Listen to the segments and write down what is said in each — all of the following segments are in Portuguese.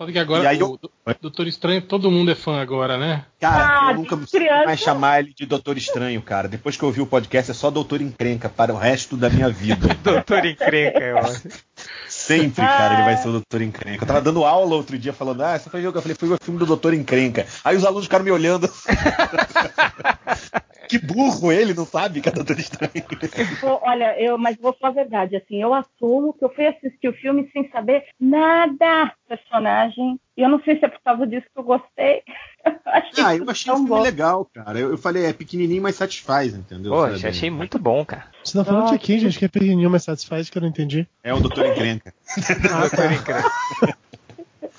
Sabe que agora aí o Doutor Estranho, todo mundo é fã agora, né? Cara, Ah, eu nunca criança. mais chamar ele de Doutor Estranho, cara. Depois que eu ouvi o podcast, é só Doutor Encrenca para o resto da minha vida. Doutor Encrenca, eu acho. Sempre, cara, ele vai ser o Doutor Encrenca. Eu tava dando aula outro dia falando, ah, você foi ver o que eu falei, foi ver o filme do Doutor Encrenca. Aí os alunos ficaram me olhando. que burro ele, não sabe que é Doutor Estranho. Pô, olha, eu, mas vou falar a verdade, assim, eu assumo que eu fui assistir o filme sem saber nada do personagem. E eu não sei se é por causa disso que eu gostei. achei Ah, eu achei o tão filme bom. legal, cara. Eu, eu falei, é pequenininho, mas satisfaz, entendeu? Poxa, Sabe? achei muito bom, cara. Você tá falando de quem, gente? Que é pequenininho, mas satisfaz, que eu não entendi. É o Doutor Encrenca. Doutor Encrenca.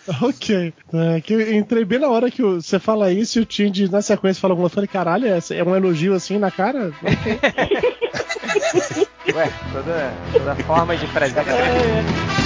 Ok. É, que eu entrei bem na hora que você fala isso e o Tindy na sequência fala alguma coisa. Eu falei, caralho, é, é um elogio assim na cara? Ué, toda, toda forma de presente. Então,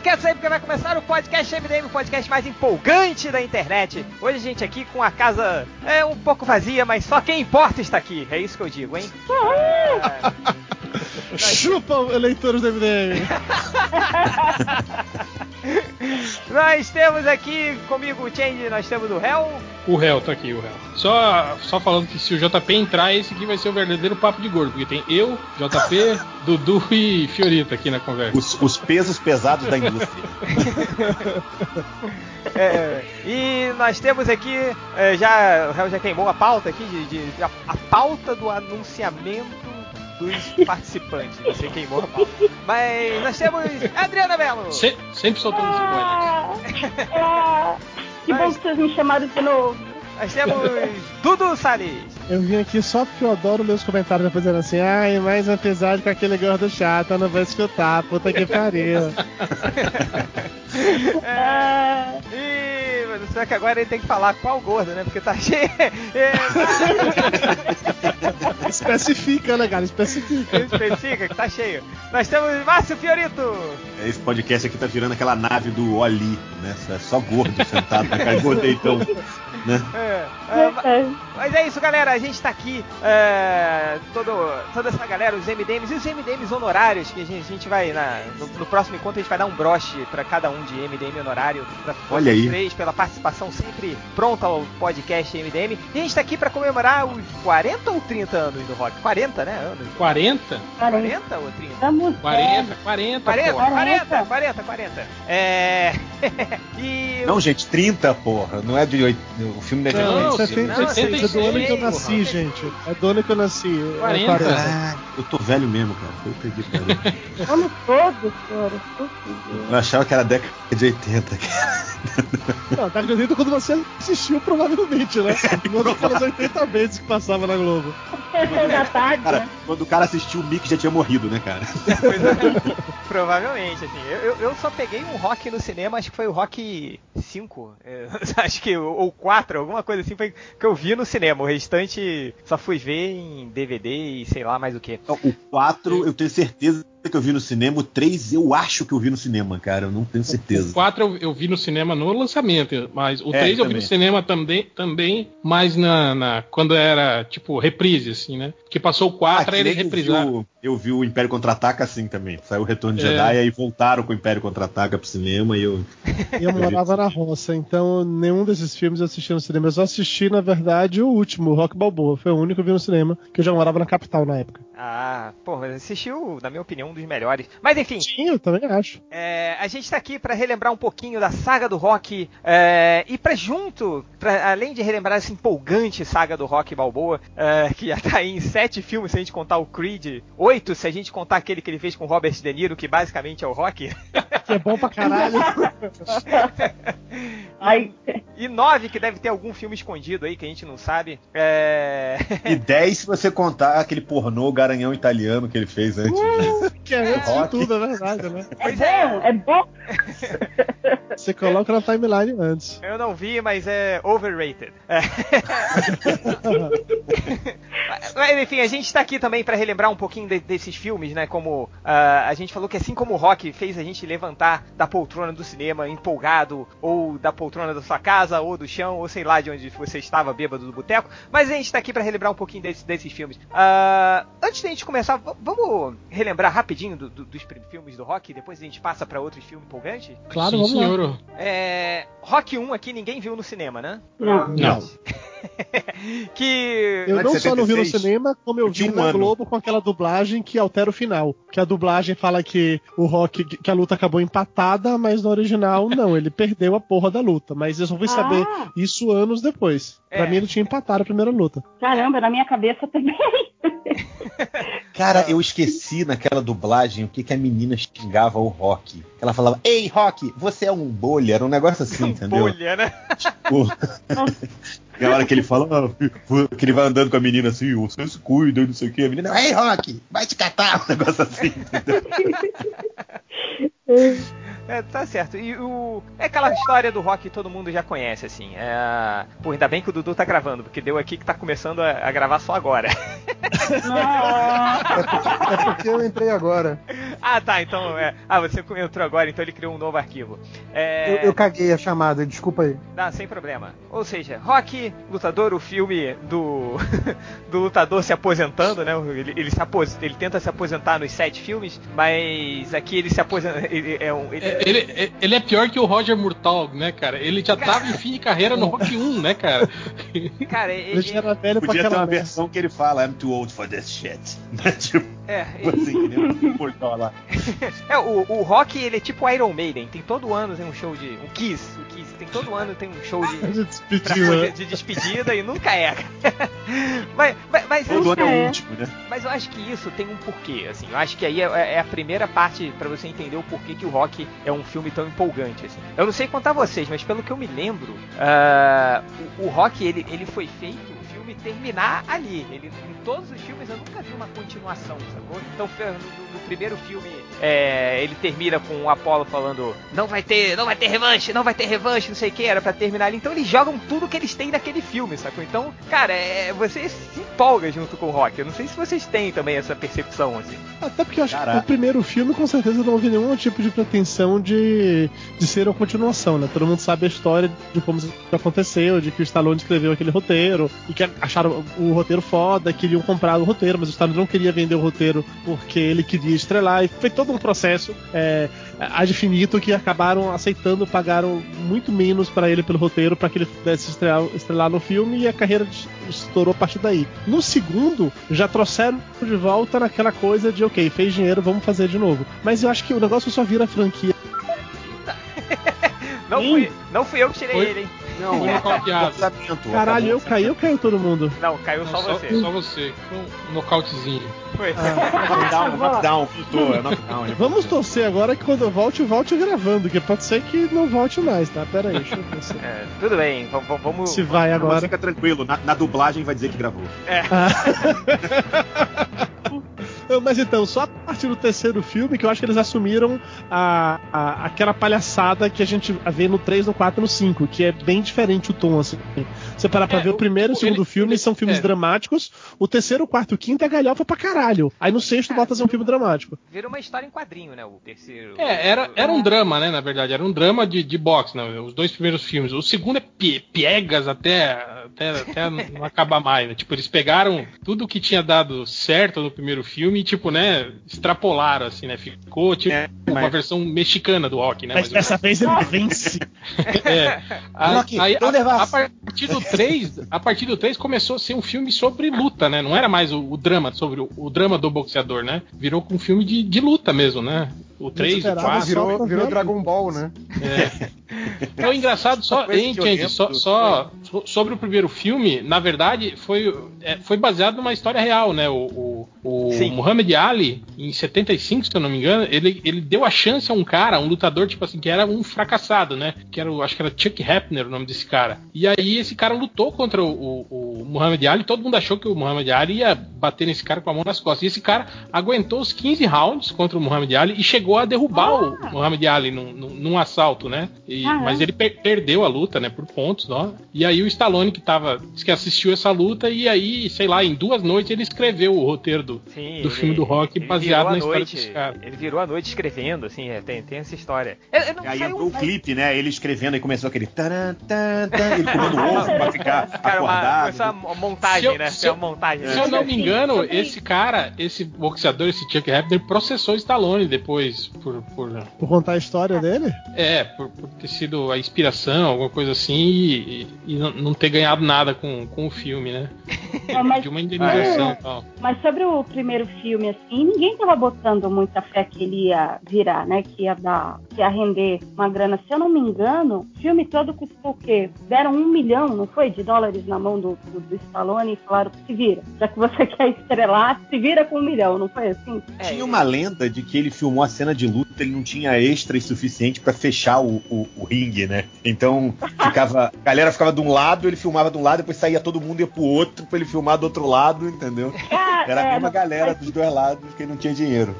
quietos aí porque vai começar o podcast MDM, o podcast mais empolgante da internet. Hoje a gente aqui com a casa é um pouco vazia, mas só quem importa está aqui. É isso que eu digo, hein? Chupa, eleitores do MDM! Nós temos aqui comigo o Change, nós temos o Hell. O réu tá aqui, o réu. Só, só falando que se o JP entrar, esse aqui vai ser o verdadeiro papo de gordo, porque tem eu, JP, Dudu e Fiorita aqui na conversa. Os, os pesos pesados da indústria. É, e nós temos aqui, é, já o Hell já queimou a pauta aqui, de, de- a, a pauta do anunciamento dos participantes. Você queimou a pauta. Mas nós temos Adriana Mello. Se- sempre soltando spoilers. Ah, ah, que bom que vocês me chamaram de novo. Nós temos Dudu Salles. Eu vim aqui só porque eu adoro ler os comentários depois dizendo assim, ai, mas apesar de com aquele gordo chato, eu não vou escutar, puta que pariu. Ah, E será que agora ele tem que falar qual gordo, né? Porque tá cheio. É, Especifica, né, cara? Especifica. especifica que tá cheio. Nós temos Márcio Fiorito. Esse podcast aqui tá virando aquela nave do Oli, né? É só gordo sentado na cara, gordeitão, né? É, é, ma- é. mas é isso, galera. A gente tá aqui, é, todo, toda essa galera, os MDMs e os MDMs honorários, que a gente, a gente vai, na- no, no próximo encontro, a gente vai dar um broche pra cada um de MDM honorário. Pra Olha aí. três, pela participação sempre pronta ao podcast MDM. E a gente tá aqui pra comemorar os 40 ou 30 anos do rock? 40, né? Anos. 40? 40 ou 30? Estamos 40, 40, 40, porra. 40, 40, 40. É. e. Não, gente, 30, porra. Não é de oito. O filme não é de Não, oito. 76, é do ano que eu nasci, porra. gente. É do ano que eu nasci. é 40. Ah, eu tô velho mesmo, cara. Que pariu. Vamos todos, senhora. Por favor. Eu achava que era década de 80. Não, tá acredito quando você assistiu, provavelmente, né? Não aquelas 80 vezes que passava na Globo. da tarde, Cara, né? quando o cara assistiu o Mick já tinha morrido, né, cara? Pois é. Provavelmente, assim. Eu, eu, eu só peguei um rock no cinema, acho que foi o rock 5. é, acho que. Ou 4, alguma coisa assim, foi que eu vi no cinema. O restante só fui ver em DVD e sei lá mais o que. O 4 eu tenho certeza que eu vi no cinema. O 3 eu acho que eu vi no cinema, cara. Eu não tenho O certeza. 4 eu, eu vi no cinema no lançamento, mas o É, 3 eu vi no cinema também, também mas na, na- quando era tipo reprise, assim, né? Porque passou o 4, aí Ah, que eles nem eu vi reprisaram. o- Eu vi o Império Contra-Ataca assim também. Saiu o Retorno de É. Jedi, aí voltaram com o Império Contra-Ataca pro cinema e eu. Eu morava na roça, então nenhum desses filmes eu assisti no cinema. Eu só assisti, na verdade, o último, o Rock Balboa. Foi o único que eu vi no cinema, que eu já morava na capital na época. Ah, pô, mas assistiu, na minha opinião, um dos melhores. Mas enfim, Sim, eu também acho. É, a gente tá aqui pra relembrar um pouquinho da saga do rock é, e pra junto, pra, além de relembrar essa empolgante saga do rock Balboa, é, que já tá aí em sete filmes se a gente contar o Creed, oito se a gente contar aquele que ele fez com Robert De Niro, que basicamente é o rock, Que é bom pra caralho. Ai, e nove que deve ter algum filme escondido aí que a gente não sabe. É... E 10 se você contar aquele pornô garanhão italiano que ele fez antes disso. que é antes de Rock. tudo, é verdade, né? é Pois bom, é. é bom. Você coloca na timeline antes. Eu não vi, mas é overrated. É. mas, enfim, a gente tá aqui também para relembrar um pouquinho de, desses filmes, né? Como uh, a gente falou que assim como o rock fez a gente levantar da poltrona do cinema empolgado, ou da poltrona da sua casa, ou do chão, ou sei lá de onde você estava bêbado do boteco. Mas a gente tá aqui para relembrar um pouquinho desse, desses filmes. Uh, antes da gente começar, vamos relembrar rapidinho do, do, dos filmes do rock, depois a gente passa para outros filmes empolgantes? Claro, Sim, vamos senhor. lá. É, rock 1 aqui ninguém viu no cinema, né? Não. Não. que. Eu não só não vi no cinema, como eu vi um na ano. Globo com aquela dublagem que altera o final. Que a dublagem fala que o Rock, que a luta acabou empatada, mas no original não, ele perdeu a porra da luta. Mas eu só fui saber ah. isso anos depois. Pra é. mim ele tinha empatado a primeira luta. Caramba, na minha cabeça também. Cara, eu esqueci naquela dublagem o que, que a menina xingava o Rock. Ela falava, ei, Rock, você é um bolha. Era um negócio assim, um entendeu? Bolha, né? Tipo. E a hora que ele fala, ah, que ele vai andando com a menina assim, você se cuida, não sei o que. A menina, ei, Rock, vai te catar, um negócio assim. É, tá certo. E o. É aquela história do rock que todo mundo já conhece, assim. É... Pô, ainda bem que o Dudu tá gravando, porque deu aqui que tá começando a, a gravar só agora. é, porque, eu entrei agora. Ah, tá. Então. É... Ah, você entrou agora, então ele criou um novo arquivo. É... Eu, eu, caguei a chamada, desculpa aí. Não, sem problema. Ou seja, rock, lutador, o filme do. do lutador se aposentando, né? Ele, ele, se apos... ele tenta se aposentar nos sete filmes, mas aqui ele se aposenta. Ele, é um, ele ele, ele é pior que o Roger Murtaugh, né, cara? Ele já cara... tava em fim de carreira no Rock 1, né, cara? Cara, ele, ele era velho Podia ter uma merda. versão que ele fala I'm too old for this shit. Né, tipo, é, tipo assim, ele... o lá. é, o, o Rock, ele é tipo Iron Maiden. Tem todo ano tem um show de... O Kiss, o Kiss. Tem todo ano tem um show de... de despedida. De despedida e nunca é. mas, mas, mas todo ano é o último, né? Mas eu acho que isso tem um porquê, assim. Eu acho que aí é, é a primeira parte para você entender o porquê que o Rock é um filme tão empolgante, assim. Eu não sei contar vocês, mas pelo que eu me lembro, uh, o, o Rock, ele, ele foi feito filme terminar ali. Ele, em todos os filmes eu nunca vi uma continuação, sacou? Então no, no primeiro filme é, ele termina com o Apollo falando não vai ter, não vai ter revanche, não vai ter revanche, não sei o que, era para terminar ali. Então eles jogam tudo que eles têm naquele filme, sacou? Então, cara, é, você se empolga junto com o Rock. Eu não sei se vocês têm também essa percepção, assim. Até porque eu acho Caraca. que o primeiro filme com certeza não houve nenhum tipo de pretensão de, de ser uma continuação, né? Todo mundo sabe a história de como isso aconteceu, de que o Stallone escreveu aquele roteiro e que acharam o roteiro foda, queriam comprar o roteiro, mas o Stallone não queria vender o roteiro porque ele queria estrelar, e foi todo um processo é, ad finito que acabaram aceitando, pagaram muito menos para ele pelo roteiro para que ele pudesse estrelar, estrelar no filme e a carreira estourou a partir daí. No segundo, já trouxeram de volta naquela coisa de ok, fez dinheiro, vamos fazer de novo. Mas eu acho que o negócio só vira franquia. não, fui, não fui eu que tirei Foi? ele, hein? Não, é nocauteado. Caralho, eu caí ou caiu todo mundo? Não, caiu não, só, só, você. Só você. Um nocautezinho. Foi. Ah. knockdown, knockdown, voltou, é knockdown. Vamos torcer agora que quando eu volte, eu volte gravando, que pode ser que não volte mais, tá? Pera aí, deixa eu ver. É, tudo bem, vamos. Se vai agora. Mas fica tranquilo, na, na dublagem vai dizer que gravou. É. Ah. Mas então, só a partir do terceiro filme que eu acho que eles assumiram a, a, aquela palhaçada que a gente vê no 3, no 4 e no 5, que é bem diferente o tom, assim. Você parar pra é, ver o, primeiro e o segundo ele, filme ele, são filmes é. dramáticos, o terceiro, o quarto e o quinto é galhofa pra caralho. Aí no sexto é, volta a ser um filme dramático. Vira uma história em quadrinho, né? O terceiro. É, era, era um drama, né? Na verdade, era um drama de, de boxe, né? Os dois primeiros filmes. O segundo é piegas até, até, até não acabar mais, né? Tipo, eles pegaram tudo que tinha dado certo no primeiro filme e, tipo, né, extrapolaram, assim, né? Ficou, tipo, é, uma mas... versão mexicana do rock, né? Mas, mas dessa vez ele vence. é. A, aí, a, a, partir do 3, a partir do 3 começou a ser um filme sobre luta, né? Não era mais o, o drama, sobre o, o, drama do boxeador, né? Virou com um filme de, de luta mesmo, né? O 3, o 4. Virou, virou Dragon Ball, né? É. Então, engraçado só, hein, gente, só, só sobre o primeiro filme, na verdade, foi, é, foi baseado numa história real, né? O, o o. Muhammad Ali, em 75, se eu não me engano, ele, ele deu a chance a um cara, um lutador, tipo assim, que era um fracassado, né? Que era, o- acho que era Chuck Hepner o nome desse cara. E aí esse cara lutou contra o, o, o Muhammad Ali, todo mundo achou que o Muhammad Ali ia bater nesse cara com a mão nas costas. E esse cara aguentou os 15 rounds contra o Muhammad Ali e chegou a derrubar o Muhammad Ali num, num, num assalto, né? E-. Mas ele per- perdeu a luta, né? Por pontos, ó. E aí o Stallone que tava, que assistiu essa luta e aí, sei lá, em duas noites ele escreveu o roteiro do, Sim, do filme do Rock ele baseado na história noite, desse cara. Ele virou a noite escrevendo, assim, é, tem, tem essa história. Eu- eu não Aí entrou o clipe, né? Ele escrevendo e começou aquele. taran, tan, tan, ele comendo ovo pra ficar Cara, uma, acordado. essa montagem, Se eu- né? se eu- uma montagem. Se né? eu não me engano, esse cara, esse boxeador, esse Chuck Hepner, processou o Stallone depois por, por Por contar a história dele? é, por, por ter sido a inspiração, alguma coisa assim, e, e não, não ter ganhado nada com, com o filme, né? Não, mas, De uma indenização e tal. mas sobre o primeiro filme, assim, ninguém tava botando muita fé que ele ia virar, né? Que ia dar, que ia render uma grana. Se eu não me engano, o filme todo custou o quê? Deram um milhão, não foi? De dólares na mão do, do, do Stallone e falaram, se vira. Já que você quer estrelar, se vira com um milhão, não foi assim? É, Tinha uma lenda de que ele filmou a cena de luta, ele não tinha extras suficiente pra fechar o, o- o ringue, né? Então ficava. A galera ficava de um lado, ele filmava de um lado, depois saía todo mundo e ia pro outro pra ele filmar do outro lado, entendeu? Era a é, mesma não- galera dos dois lados que não tinha dinheiro.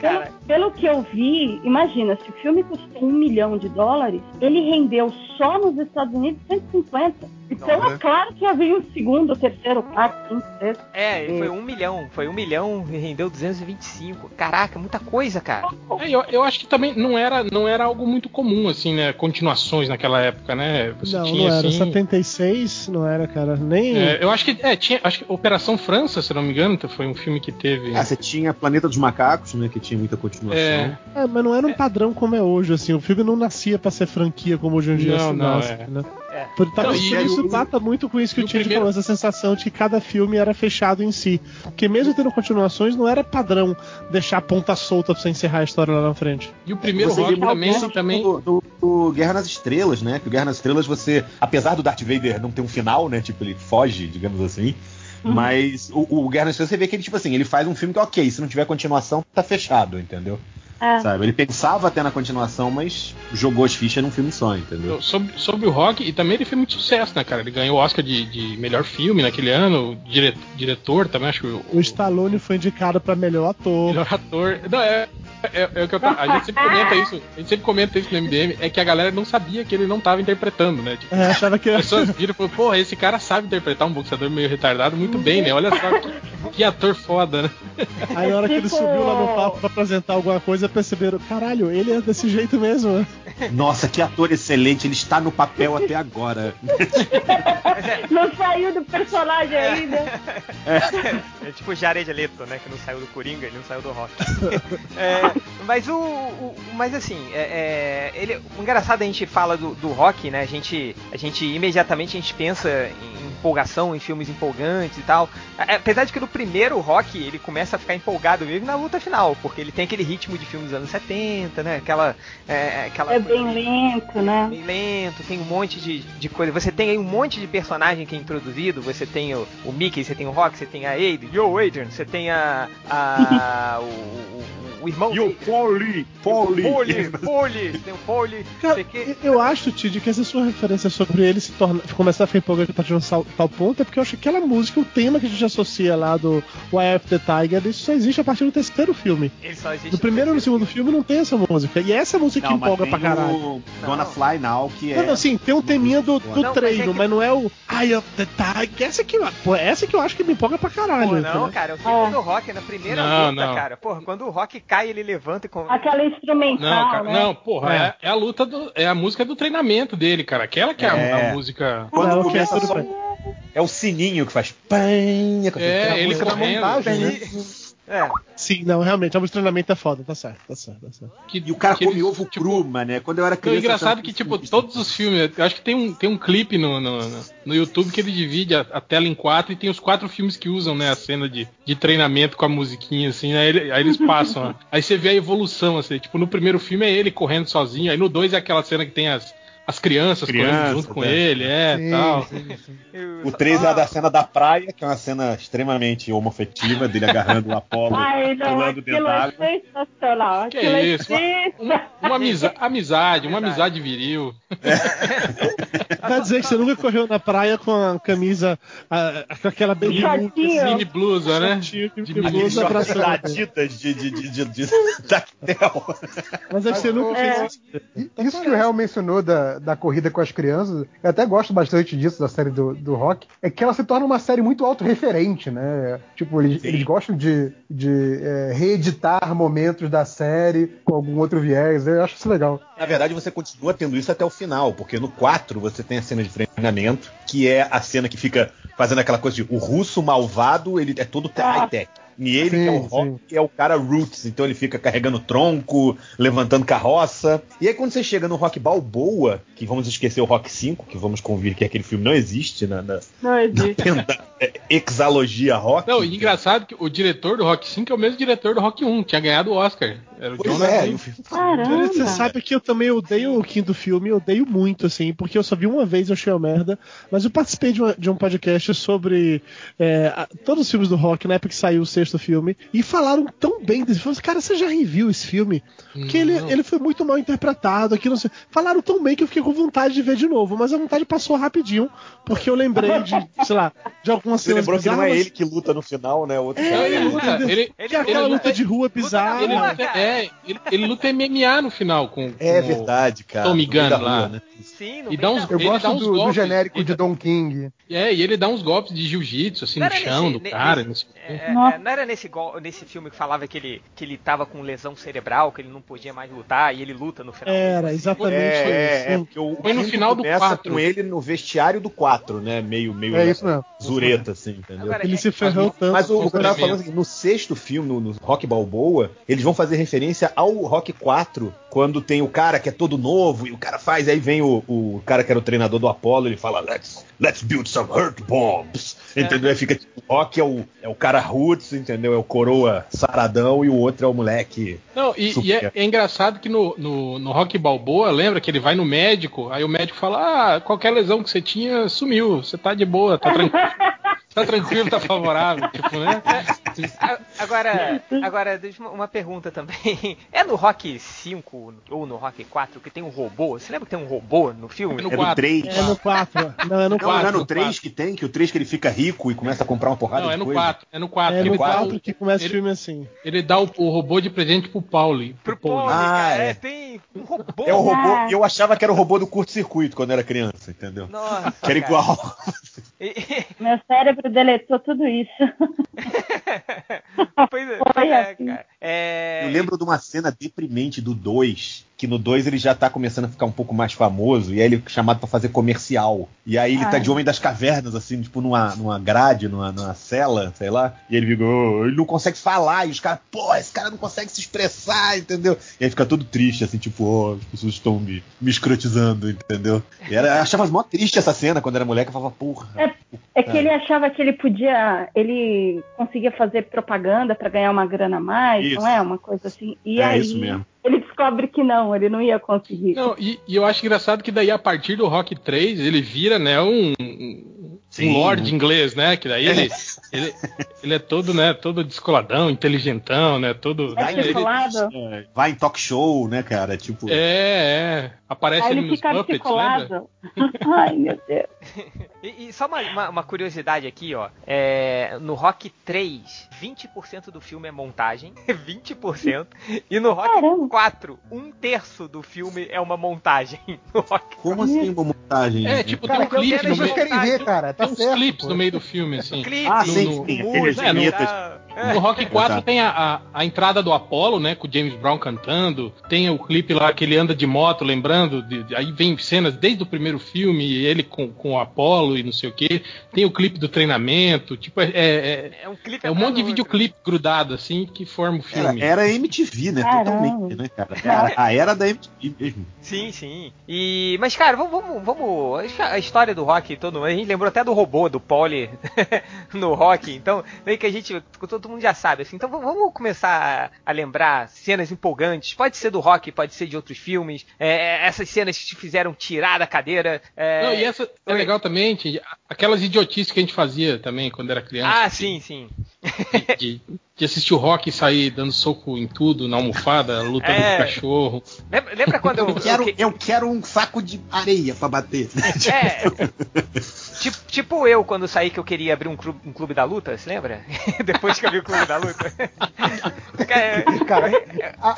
Pelo, pelo que eu vi, imagina, se o filme custou um milhão de dólares, ele rendeu só nos Estados Unidos 150. Então Não, é claro que havia um segundo, terceiro, quarto, quinto, sexto. é, ele foi um milhão. Foi um milhão e rendeu 225. Caraca, muita coisa, cara. É, eu, eu acho que também não era, não era algo muito comum, assim, né? Continuações naquela época, né? Você não, tinha, não era. assim. 76 não era, cara. Nem. é, eu acho que é, tinha, acho que Operação França, se eu não me engano, foi um filme que teve. Ah, você tinha Planeta dos Macacos, né? Que tinha muita continuação. É. É, mas não era um padrão como é hoje, assim. O filme não nascia pra ser franquia como hoje em dia Não, se não, nasce, é. né? É. Por- Talvez Não, e- por isso o- bata muito com isso que o o Tid primeiro- falou, essa sensação de que cada filme era fechado em si. Porque mesmo tendo continuações, não era padrão deixar a ponta solta pra você encerrar a história lá na frente. E o primeiro Você vê rock também, isso também. Do, do- do Guerra nas Estrelas, né? Que o Guerra nas Estrelas, você, apesar do Darth Vader não ter um final, né? Tipo, ele foge, digamos assim. Uhum. Mas o, o Guerra nas Estrelas, você vê que ele, tipo assim, ele faz um filme que, ok, se não tiver continuação, tá fechado, entendeu? É. Sabe? Ele pensava até na continuação, mas jogou as fichas num filme só, entendeu? Sobre, sobre o rock, e também ele fez muito sucesso, né, cara? Ele ganhou o Oscar de, de melhor filme naquele ano, dire, diretor também, acho que o, O Stallone foi indicado pra melhor ator. melhor ator. Não, é. É, é o que eu a gente sempre comenta isso, a gente sempre comenta isso no MDM, é que a galera não sabia que ele não tava interpretando, né? Tipo, É, achava que as pessoas viram e falaram, porra, esse cara sabe interpretar um boxeador meio retardado muito bem, né? Olha só que, que ator foda, né? Aí na hora que ele subiu lá no palco pra apresentar alguma coisa, perceberam, caralho, ele é desse jeito mesmo. Nossa, que ator excelente, ele está no papel até agora. Não saiu do personagem ainda. É tipo o Jared Leto, né? Que não saiu do Coringa, ele não saiu do Rock. É, mas o, o- Mas assim, é, é, ele, o engraçado a gente fala do, do Rock, né? A gente, a gente imediatamente a gente pensa em empolgação, em filmes empolgantes e tal. É, Apesar de que no primeiro Rock ele começa a ficar empolgado mesmo na luta final, porque ele tem aquele ritmo de filmes dos anos 70, né? Aquela. É, aquela É bem lento, né? bem lento, tem um monte de, de coisa. Você tem aí um monte de personagem que é introduzido. Você tem o, o Mickey, você tem o Rock, você tem a Aiden, Yo Adrian, você tem a. a o, o, o irmão E o. Foley, Foley. Foley, Foley, tem o Foley, não Cara, sei o quê. eu acho, Tid, que essa sua referência sobre ele se torna, começar a ficar empolgante a partir de um sal- tal ponto é porque eu acho que aquela música, o tema que a gente associa lá do Why of the Tiger, isso só existe a partir do terceiro filme. Ele só existe No primeiro e no segundo filme não tem essa música. E é essa música que Não, mas empolga tem pra caralho. o Gonna Não. Fly Now, que é. Não, não, sim, tem um teminha do, do Não, mas treino, é que- mas não é o Eye of the Tiger. Essa que, eu- pô, essa que eu acho que me empolga pra caralho. Pô, não, entendeu? cara, o segundo Rock é na primeira Não, luta, não. cara. Porra, quando o Rock cai, ele levanta e com... Aquela instrumental, Não, cara, né? não, porra, É. é. é a luta do. É a música do treinamento dele, cara. Aquela que é, a- É. a, música. Quando Não, ok, começa tudo só, é o sininho que faz. É, ele música da correndo. montagem, né? É, Sim, não, realmente, o treinamento é foda, tá certo, tá certo, tá certo. Que, E o cara que come eles, ovo tipo, cru, mané. Quando eu era Não, criança. é engraçado que, tipo, todos os filmes. Eu acho que tem um, tem um clipe no, no, no- no YouTube que ele divide a, a tela em quatro e tem os quatro filmes que usam, né? A cena de, de treinamento com a musiquinha, assim, aí, ele- aí eles passam. né? Aí você vê a evolução, assim. Tipo, no primeiro filme é ele correndo sozinho, aí no dois é aquela cena que tem as, as crianças, Crianças, correndo junto com né? ele, é, Sim, tal. sim, sim. O 3 é a da cena da praia, que é uma cena extremamente homofetiva, dele agarrando o Apolo, Ai, não, pulando dentro é água. sensacional. Que é isso, Uma, uma amiza- amizade, uma amizade viril. Vai dizer que você nunca correu na praia com a camisa, a- com aquela bem. Mini blusa, né? De blusa abraçando. da Adidas de, de, de, de, de tactel. Mas é que você nunca É. fez isso. E Isso que o Real mencionou da, da corrida com as crianças, eu até gosto bastante disso da série do, do Rock, é que ela se torna uma série muito autorreferente, né? Tipo, eles, eles gostam de, de é, reeditar momentos da série com algum outro viés, eu acho isso legal. Na verdade, você continua tendo isso até o final, porque no 4 você tem a cena de treinamento, que é a cena que fica fazendo aquela coisa de o russo malvado, ele é todo Ah. high-tech. E ele, Sim, que é o Rock, é o cara roots, então ele fica carregando tronco, levantando carroça. E aí quando você chega no Rock Balboa, que vamos esquecer o Rock 5, que vamos convir que aquele filme não existe na, na, Não existe. na é, exalogia rock. Não, e engraçado que o diretor do Rock 5 é o mesmo diretor do Rock 1, tinha ganhado o Oscar. Era o Pois Jonah é, Caramba. Você sabe que eu também odeio o quinto filme, eu odeio muito, assim, porque eu só vi uma vez e eu achei uma merda. Mas eu participei de, uma- de um podcast sobre é, a- todos os filmes do rock, na época que saiu o sexto filme, e falaram tão bem desse filme. Cara, você já reviu esse filme? Porque ele, Não. ele foi muito mal interpretado aqui, não sei. Falaram tão bem que eu fiquei com vontade de ver de novo, mas a vontade passou rapidinho, porque eu lembrei de, sei lá, de algumas Você cenas lembrou que não é bizarras. ele que luta no final, né? Outro É, cara. ele luta, ele, Que é aquela ele- luta de rua bizarra. ele luta, é, ele, ele luta MMA no final com, É com verdade, cara. Meio Gunn da lá. rua, né? Sim, no E dá uns-. Eu Ele dá gosto uns do, do golpes, genérico ele de Don King. É, e ele dá uns golpes de jiu-jitsu, assim, Não no chão nesse- do cara. não o. É, é, não era nesse, gol- nesse filme que falava que ele, que ele tava com lesão cerebral, que ele não podia mais lutar e ele luta no final. Era, exatamente É, é, isso. é, porque o Foi no final do começa quatro. com ele no vestiário do 4, né? Meio, meio É isso mesmo. zureta, assim, entendeu? Agora, Ele é- se ferrou tanto. Mas o, o que eu tava falando assim, no sexto filme, no, no Rock Balboa, eles vão fazer referência ao Rock 4, quando tem o cara que é todo novo, e o cara faz, aí vem o, o cara que era o treinador do Apollo, ele fala, let's, let's build some hurt bombs. Entendeu? Aí fica tipo, o Rock é o, é o cara roots, entendeu? É o coroa saradão e o outro é o moleque. Não, e, e é, é engraçado que no, no, no Rock Balboa, lembra que ele vai no médico, aí o médico fala: Ah, qualquer lesão que você tinha sumiu, você tá de boa, tá tranquilo. tá tranquilo, tá favorável, tipo, né? A- Agora, agora deixa uma- uma pergunta também. É no Rock 5 ou no Rock 4 que tem um robô? Você lembra que tem um robô no filme? É no É do quatro. 3. É no 4. Não, é no Não, não é 4. no no 3 quatro. que tem, que o 3 que ele fica rico e começa a comprar uma porrada Não, de é no coisa. 4, é no 4. É no ele, dá 4 o- que começa ele- o filme assim. ele dá o, o robô de presente pro Pauli. Pro Pauli. Paul, Ah, cara, é. é, tem um robô. É o robô, Ah. e eu achava que era o robô do curto-circuito quando era criança, entendeu? Nossa, Que era cara. igual. E- Meu cérebro deletou tudo isso. pois é, pois é, assim. cara. É, Eu lembro de uma cena deprimente do 2, que no 2 ele já tá começando a ficar um pouco mais famoso, e aí ele é chamado pra fazer comercial. E aí ele tá Ai. de Homem das Cavernas, assim, tipo numa, numa grade, numa, numa cela, sei lá, e ele fica, "Oh", ele não consegue falar, e os caras, pô, esse cara não consegue se expressar, entendeu? E aí fica todo triste, assim, tipo, ó, as pessoas estão me, me escrotizando, entendeu? E era, eu achava mó triste essa cena quando era moleque, eu falava, porra. É que É. ele achava que ele podia, ele conseguia fazer propaganda pra ganhar uma grana a mais, Isso. não é? Uma coisa assim. E É aí isso mesmo. Ele descobre que não, ele não ia conseguir. Não, e, e eu acho engraçado que daí a partir do Rock 3 ele vira, né, um, um, um lord inglês, né? Que daí ele, ele, ele é todo, né, todo descoladão, inteligentão, né? Todo. É ele-. É, Vai em talk show, né, cara? Tipo. é, é. Aparece Aí ele ele nos fica Muppets. Ai, meu Deus. E, e só uma, uma- uma curiosidade aqui, ó. É, no Rock 3, 20% do filme é montagem, 20%. E no Rock Caramba. 4, um terço do filme é uma montagem. No Rock Como assim uma montagem? É, tipo, Cara, tem um clipe no as pessoas meio. querem ver, cara. Tá Tem uns certo. clipes pô. no meio do filme, assim. clipe, Ah, no- sim, no- sim, no- aqueles é, no-. É. No Rock 4 Tá. tem a, a, a entrada do Apollo, né? Com o James Brown cantando. Tem o clipe lá que ele anda de moto, lembrando. de- de- aí vem cenas desde o primeiro filme, ele com, com o Apollo e não sei o que. Tem o clipe do treinamento. Tipo, é, é, É um clipe é um monte de videoclipe grudado, assim, que forma o Era, filme. era MTV, né? Caramba. Totalmente, né, cara? Era a era da MTV mesmo. Sim, sim. E, mas, cara, vamos, vamos, vamos. A história do rock, todo A gente lembrou até do robô, do Poli no rock. Então, meio que a gente. Todo, mundo já sabe, assim. Então vamos começar a, lembrar cenas empolgantes. Pode ser do rock, pode ser de outros filmes. É, é, essas cenas que te fizeram tirar da cadeira. é, Não, e essa é legal também, aquelas idiotices que a gente fazia também quando era criança. Ah, sim, sim. De, de assistir o rock e sair dando soco em tudo, na almofada, lutando É. com o cachorro. Lembra, lembra quando eu. Eu quero, eu que- eu quero um saco de areia pra bater. É. tipo, tipo eu, quando saí que eu queria abrir um clube, um clube da luta, se lembra? Depois que abri o clube da luta. Cara, Cara, a-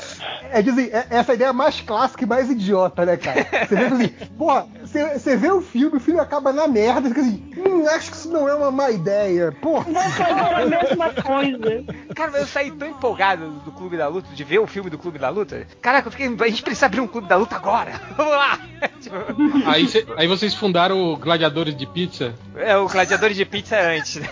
é, dizem, é, essa é ideia mais clássica e mais idiota, né, cara? Você vê assim, porra, você, você vê o filme, o filme acaba na merda, e fica assim, hum, acho que isso não é uma má ideia. Porra, Vou fazer a mesma coisa. Cara, mas eu saí tão empolgado do Clube da Luta, de ver o filme do Clube da Luta. Caraca, eu fiquei, a gente precisa abrir um Clube da Luta agora. Vamos lá. Aí, cê- aí vocês fundaram o Gladiadores de Pizza. é, o Gladiadores de Pizza é antes. Né?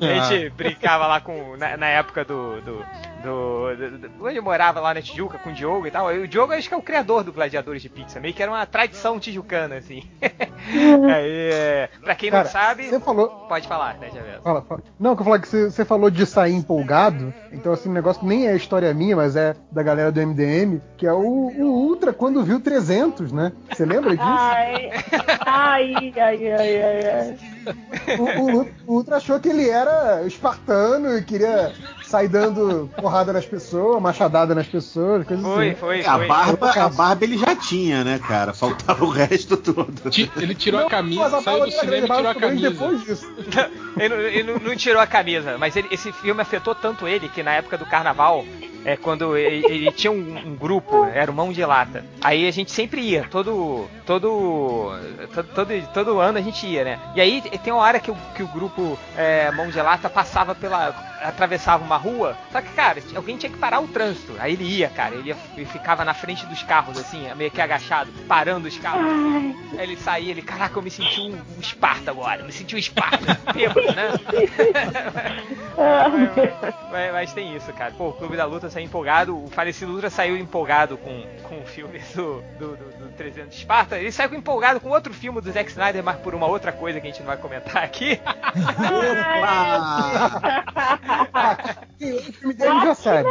A gente brincava lá com. Na, na época do. do, do, do- do- Onde eu morava lá na Tijuca com o Diogo e tal. E o Diogo acho que é o criador do Gladiadores de Pizza. Meio que era uma tradição tijucana, assim. Aí, é, pra quem não cara, sabe. você falou. Pode falar, né, Javel? Fala, fala. Não, que eu falar que você, você falou de sair empolgado, então assim, um negócio que nem é história minha, mas é da galera do MDM, que é o, o Ultra quando viu 300, né? Você lembra disso? Ai, ai, ai, ai, ai, ai. O, o- o Ultra achou que ele era espartano e queria sair dando porrada nas pessoas, machadada nas pessoas, coisas Foi, assim. foi, É, a foi. barba, a barba ele já tinha, né, cara? Faltava o resto todo. Ele tirou a Não, camisa, a saiu barba do cinema e tirou a camisa. Depois disso. ele, não, ele não- não tirou a camisa, mas ele- esse filme afetou tanto ele que na época do carnaval, é quando ele, ele tinha um, um grupo, era o Mão de Lata. Aí a gente sempre ia, todo todo todo, todo, todo ano a gente ia, né? E aí tem uma hora que o, que o grupo é, Mão de Lata passava pela atravessava uma rua, só que cara, alguém tinha que parar o trânsito. Aí ele ia, cara, ele, ia- ele ficava na frente dos carros assim, meio que agachado, parando os carros. Aí ele saía, ele, caraca, eu me senti um, um Esparta agora, eu me senti um Esparta, bêbado, né? mas, mas- mas tem isso, cara. Pô, o Clube da Luta saiu empolgado, o falecido Ultra saiu empolgado com, com o filme do, do, do, do 300 de Esparta. Ele saiu empolgado com outro filme do Zack Snyder, mas por uma outra coisa que a gente não vai comentar aqui. O filme dele já sabe.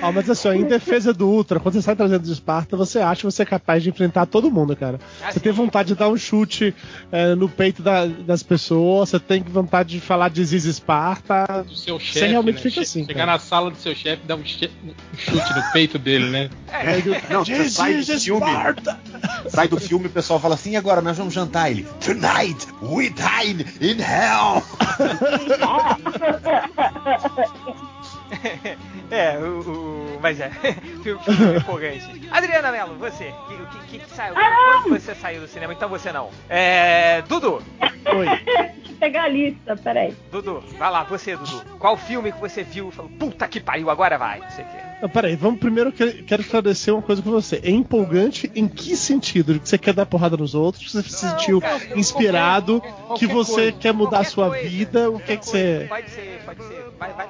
Ah, mas assim, ó, em defesa do Ultra, quando você sai trazendo de Esparta, você acha que você é capaz de enfrentar todo mundo, cara. Ah, Você tem vontade de dar um chute é, no peito da- das pessoas, você tem vontade de falar de Ziz Esparta. Do seu Você chefe, realmente né? fica Che- assim, Chegar cara. na sala do seu chefe e dar um, che- um chute no peito dele, né? Não, você sai do filme, Esparta! sai do filme e o pessoal fala assim, e agora nós vamos jantar ele. Tonight we dine in hell. É, o, o- mas é, filme, filme empolgante. Adriana Mello, você, o que, que, que saiu? Quando você saiu do cinema? Então você não. É, Dudu, Oi. Deixa eu pegar a lista, peraí. Dudu, vai lá, você, Dudu. Qual filme que você viu e falou, puta que pariu, agora vai? Não sei o quê. Não, peraí, vamos primeiro que- quero esclarecer uma coisa com você. É empolgante em que sentido? Que você quer dar porrada nos outros? Que você se sentiu cara, inspirado? qualquer- que qualquer você coisa, quer mudar a sua coisa, vida? O que é que você. Pode ser, pode ser. Vai, vai.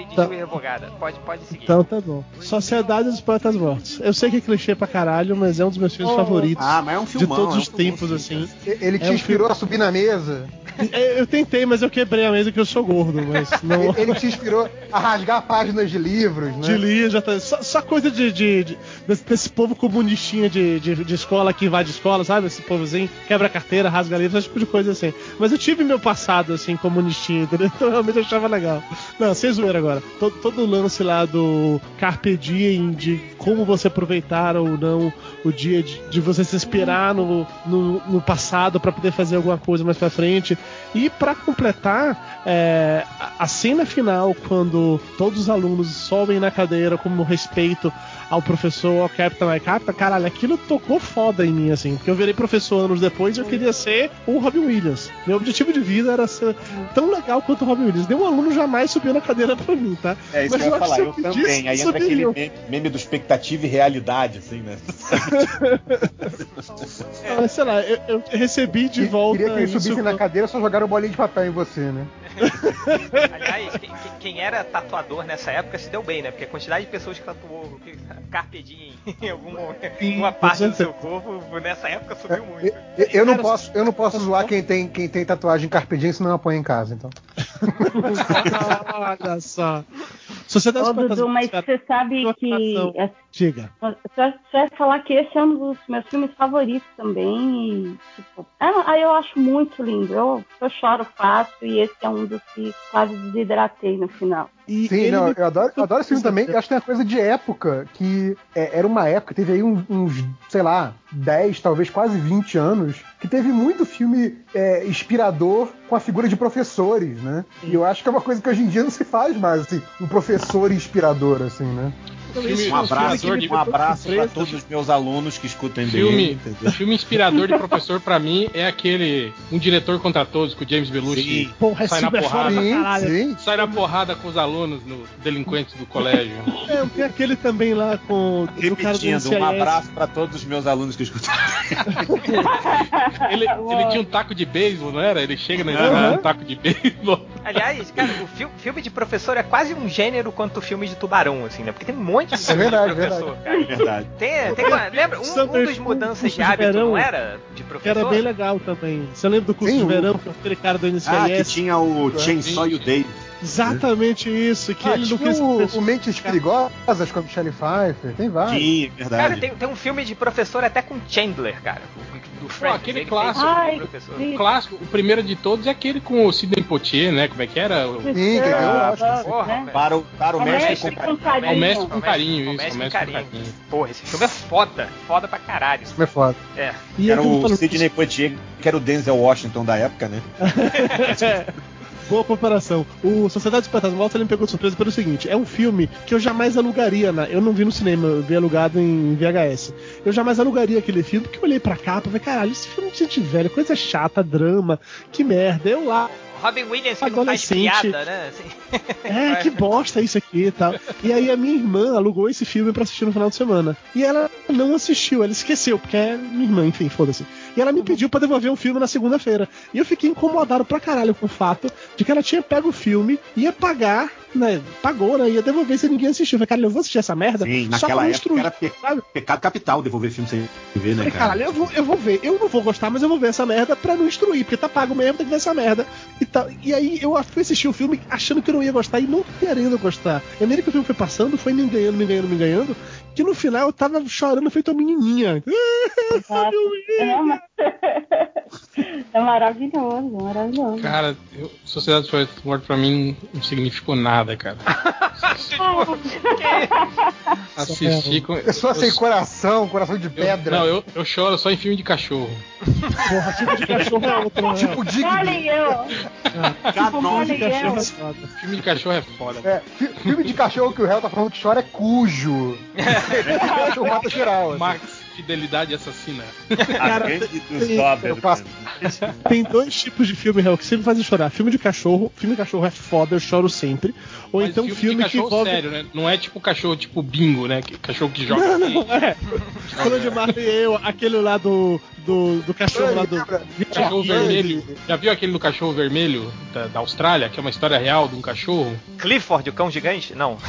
Lei de Tá. E revogada. Pode, pode seguir. Então tá bom. Sociedade dos Poetas Mortos. Eu sei que é clichê pra caralho, mas é um dos meus filmes favoritos. Ah, mas é um de filmão. todos é um os tempos, sim, assim. Ele te É um inspirou filme- a subir na mesa. É, Eu tentei, mas eu quebrei a mesa que eu sou gordo, mas não. Ele, te inspirou a rasgar páginas de livros, né? De lia, já tá. Só, só coisa de, de- de- desse, povo comunistinha de, de, de escola que invade escola, sabe? Esse povozinho, quebra carteira, rasga livros, esse tipo de coisa assim. Mas eu tive meu passado, assim, comunistinha, entendeu? Então realmente eu achava legal. Não, sem zoeira agora. Todo, todo o lance lá do Carpe Diem, de como você aproveitar ou não o dia, de, de você se inspirar no, no, no passado pra poder fazer alguma coisa mais pra frente. E pra completar, é, a cena final, quando todos os alunos sobem na cadeira como respeito ao professor, ao Capitão e Capitão, caralho, aquilo tocou foda em mim, assim, porque eu virei professor anos depois e eu queria ser o Robin Williams. Meu objetivo de vida era ser tão legal quanto o Robin Williams. Nenhum aluno jamais subiu na cadeira pra mim, tá? É isso Mas que eu ia eu falar, eu eu também. Aí entra aquele meme, meme do expectativa e realidade, assim, né? Ah, sei lá, eu, eu recebi de volta. Queria que ele subisse na cadeira só jogaram bolinha de papel em você, né? Aliás, quem, quem- quem era tatuador nessa época se deu bem, né? Porque a quantidade de pessoas que tatuou que- Carpe Diem em algum momento, Sim, uma com parte do seu corpo, nessa época subiu muito. Eu, eu não posso, eu não posso zoar quem tem, quem tem tatuagem Carpe Diem, senão eu apanho em casa, então. Olha só. Sociedade Ô, Dudu, mas você sabe que. é- Diga. Você vai falar que esse é um dos meus filmes favoritos também. E, tipo, ah, eu acho muito lindo. Eu, eu choro fácil e esse é um dos que quase desidratei no final. E Sim, não, me- eu adoro, eu adoro esse filme também. Eu acho que tem uma coisa de época, que é, era uma época, teve aí uns, uns, sei lá, 10, talvez quase 20 anos, que teve muito filme é, inspirador com a figura de professores, né? E eu acho que é uma coisa que hoje em dia não se faz mais, assim, um professor inspirador, assim, né? Então, Filme- Um é filme abraço, um abraço para todos os meus alunos que escutam. Filme, entendeu? filme inspirador de professor pra mim é aquele Um Diretor contra Todos com o James Belushi. Sim. Porra, esse Sai na é porrada. Sim, sim. Sai na porrada com os alunos, no delinquentes do colégio. É, tem aquele também lá com o cara do um abraço para todos os meus alunos que escutam. Ele, ele tinha um taco de beisebol, não era? Ele chega na com um taco de beisebol. Aliás, cara, o fi- filme de professor é quase um gênero quanto o filme de tubarão, assim, né? Porque tem um monte de filme verdade, de professor, cara. Verdade. Tem, tem uma- lembra? Um, um dos mudanças curso de de hábito, verão, não era? De Que professor? era bem legal também. Você lembra do curso Sim, de verão, que aquele cara do NCIS? Ah, que tinha o Chainsaw e o Dave. Exatamente isso, que Ah, ele não quis. o, o Mentes Perigosas com a Michelle Pfeiffer, tem vários. Sim, Cara, verdade. tem, tem um filme de professor até com Chandler, cara. Do Friends. aquele ele clássico. Ai, o. O clássico, o primeiro de todos é aquele com o Sidney Poitier, né? Como é que era? O, Sim, que ganhou o Oscar. Porra, né? Para o, para o O mestre mestre com com o carinho. mestre com O carinho, o isso. mestre O com mestre com carinho. carinho. Porra, esse filme é foda. Foda pra caralho. Isso é foda. É. E Era aquele o Sidney Poitier, que era o Denzel Washington da época, né? É, Boa comparação. O Sociedade dos Fantasmas ele me pegou de surpresa pelo seguinte: é um filme que eu jamais alugaria, né? Eu não vi no cinema, eu vi alugado em VHS. Eu jamais alugaria aquele filme, porque eu olhei pra capa e falei, caralho, esse filme de gente velha, coisa chata, drama, que merda. Eu lá, Robin Williams que não faz Adolescente. piada, né? Assim. é, que bosta isso aqui e tal. E aí a minha irmã alugou esse filme pra assistir no final de semana. E ela não assistiu, ela esqueceu, porque é minha irmã, enfim, foda-se. E ela me pediu pra devolver o filme na segunda-feira. E eu fiquei incomodado pra caralho com o fato de que ela tinha pego o filme, ia pagar, né? Pagou, né? Ia devolver se ninguém assistiu. Eu falei, cara, eu vou assistir essa merda Sim, só naquela pra não época instruir. era pe- sabe? pecado capital devolver filme sem ver, né, Falei, cara? caralho, eu vou, eu vou ver. Eu não vou gostar, mas eu vou ver essa merda pra não instruir, porque tá pago mesmo, tem que ver essa merda. E, tal. e aí eu fui assistir o filme achando que eu não ia gostar e não querendo gostar. E à medida que o filme foi passando, foi me enganhando, me enganhando, me enganhando, que no final eu tava chorando feito uma menininha. É, é maravilhoso, é maravilhoso. Cara, eu, Sociedade dos Fantasmas pra mim não significou nada, cara. Assistir com. Pessoa sem eu- coração, coração de eu- pedra. Não, eu, eu choro só em filme de cachorro. Porra, tipo de cachorro é outro, né? Tipo Digby. Olhem eu! Tipo de cachorro eu. é foda. Filme de cachorro é foda. É, fi- filme de cachorro que o réu tá falando que chora é cujo. O mata geral. assim. Max, Fidelidade Assassina. A grande dos Sim, Dober, eu faço- cara. Tem dois tipos de filme real que sempre fazem chorar. Filme de cachorro, filme de cachorro é foda, eu choro sempre. Ou Mas então filme, de que envolve. sério, né? Não é tipo cachorro tipo bingo, né? Cachorro que joga. Não, não, é. Quando de Marley e eu, aquele lá do. Do, do cachorro lá do. Cachorro vermelho. Já viu aquele do cachorro vermelho da, da Austrália, que é uma história real de um cachorro? Clifford, o cão gigante? Não.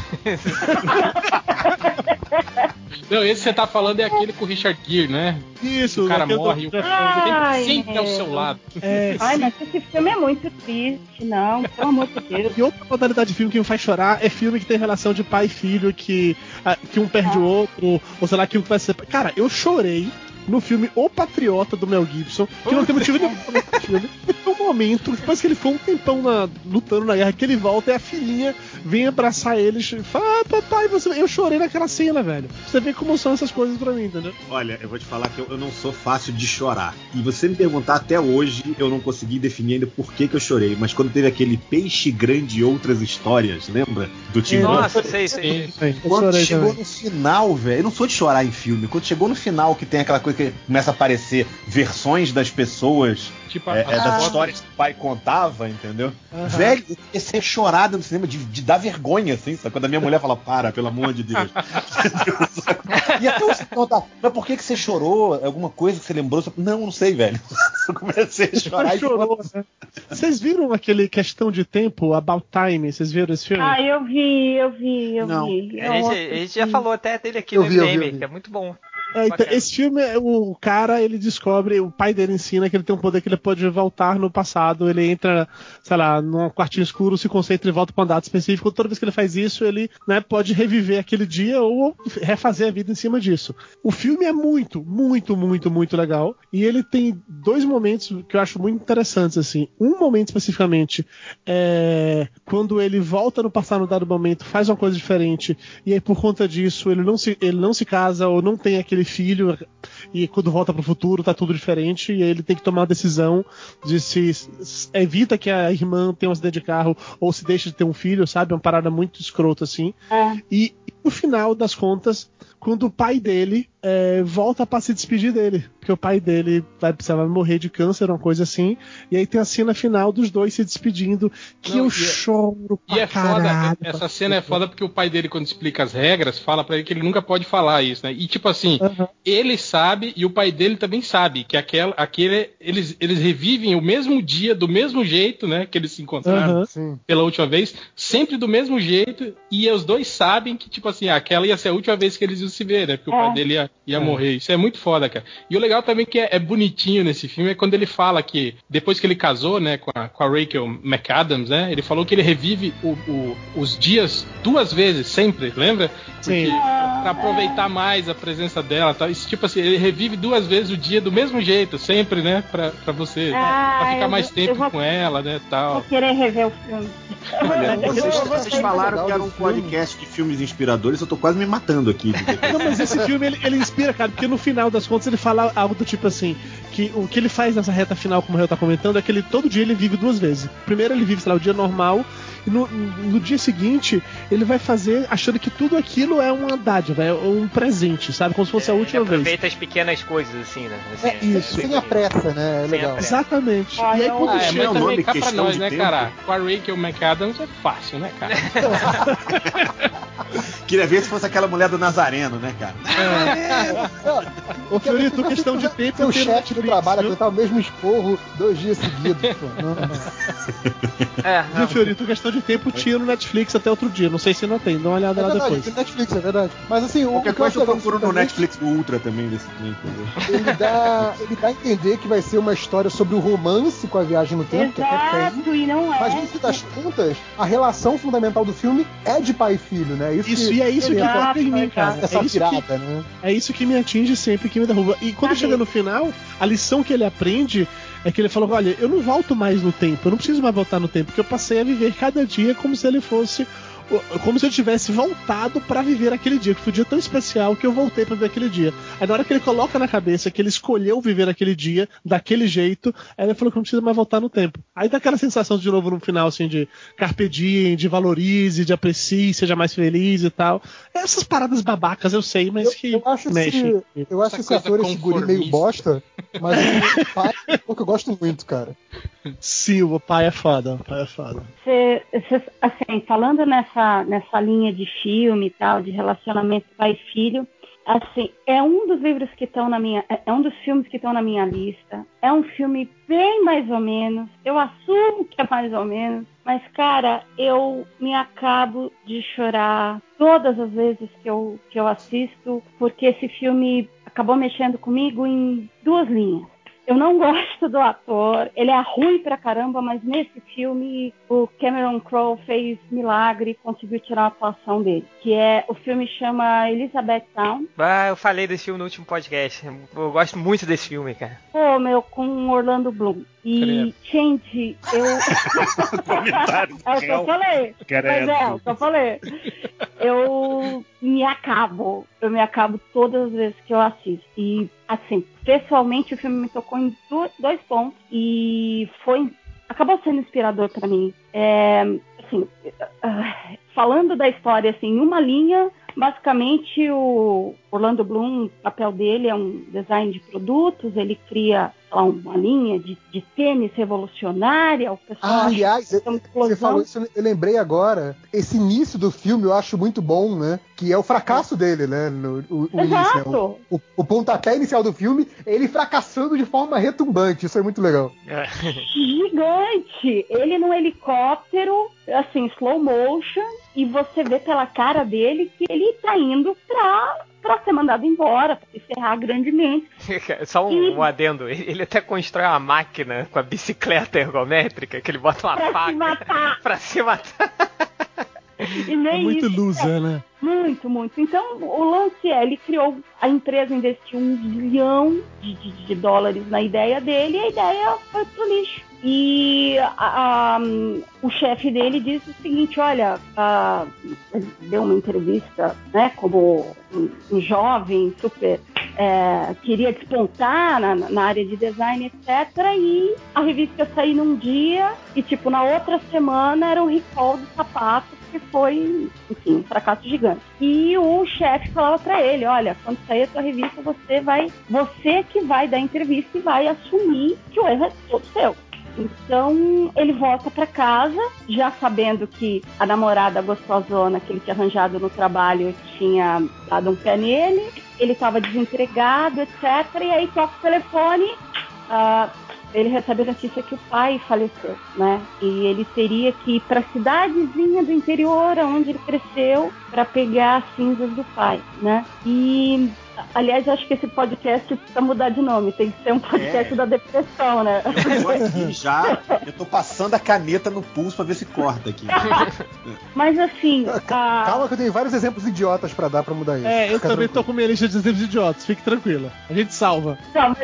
Não, esse que você tá falando é aquele com o Richard Gere, né? Isso, O cara do- morre e o Ai, sempre, sempre ao meu. seu lado. É, Ai, mas esse filme é muito triste, não, pelo amor de Deus. E outra modalidade de filme que me faz chorar é filme que tem relação de pai e filho, que, ah, que um perde o outro, ou sei lá, que um vai ser. Cara, eu chorei no filme O Patriota do Mel Gibson, que não tem motivo nenhum pra filme. Tem um momento, depois que ele foi um tempão na- lutando na guerra, que ele volta e a filhinha vem abraçar eles e fala: Ah, papai, você... eu chorei naquela cena, velho. Você vê como são essas coisas pra mim, entendeu? Olha, eu vou te falar que eu, eu não sou fácil de chorar. E você me perguntar até hoje, eu não consegui definir ainda por que, que eu chorei. Mas quando teve aquele Peixe Grande e Outras Histórias, lembra? Do Tim. Nossa, sei, sei. Quando chegou também. no final, velho, eu não sou de chorar em filme. Quando chegou no final, que tem aquela coisa que começa a aparecer versões das pessoas, Tipo, é, a- é, a das foto- histórias que o pai contava, entendeu? Velho, eu comecei a chorar no cinema, de, de dar vergonha, assim, sabe? Quando a minha mulher fala, para, pelo amor de Deus. e até você perguntar, mas por que, que você chorou? Alguma coisa que você lembrou? Não, não sei, velho. Eu comecei a chorar Você e chorou, né? Vocês viram aquele questão de tempo, About Time? Vocês viram esse filme? Ah, eu vi, eu vi, eu Não. vi. A gente, a gente já falou até dele aqui Eu no vi, eu eu vi. que é muito bom. É, então, esse filme, é, o cara, ele descobre, o pai dele ensina que ele tem um poder que ele pode voltar no passado. Ele entra, sei lá, num quartinho escuro, se concentra e volta pra um dado específico. Toda vez que ele faz isso, ele né, pode reviver aquele dia ou refazer a vida em cima disso. O filme é muito, muito, muito, muito legal. E ele tem dois momentos que eu acho muito interessantes, assim. Um momento especificamente é quando ele volta no passado no dado momento, faz uma coisa diferente, e aí por conta disso ele não se, ele não se casa ou não tem aquele filho, e quando volta pro futuro tá tudo diferente, e aí ele tem que tomar uma decisão de se se- evita que a irmã tenha um acidente de carro ou se deixa de ter um filho, sabe? É uma parada muito escrota assim. É. E no final das contas, quando o pai dele é, volta pra se despedir dele. Porque o pai dele vai precisar morrer de câncer, uma coisa assim. E aí tem a cena final dos dois se despedindo, que Não, eu e é- choro pra E é foda, caralho. essa cena é foda porque o pai dele, quando explica as regras, fala pra ele que ele nunca pode falar isso, né? E tipo assim, Aham. ele sabe e o pai dele também sabe que aquela, aquele, eles, eles revivem o mesmo dia, do mesmo jeito, né? Que eles se encontraram. Sim. pela última vez, sempre do mesmo jeito, e os dois sabem que, tipo assim, aquela ia ser a última vez que eles iam se ver, né? Porque o É. pai dele ia, ia morrer. Isso é muito foda, cara. E o legal também que é, é bonitinho nesse filme é quando ele fala que, depois que ele casou, né, com a, com a Rachel McAdams, né? Ele falou que ele revive o- o- os dias duas vezes, sempre, lembra? Porque Sim. pra aproveitar mais a presença dela, tá? Isso, tipo assim, ele revive duas vezes o dia do mesmo jeito, sempre, né? Pra, pra você, Ah, pra ficar mais vou- tempo vou- com ela, né, tal. Vou querer rever o filme. Olha, vocês, vocês falaram que era um podcast de filmes inspiradores, eu tô quase me matando aqui. Não, mas esse filme ele, ele inspira, cara, porque no final das contas ele fala algo do tipo assim: que o que ele faz nessa reta final, como o Rael tá comentando, é que ele todo dia ele vive duas vezes. Primeiro ele vive, sei lá, o dia normal, e no, no dia seguinte ele vai fazer achando que tudo aquilo é uma dádiva, é um presente, sabe? Como se fosse a Ele última vez. aproveita as pequenas coisas, assim, né? Assim, É, isso. Sem a pressa, né? É a legal. pressa. Exatamente. Ah, e aí eu- quando Ah, é, Chega chega. mas o nome também cá pra nós, né, tempo. cara? Com a Rachel McAdams é fácil, né, cara? Queria ver se fosse aquela mulher do Nazareno, né, cara? Ô, Fiorito, questão de tempo. Ter chefe do Netflix, trabalho viu? aguentar o mesmo esporro dois dias seguidos. pô. Não, não. É, Viu, não. Fiorito, questão de tempo tinha no Netflix até outro dia. Não sei se ainda tem, dá uma olhada É lá verdade, depois. tem Netflix, é verdade. Mas assim, o Qualquer o que eu coisa procuro no também, Netflix do Ultra também, desse entendeu? Ele dá, ele dá a entender que vai ser uma história sobre o romance com a viagem no tempo, que até tem. Exato, e não é. Mas no fim das contas, a relação fundamental do filme é de pai e filho, né? Isso, Isso, que, e é isso que Exato, toca em mim, cara. exato. essa É que, né? é isso que me atinge sempre, que me derruba. E quando chega no final, a lição que ele aprende é que ele falou: olha, eu não volto mais no tempo, eu não preciso mais voltar no tempo, porque eu passei a viver cada dia como se ele fosse. Como se eu tivesse voltado pra viver aquele dia, que foi um dia tão especial que eu voltei pra viver aquele dia. Aí na hora que ele coloca na cabeça que ele escolheu viver aquele dia daquele jeito, aí ele falou que não precisa mais voltar no tempo. Aí dá aquela sensação de novo no final, assim, de carpe diem, de valorize, de aprecie, seja mais feliz e tal. Essas paradas babacas eu sei, mas Eu, que eu acho mexem. esse, eu acho Essa esse ator, esse guri meio bosta, mas o pai é um que eu gosto muito, cara. Sim, o pai é foda, o pai é foda. Cê- cê- assim, falando nessa, nessa linha de filme e tal, de relacionamento pai filho, assim, é um dos livros que estão na minha, é é um dos filmes que estão na minha lista. É um filme bem mais ou menos. Eu assumo que é mais ou menos, mas cara, eu me acabo de chorar todas as vezes que eu que eu assisto, porque esse filme acabou mexendo comigo em duas linhas. Eu não gosto do ator, ele é ruim pra caramba, mas nesse filme o Cameron Crowe fez milagre e conseguiu tirar a atuação dele. Que é, o filme chama Elizabeth Town. Ah, eu falei desse filme no último podcast. Eu gosto muito desse filme, cara. Pô, meu, com Orlando Bloom. E, gente, eu. é o que eu falei. Mas é, o que eu falei. Eu me acabo. Eu me acabo todas as vezes que eu assisto. E, assim, pessoalmente, o filme me tocou em do- dois pontos. E foi. Acabou sendo inspirador pra mim. É, assim, ah, falando da história, assim, em uma linha, basicamente o Orlando Bloom, o papel dele é um design de produtos, ele cria lá, uma linha de, de tênis revolucionária, o pessoal Ah, aliás, que é Você falou isso, eu lembrei agora. Esse início do filme eu acho muito bom, né? Que é o fracasso dele, né? No, o, o início, né? Exato. O, o- o pontapé inicial do filme, ele fracassando de forma retumbante. Isso é muito legal. Gigante! Ele num helicóptero, assim, slow motion, e você vê pela cara dele que ele tá indo pra para ser mandado embora, para se ferrar grandemente. Só um, E- um adendo. Ele até constrói uma máquina com a bicicleta ergométrica que ele bota uma Pra se faca matar. pra se matar. E É nem muito isso. loser, né? Muito, muito. Então, o lance é, ele criou, a empresa investiu um bilhão de, de- de dólares na ideia dele e a ideia foi pro lixo. E a- a- o chefe dele disse o seguinte, olha, ele deu uma entrevista, né, como um, um jovem super é, queria despontar na, na área de design, etc. E a revista ia sair num dia e, tipo, na outra semana era o recall do sapato, que foi, enfim, um fracasso gigante. E o chefe falava pra ele, olha, quando sair a tua revista, você vai, você que vai dar entrevista e vai assumir que o erro é todo seu. Então ele volta pra casa, já sabendo que a namorada gostosona que ele tinha arranjado no trabalho tinha dado um pé nele, ele estava desempregado, etc. E aí toca o telefone, ah, ele recebe a notícia que o pai faleceu, né? E ele teria que ir para a cidadezinha do interior, onde ele cresceu, para pegar as cinzas do pai, né? E Aliás, eu acho que esse podcast precisa mudar de nome. Tem que ser um podcast É. da depressão, né? Eu tô aqui já, eu tô passando a caneta no pulso pra ver se corta aqui. Mas assim, a- Calma que eu tenho vários exemplos idiotas pra dar pra mudar isso. É, eu Fica também tô tranquilo. com minha lista de exemplos idiotas, fique tranquila. A gente salva. Não,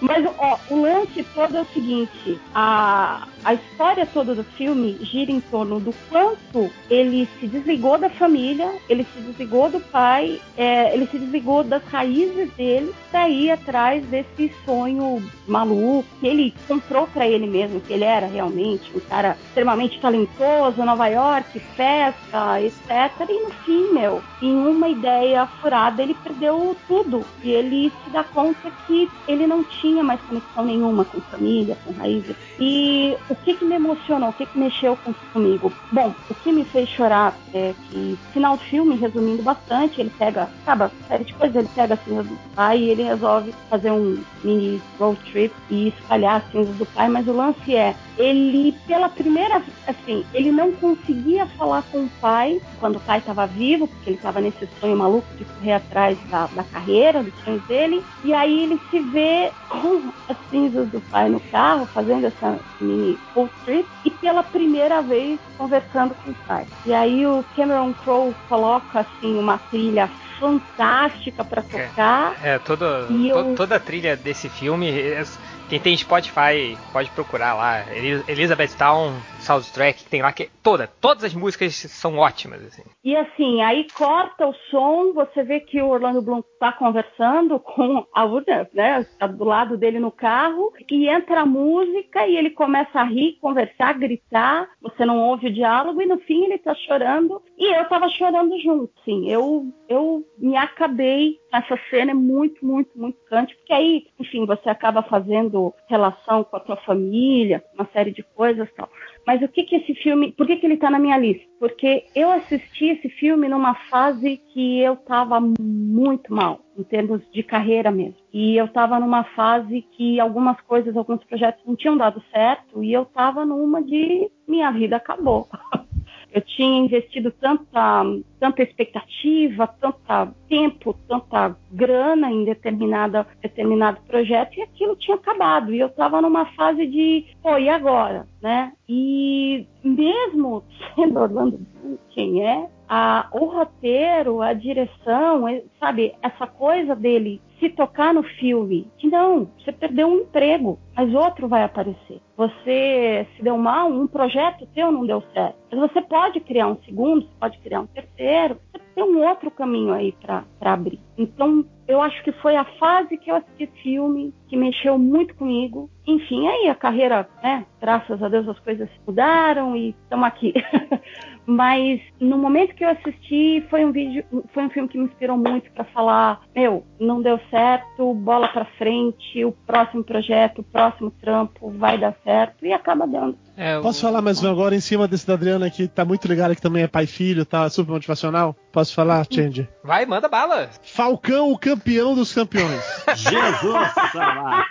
mas, ó, o lance todo é o seguinte: a, a história toda do filme gira em torno do quanto ele se desligou da família, ele se desligou do pai, é, ele se desligou das raízes dele pra ir atrás desse sonho maluco que ele comprou pra ele mesmo, que ele era realmente um cara extremamente talentoso, Nova York, festa, etc. E no fim, meu, em uma ideia furada, ele perdeu tudo. E ele se dá conta que ele não tinha mais conexão nenhuma com família, com raízes. E o que que me emocionou, o que que mexeu com, comigo? Bom, o que me fez chorar é que, final do filme, resumindo bastante, ele pega, acaba, série de coisas, ele pega a cinza do pai e ele resolve fazer um mini road trip e espalhar as cinzas do pai, mas o lance é, ele, pela primeira, assim, ele não conseguia falar com o pai quando o pai estava vivo, porque ele estava nesse sonho maluco de correr atrás da, da carreira, dos sonhos dele, e aí ele se vê com as cinzas do pai no carro, fazendo essa mini road trip, e pela primeira vez conversando com o pai. E aí o Cameron Crowe coloca, assim, uma trilha fantástica para tocar, É, toda, E to- eu- toda a trilha desse filme, é- quem tem Spotify pode procurar lá. Elizabeth Town soundtrack tem lá que toda, todas as músicas são ótimas assim. E assim, aí corta o som, você vê que o Orlando Bloom tá conversando com a Urna, né? Tá do lado dele no carro, e entra a música e ele começa a rir, conversar, gritar, você não ouve o diálogo, e no fim ele tá chorando, e eu tava chorando junto, sim. Eu, eu me acabei essa cena é muito, muito, muito tocante, porque aí, enfim, você acaba fazendo relação com a tua família, uma série de coisas e tal. Mas o que que esse filme, por que que ele tá na minha lista? Porque eu assisti esse filme numa fase que eu tava muito mal, em termos de carreira mesmo. E eu tava numa fase que algumas coisas, alguns projetos não tinham dado certo, e eu tava numa de minha vida acabou. Eu tinha investido tanta, tanta expectativa, tanto tempo, tanta grana em determinada, determinado projeto e aquilo tinha acabado. E eu estava numa fase de, pô, e agora? Né? E mesmo sendo Orlando Bloom quem é, a, o roteiro, a direção, eh, sabe, essa coisa dele se tocar no filme, que não, você perdeu um emprego, mas outro vai aparecer. Você se deu mal, um projeto teu não deu certo. Mas você pode criar um segundo, você pode criar um terceiro, você tem um outro caminho aí para abrir. Então, eu acho que foi a fase que eu assisti filme que mexeu muito comigo. Enfim, aí a carreira, né? Graças a Deus as coisas mudaram e estamos aqui. Mas no momento que eu assisti, foi um vídeo, foi um filme que me inspirou muito para falar, meu, não deu certo, bola para frente, o próximo projeto, o próximo trampo vai dar certo e acaba dando. É, Posso o- falar mais um agora em cima desse da Adriana que tá muito ligado que também é pai e filho, tá super motivacional? Posso falar, Change? Vai, manda bala. Falcão, o campeão dos campeões. Jesus amado.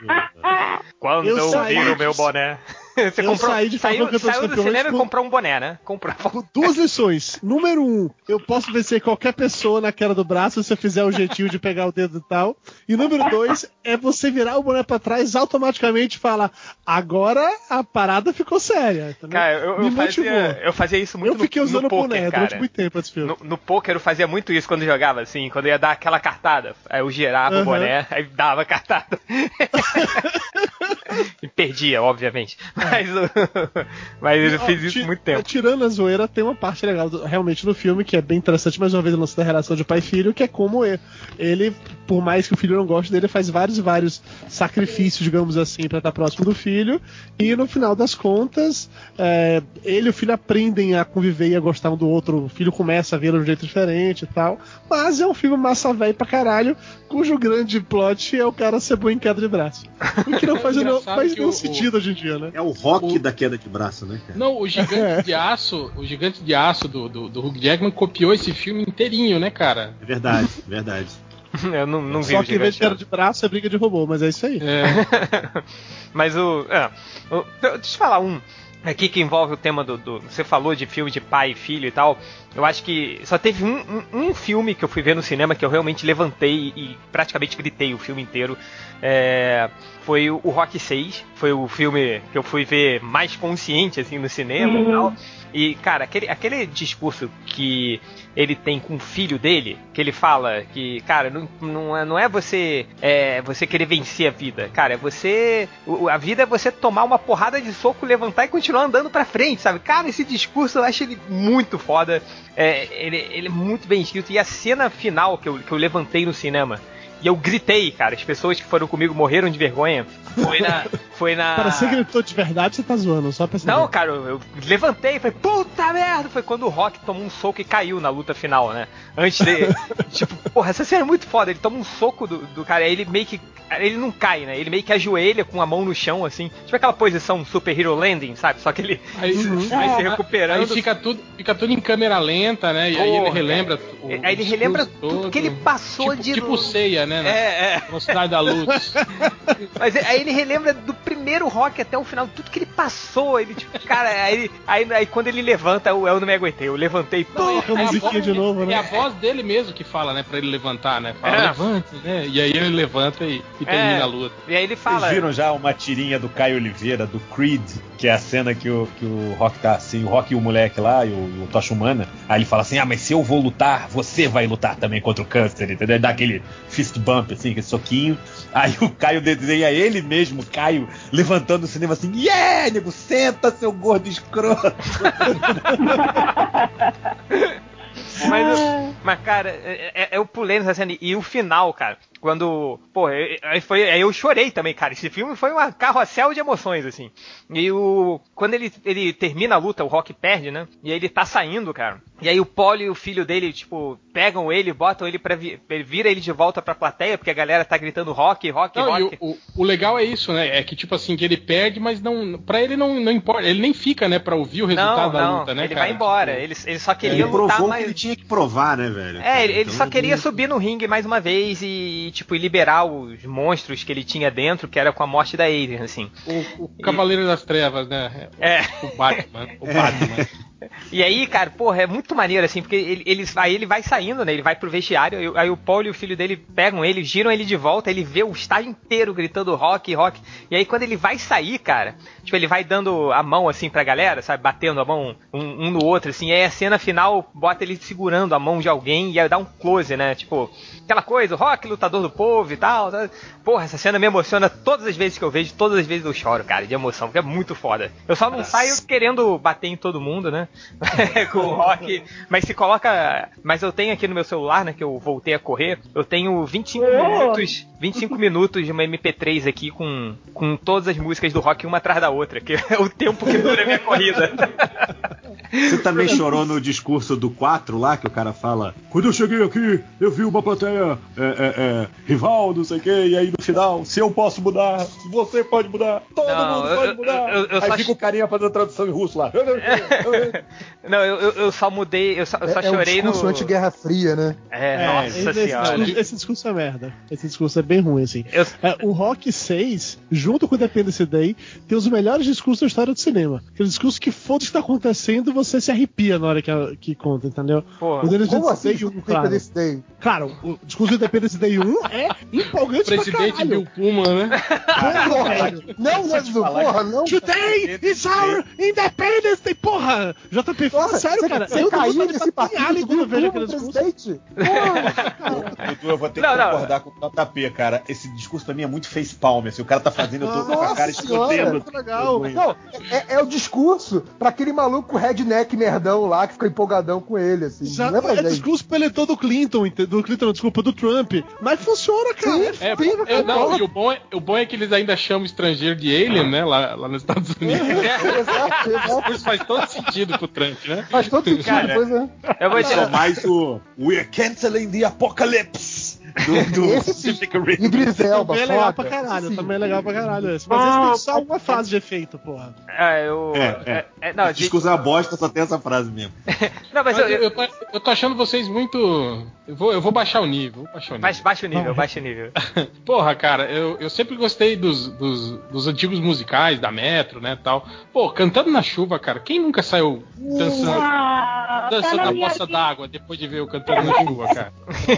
Quando Eu eu, viro o meu boné. Você Eu comprou, saí de saiu, saiu do cinema e com- comprou um boné, né? Comprou. Com duas lições. Número um, eu posso vencer qualquer pessoa na queda do braço se eu fizer o jeitinho de pegar o dedo e tal. E número dois, é você virar o boné pra trás automaticamente fala: agora a parada ficou séria. entendeu? Cara, eu, eu, fazia, eu fazia isso muito eu fiquei no, usando no o poker, boné cara. durante muito tempo esse filme. No, no poker eu fazia muito isso quando jogava, assim, quando eu ia dar aquela cartada. Aí eu girava o Aham. boné, aí dava a cartada. e perdia, obviamente. Mas, mas eu Ó, fiz isso muito tempo. Tirando a zoeira, tem uma parte legal realmente no filme que é bem interessante, mais uma vez, o lance da relação de pai e filho, que é como ele, ele, por mais que o filho não goste dele, faz vários e vários sacrifícios, digamos assim, pra estar próximo do filho. E no final das contas, é, ele e o filho aprendem a conviver e a gostar um do outro. O filho começa a ver de um jeito diferente e tal. Mas é um filme massa velho pra caralho, cujo grande plot é o cara ser bom em queda de braço. O que não faz, não, faz que nenhum o- sentido hoje em dia, né? É o rock O- da queda de braço, né, cara? Não, o gigante de aço, o gigante de aço do, do, do Hugh Jackman copiou esse filme inteirinho, né, cara? É verdade, é verdade. Eu não, não vi Só que em vez de queda de braço é briga de robô, mas é isso aí. É, Mas o, é, o- Deixa eu te falar um aqui que envolve o tema do, do- Você falou de filme de pai e filho e tal. Eu acho que só teve um, um, um filme que eu fui ver no cinema que eu realmente levantei e praticamente gritei o filme inteiro. É, foi o o Rock 6. Foi o filme que eu fui ver mais consciente assim no cinema e tal. E, cara, aquele, aquele discurso que ele tem com o filho dele, que ele fala que, cara, não, não, é, não é você é, você querer vencer a vida, cara, é você. A vida é você tomar uma porrada de soco, levantar e continuar andando pra frente, sabe? Cara, esse discurso eu acho ele muito foda. É, ele, ele é muito bem escrito. E a cena final que eu, que eu levantei no cinema. E eu gritei, cara. As pessoas que foram comigo morreram de vergonha. Foi na. Foi na. Para ser gritou de verdade, você tá zoando, só pra saber. Não, cara, eu, levantei e falei, puta merda! Foi quando o Rock tomou um soco e caiu na luta final, né? Antes de. tipo, porra, essa cena é muito foda. Ele toma um soco do, do cara, aí ele meio que. Ele não cai, né? Ele meio que ajoelha com a mão no chão, assim. Tipo aquela posição Super Hero Landing, sabe? Só que ele aí, vai se recuperando. Aí fica tudo, fica tudo em câmera lenta, né? E aí ele relembra. o- Aí ele relembra discurso tudo que ele passou tipo, de Tipo ceia, né? na É, é. Velocidade da luz. Mas aí ele relembra do primeiro rock até o final, tudo que ele passou. Ele, tipo, cara, aí, ele- aí, aí quando ele levanta, eu, eu não me aguentei. Eu levantei, Não, pô, a musiquinha de novo, né? É a voz dele mesmo que fala, né? Pra ele levantar, né? Fala, É. levante, né? E aí ele levanta e, e termina É. a luta. E aí ele fala. Vocês viram já uma tirinha do Caio Oliveira, do Creed, que é a cena que o, que o Rock tá assim, o Rock e o moleque lá, e o, o Tocha Humana. Aí ele fala assim: Ah, mas se eu vou lutar, você vai lutar também contra o câncer, entendeu? Dá aquele fist bump, assim, aquele soquinho. Aí o Caio desenha ele mesmo, Caio, levantando o cinema assim: Yeah, nego, senta, seu gordo escroto. Mas, mas, cara, é- é- eu pulei nessa cena. E o final, cara, quando. Pô, aí foi, aí eu chorei também, cara. Esse filme foi uma carrossel de emoções, assim. E o. Quando ele, ele termina a luta, o Rock perde, né? E aí ele tá saindo, cara. E aí o Paulo e o filho dele, tipo, pegam ele, botam ele pra. Vi, ele vira ele de volta pra plateia, porque a galera tá gritando rock, rock, Não, rock. o, o, o legal é isso, né? É que, tipo assim, que ele perde, mas não. Pra ele não, não importa. Ele nem fica, né, pra ouvir o resultado Não, da não, luta, né? ele cara? vai embora. Tipo, Ele, ele só Ele queria lutar provou o mais. que ele tinha que provar, né, velho? É, ele, ele Então, só queria subir no ringue mais uma vez e, tipo, e liberar os monstros que ele tinha dentro, que era com a morte da Adrian, assim. O, o Cavaleiro das Trevas, né? É. O Batman. O Batman. E aí, cara, porra, é muito maneiro, assim, porque ele, eles, aí ele vai saindo, né? Ele vai pro vestiário, aí, aí o Paul e o filho dele pegam ele, giram ele de volta, ele vê o estádio inteiro gritando rock, rock. E aí, quando ele vai sair, cara, tipo, ele vai dando a mão, assim, pra galera, sabe? Batendo a mão um, um no outro, assim. E aí a cena final bota ele segurando a mão de alguém e aí dá um close, né? Tipo, aquela coisa, rock, lutador do povo e tal. tá? Porra, essa cena me emociona todas as vezes que eu vejo, todas as vezes eu choro, cara, de emoção, porque é muito foda. Eu só não saio querendo bater em todo mundo, né? Com o rock. Mas se coloca. Mas eu tenho aqui no meu celular, né? Que eu voltei a correr. Eu tenho 25 Oh! minutos. 25 minutos de uma MP3 aqui com, com todas as músicas do rock uma atrás da outra, que é o tempo que dura a minha corrida. Você também chorou no discurso do 4 lá, que o cara fala: Quando eu cheguei aqui, eu vi uma plateia é, é, é, rival, não sei o quê, e aí no final, se eu posso mudar, você pode mudar, todo Não, mundo eu- pode eu- mudar. eu- eu aí fica o carinha fazendo tradução em russo lá. Não, eu, eu, eu só mudei, eu só, eu só É, é um chorei discurso no. anti-Guerra Fria, né? É, É, nossa esse, esse senhora. discurso, esse discurso é merda. Esse discurso é bem ruim, assim. Eu- É, o Rock 6, junto com o Independence Day, tem os melhores discursos da história do cinema. Aquele discurso que foda o que tá acontecendo, você se arrepia na hora que, que conta, entendeu? Porra. O Independence Como assim? Day 1, Desculpa, claro. day? Claro, o discurso do Independence Day 1 é empolgante pra Presidente caralho. Bill Pullman, né? Porra, velho. Não, não, porra, não. Today is our Independence Day, porra! JP, fala Nossa, sério, você, cara. Você eu caiu nesse partido quando eu vejo aquele discurso. Dudu, eu vou ter Não, que não. concordar com o JP, cara. Esse discurso pra mim é muito face palm. Assim, o cara tá fazendo, eu tô com a cara legal. Não, é, é o discurso pra aquele maluco redneck merdão lá que fica empolgadão com ele, assim. Já, não é é discurso pro eleitor do Clinton, do Clinton, desculpa, do Trump. Mas funciona, cara. É, Sim, é, não, e o bom, é, o bom é que eles ainda chamam estrangeiro de alien, né? Lá, lá nos Estados Unidos. Exato, exato. Isso faz todo sentido pro Trump, né? Faz todo sentido, Cara, pois é. Eu vou dizer. mais o We're canceling the apocalypse do, do Esse. Idris Elba, Também é legal pra caralho, Sim. também é legal pra caralho esse. Mas esse tem só uma frase de efeito, porra. É, eu. É, é. é, é, não, Esse de- discurso é uma bosta, só tem essa frase mesmo. não, mas Mas eu. eu, eu- tô, eu tô achando vocês muito. Eu vou, eu vou baixar o nível. Vou baixar o nível. Baixa, baixa o nível, baixa o nível. Porra, cara, eu, eu sempre gostei dos, dos, dos antigos musicais, da Metro, né, tal. Pô, cantando na chuva, cara, quem nunca saiu dançando, Ah, tá dançando na poça d'água depois de ver o cantando na chuva, cara?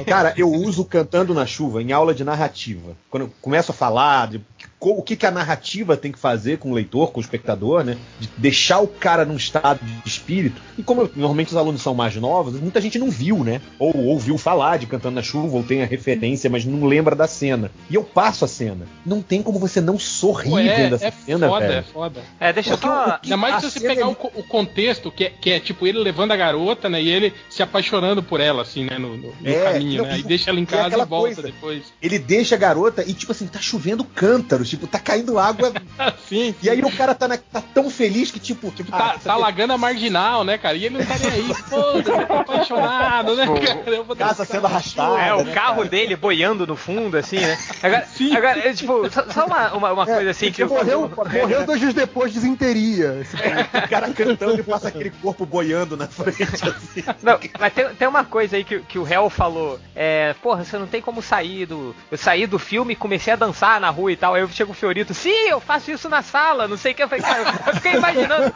Cara, eu uso Cantando na Chuva em aula de narrativa. Quando eu começo a falar de o que, que a narrativa tem que fazer com o leitor, com o espectador, né? De deixar o cara num estado de espírito. E como normalmente os alunos são mais novos, muita gente não viu, né? Ou ouviu falar de Cantando na Chuva, ou tem a referência, mas não lembra da cena. E eu passo a cena. Não tem como você não sorrir Pô, é, essa é cena, foda, é velho. foda. É, deixa eu Porque só. o- Ainda mais se você pegar é- o, co- o contexto, que é, que é tipo ele levando a garota, né? E ele se apaixonando por ela, assim, né? No, no- no É, caminho, não, né? e- deixa ela em e casa e, volta coisa. depois. Ele deixa a garota e, tipo assim, tá chovendo cântaros, tipo, tá caindo água. Assim. e aí o cara tá, na- tá tão feliz que, tipo, Tipo, ah, tá, tá alagando a marginal, né, cara? E ele não tá nem aí. Foda-se, eu tô apaixonado, né, cara? Eu vou casa sendo na arrastada. É, o né, carro cara? dele boiando no fundo, assim, né? Agora, Sim. agora é, tipo, só, só uma, uma, uma É, coisa assim que eu. morreu, morreu dois dias depois de desinteria. O cara cantando e passa aquele corpo boiando na frente, assim. Não, mas tem, tem uma coisa aí que, que o réu falou. É, porra, você não tem como sair do. Eu saí do filme e comecei a dançar na rua e tal. Aí chega o Fiorito, sim, eu faço isso na sala, não sei o que. Eu falei, cara, eu fiquei imaginando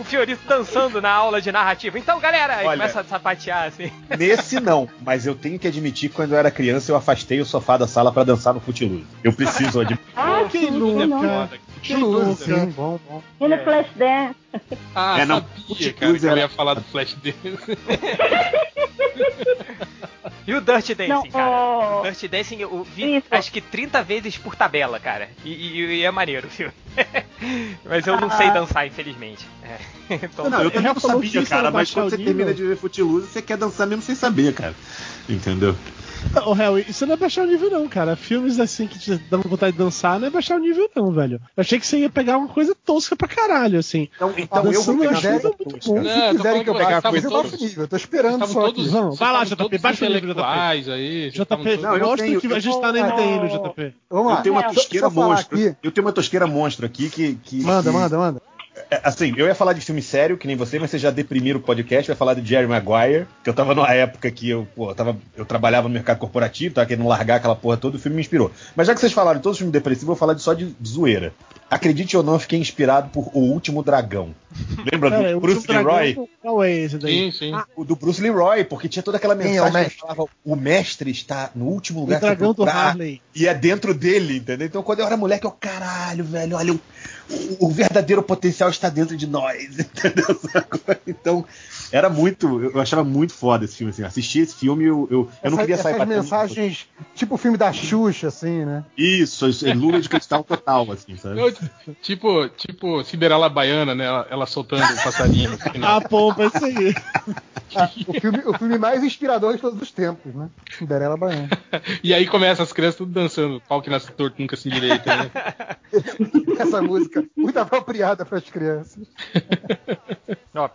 o Fiorito dançando na aula de narrativa. Então, galera, aí Olha. começa a sapatear assim. Nesse não, mas eu tenho que admitir que quando eu era criança eu afastei o sofá da sala pra dançar no Footloose. Eu preciso admitir. Ah, que louco, não. cara. Que sim, bom, bom. E no Flashdance. Ah, É, não, sabia, cara, que eu ia falar do Flash dele. E o Dirty Dancing, Não, cara? O Dirty Dancing eu vi Isso. acho que 30 vezes por tabela, cara. E, e- e é maneiro o filme. Mas eu não Ah. sei dançar, infelizmente. É. Então, Não, eu também não sabia, cara, era mas quando você termina de ver Footloose, você quer dançar mesmo sem saber, cara. Entendeu? Ô, Harry, isso não é baixar o nível, não, cara. Filmes assim que te dão vontade de dançar não é baixar o nível, não, velho. Eu achei que você ia pegar uma coisa tosca pra caralho, assim. Então, então eu vou pegar é coisa muito bom. Não, Se quiserem que eu a coisa, eu faço todos- nível. Eu tô esperando só todos, aqui. Não, vai lá, JP, baixa o nível, intelectuais aí. JP, Não, mostra tenho, que eu a gente tá na MTN. JP. Vamos lá. Eu tenho uma tosqueira monstro. aqui. Eu tenho uma tosqueira monstro aqui que. Manda, manda, manda. É, Assim, eu ia falar de filme sério, que nem você, mas você já deprimiram o podcast, vai falar de Jerry Maguire, que eu tava numa época que eu, pô, eu, tava, eu trabalhava no mercado corporativo, tava querendo largar aquela porra toda, o filme me inspirou. Mas já que vocês falaram de todos os filmes depressivos, eu vou falar de, só de, zoeira. Acredite ou não, eu fiquei inspirado por O Último Dragão. Lembra Pera, do o Bruce último dragão, Leroy? Qual é esse daí? Sim, sim. Ah, o do Bruce Leroy, porque tinha toda aquela é o mensagem que mestre? falava o mestre está no último O lugar que você dragão do procurar, Harley. e é dentro dele, entendeu? Então quando eu era moleque, eu, caralho, velho, olha, o, o- verdadeiro potencial está dentro de nós, entendeu? Então, era muito, eu achava muito foda esse filme, assim, assistir esse filme, eu, eu, eu não Essa- queria sair batendo- mensagens, tipo o filme da Xuxa, assim, né? Isso, isso, é lula de cristal total, assim, sabe? Eu, tipo, tipo Cinderela Baiana, né? Ela, ela soltando o passarinho final. Ah, pompa, isso aí. Ah, o, filme, o filme mais inspirador de todos os tempos, né? Cinderela Baiana. E aí começa as crianças tudo dançando. Pau que nasce torto, nunca se endireita. Né? Essa música muito apropriada para as crianças.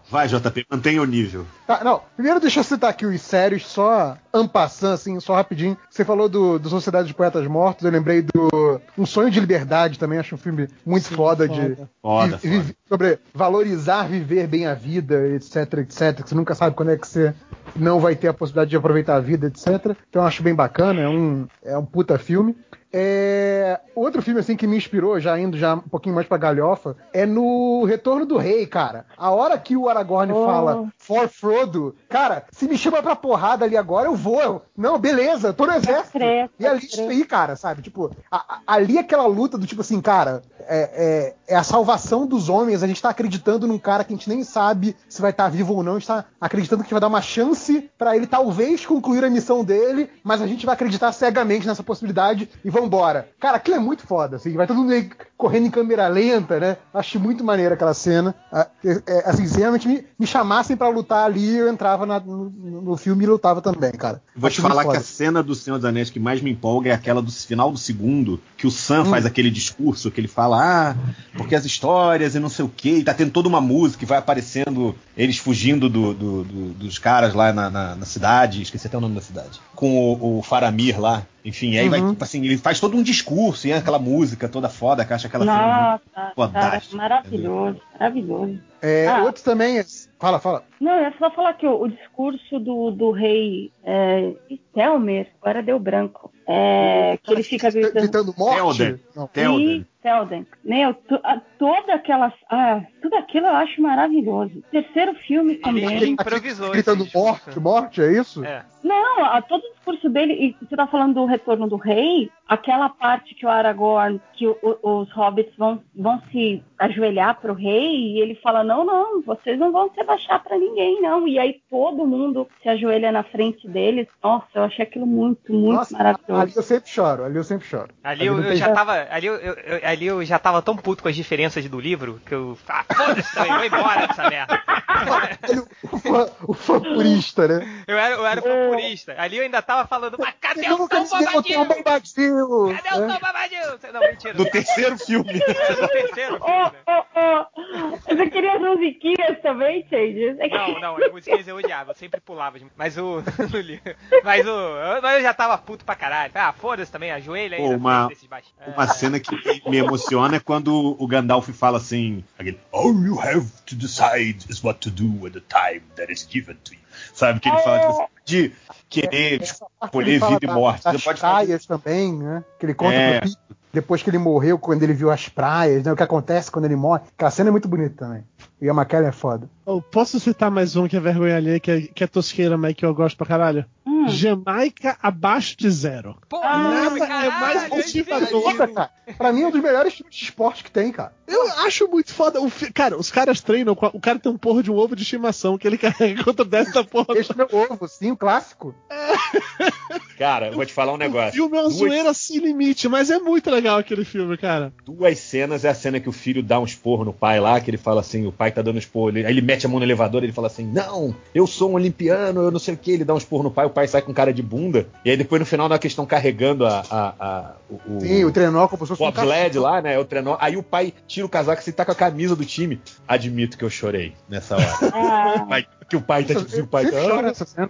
Vai, JP, mantenha o nível. Tá, não, primeiro deixa eu citar aqui os sérios, só ampassando, assim, só rapidinho. Você falou do, do Sociedade dos Poetas Mortos, eu lembrei do Um Sonho de Liberdade também, acho um filme muito Sim, foda, foda. de. Foda, vi- vi- foda. Sobre valorizar, viver bem a vida, etc, etc. Que você nunca sabe quando é que você não vai ter a possibilidade de aproveitar a vida, etc. Então eu acho bem bacana, é um, é um puta filme. É, Outro filme assim que me inspirou, já indo já um pouquinho mais pra galhofa, é no Retorno do Rei, cara. A hora que o Aragorn Oh. fala For Frodo, cara, se me chama pra porrada ali agora, eu vou. Eu- Não, beleza, tô no exército. crer, e ali pode isso aí, cara, sabe? Tipo, a- a- ali aquela luta do tipo assim, cara, é, é- é a salvação dos homens. A gente tá acreditando num cara que a gente nem sabe se vai estar vivo ou não. A gente tá acreditando que vai dar uma chance pra ele talvez concluir a missão dele, mas a gente vai acreditar cegamente nessa possibilidade e vambora. Cara, aquilo é muito foda, assim. Vai todo mundo aí correndo em câmera lenta, né? Acho muito maneiro aquela cena. Ah, é- é, assim, se realmente me, me chamassem pra lutar ali, eu entrava na- no, no filme e lutava também, cara. Vou te Acho muito falar que a cena do Senhor dos Anéis que mais me empolga é aquela do final do segundo, que o Sam Hum. faz aquele discurso que ele fala, ah, porque as histórias e não sei o quê, e tá tendo toda uma música e vai aparecendo eles fugindo do- do- do- dos caras lá na, na- na cidade, esqueci até o nome da cidade, com o, o Faramir lá, enfim, aí vai, Uhum. tipo assim, ele faz todo um discurso, e é aquela música toda foda, que eu acho aquela Nossa, cara, Fantástico. maravilhoso, maravilhoso. É, Ah. Outro também é. Fala, fala. Não, eu ia só falar que o, o discurso do, do rei é, agora deu branco. É, que ele fica gritando. gritando morte. Não. Selden. Meu, to- a- toda aquelas. Ah, tudo aquilo eu acho maravilhoso. Terceiro filme Ele, também. ele improvisou. Gritando morte, morte, é isso? É. Não, a- todo o discurso dele, e você tá falando do retorno do rei, aquela parte que o Aragorn, que o- o- os hobbits vão, vão se ajoelhar pro rei, e ele fala, não, não, vocês não vão se abaixar pra ninguém, não. E aí todo mundo se ajoelha na frente deles. Nossa, eu achei aquilo muito, muito Nossa, maravilhoso. ali eu sempre choro, ali eu sempre choro. Ali eu, não eu tem- já tava. Ali eu, eu- eu- ali eu já tava tão puto com as diferenças do livro que eu. Ah, foda-se também, vou embora dessa merda. O, fã, o fã purista, né? Eu era, eu era É. purista. Ali eu ainda tava falando, mas cadê o nunca Tom Bombadil? bombadil? Cadê o né? Tom Bombadil? Não, mentira. No terceiro filme. É no terceiro filme, né? ô, ô, Você queria as musiquinhas também, Changes? É Não, não, as musiquinhas eu odiava, eu sempre pulava. Mas o. mas o. Eu, mas eu já tava puto pra caralho. Ah, foda-se também, ajoelha aí uma-. Uma cena que me emociona é quando o Gandalf fala assim: aquele, All you have to decide is what to do at the time that is given to you. Sabe? Que ele fala tipo, assim, de querer escolher ele fala vida e morte. Você Das pode fazer também, né? Que ele conta É. pro Pico, depois que ele morreu, quando ele viu as praias, né? O que acontece quando ele morre. Aquela cena é muito bonita também. E a McKellen é foda. Oh, posso citar mais um que é vergonha alheia, que é, que é tosqueira, mas que eu gosto pra caralho? Hum. Jamaica abaixo de zero. Pô, Nada é caralho, mais é motivador. Foda, cara. Pra mim é um dos melhores filmes de esporte que tem, cara. Eu acho muito foda. O fi- cara, os caras treinam. com a- O cara tem um porra de um ovo de estimação que ele carrega contra dessa porra. Esse é meu ovo, sim, o clássico. Cara, eu vou te falar um O negócio. filme é uma Duas- zoeira sem limite, mas é muito legal aquele filme, cara. duas cenas é a cena que o filho dá um esporro no pai lá, que ele fala assim, o pai tá dando esporro, ele- aí ele mete a mão no elevador, ele fala assim, não, eu sou um olimpiano, eu não sei o que, ele dá um esporro no pai, o pai sai com cara de bunda, e aí depois no final na questão carregando a, a- a- o, o- Sim, o trenó como se fosse o um bobsled lá, né, o trenó, aí o pai tira o casaco e tá com a camisa do time. Admito que eu chorei nessa hora. Ah, Mas que o pai tá tipo assim, o pai tá... nessa cena.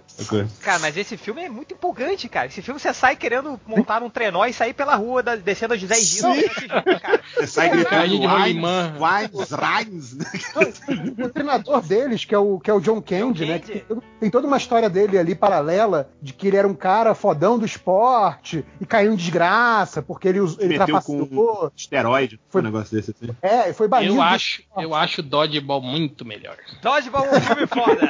Cara, mas esse filme é muito empolgante, cara. Esse filme você sai querendo montar um trenó e sair pela rua da- descendo a José Gino. Sim. cara. Você sai gritando de Wines, Rhines, né? O treinador deles, que é o, que é o John Candy, John né? Tem, todo- tem toda uma história dele ali paralela de que ele era um cara fodão do esporte e caiu em desgraça porque ele, ele Meteu com trapaceou. esteroide, Foi- um negócio desse assim. É, foi banido. Eu acho, eu acho Dodgeball muito melhor. Dodgeball é um filme foda.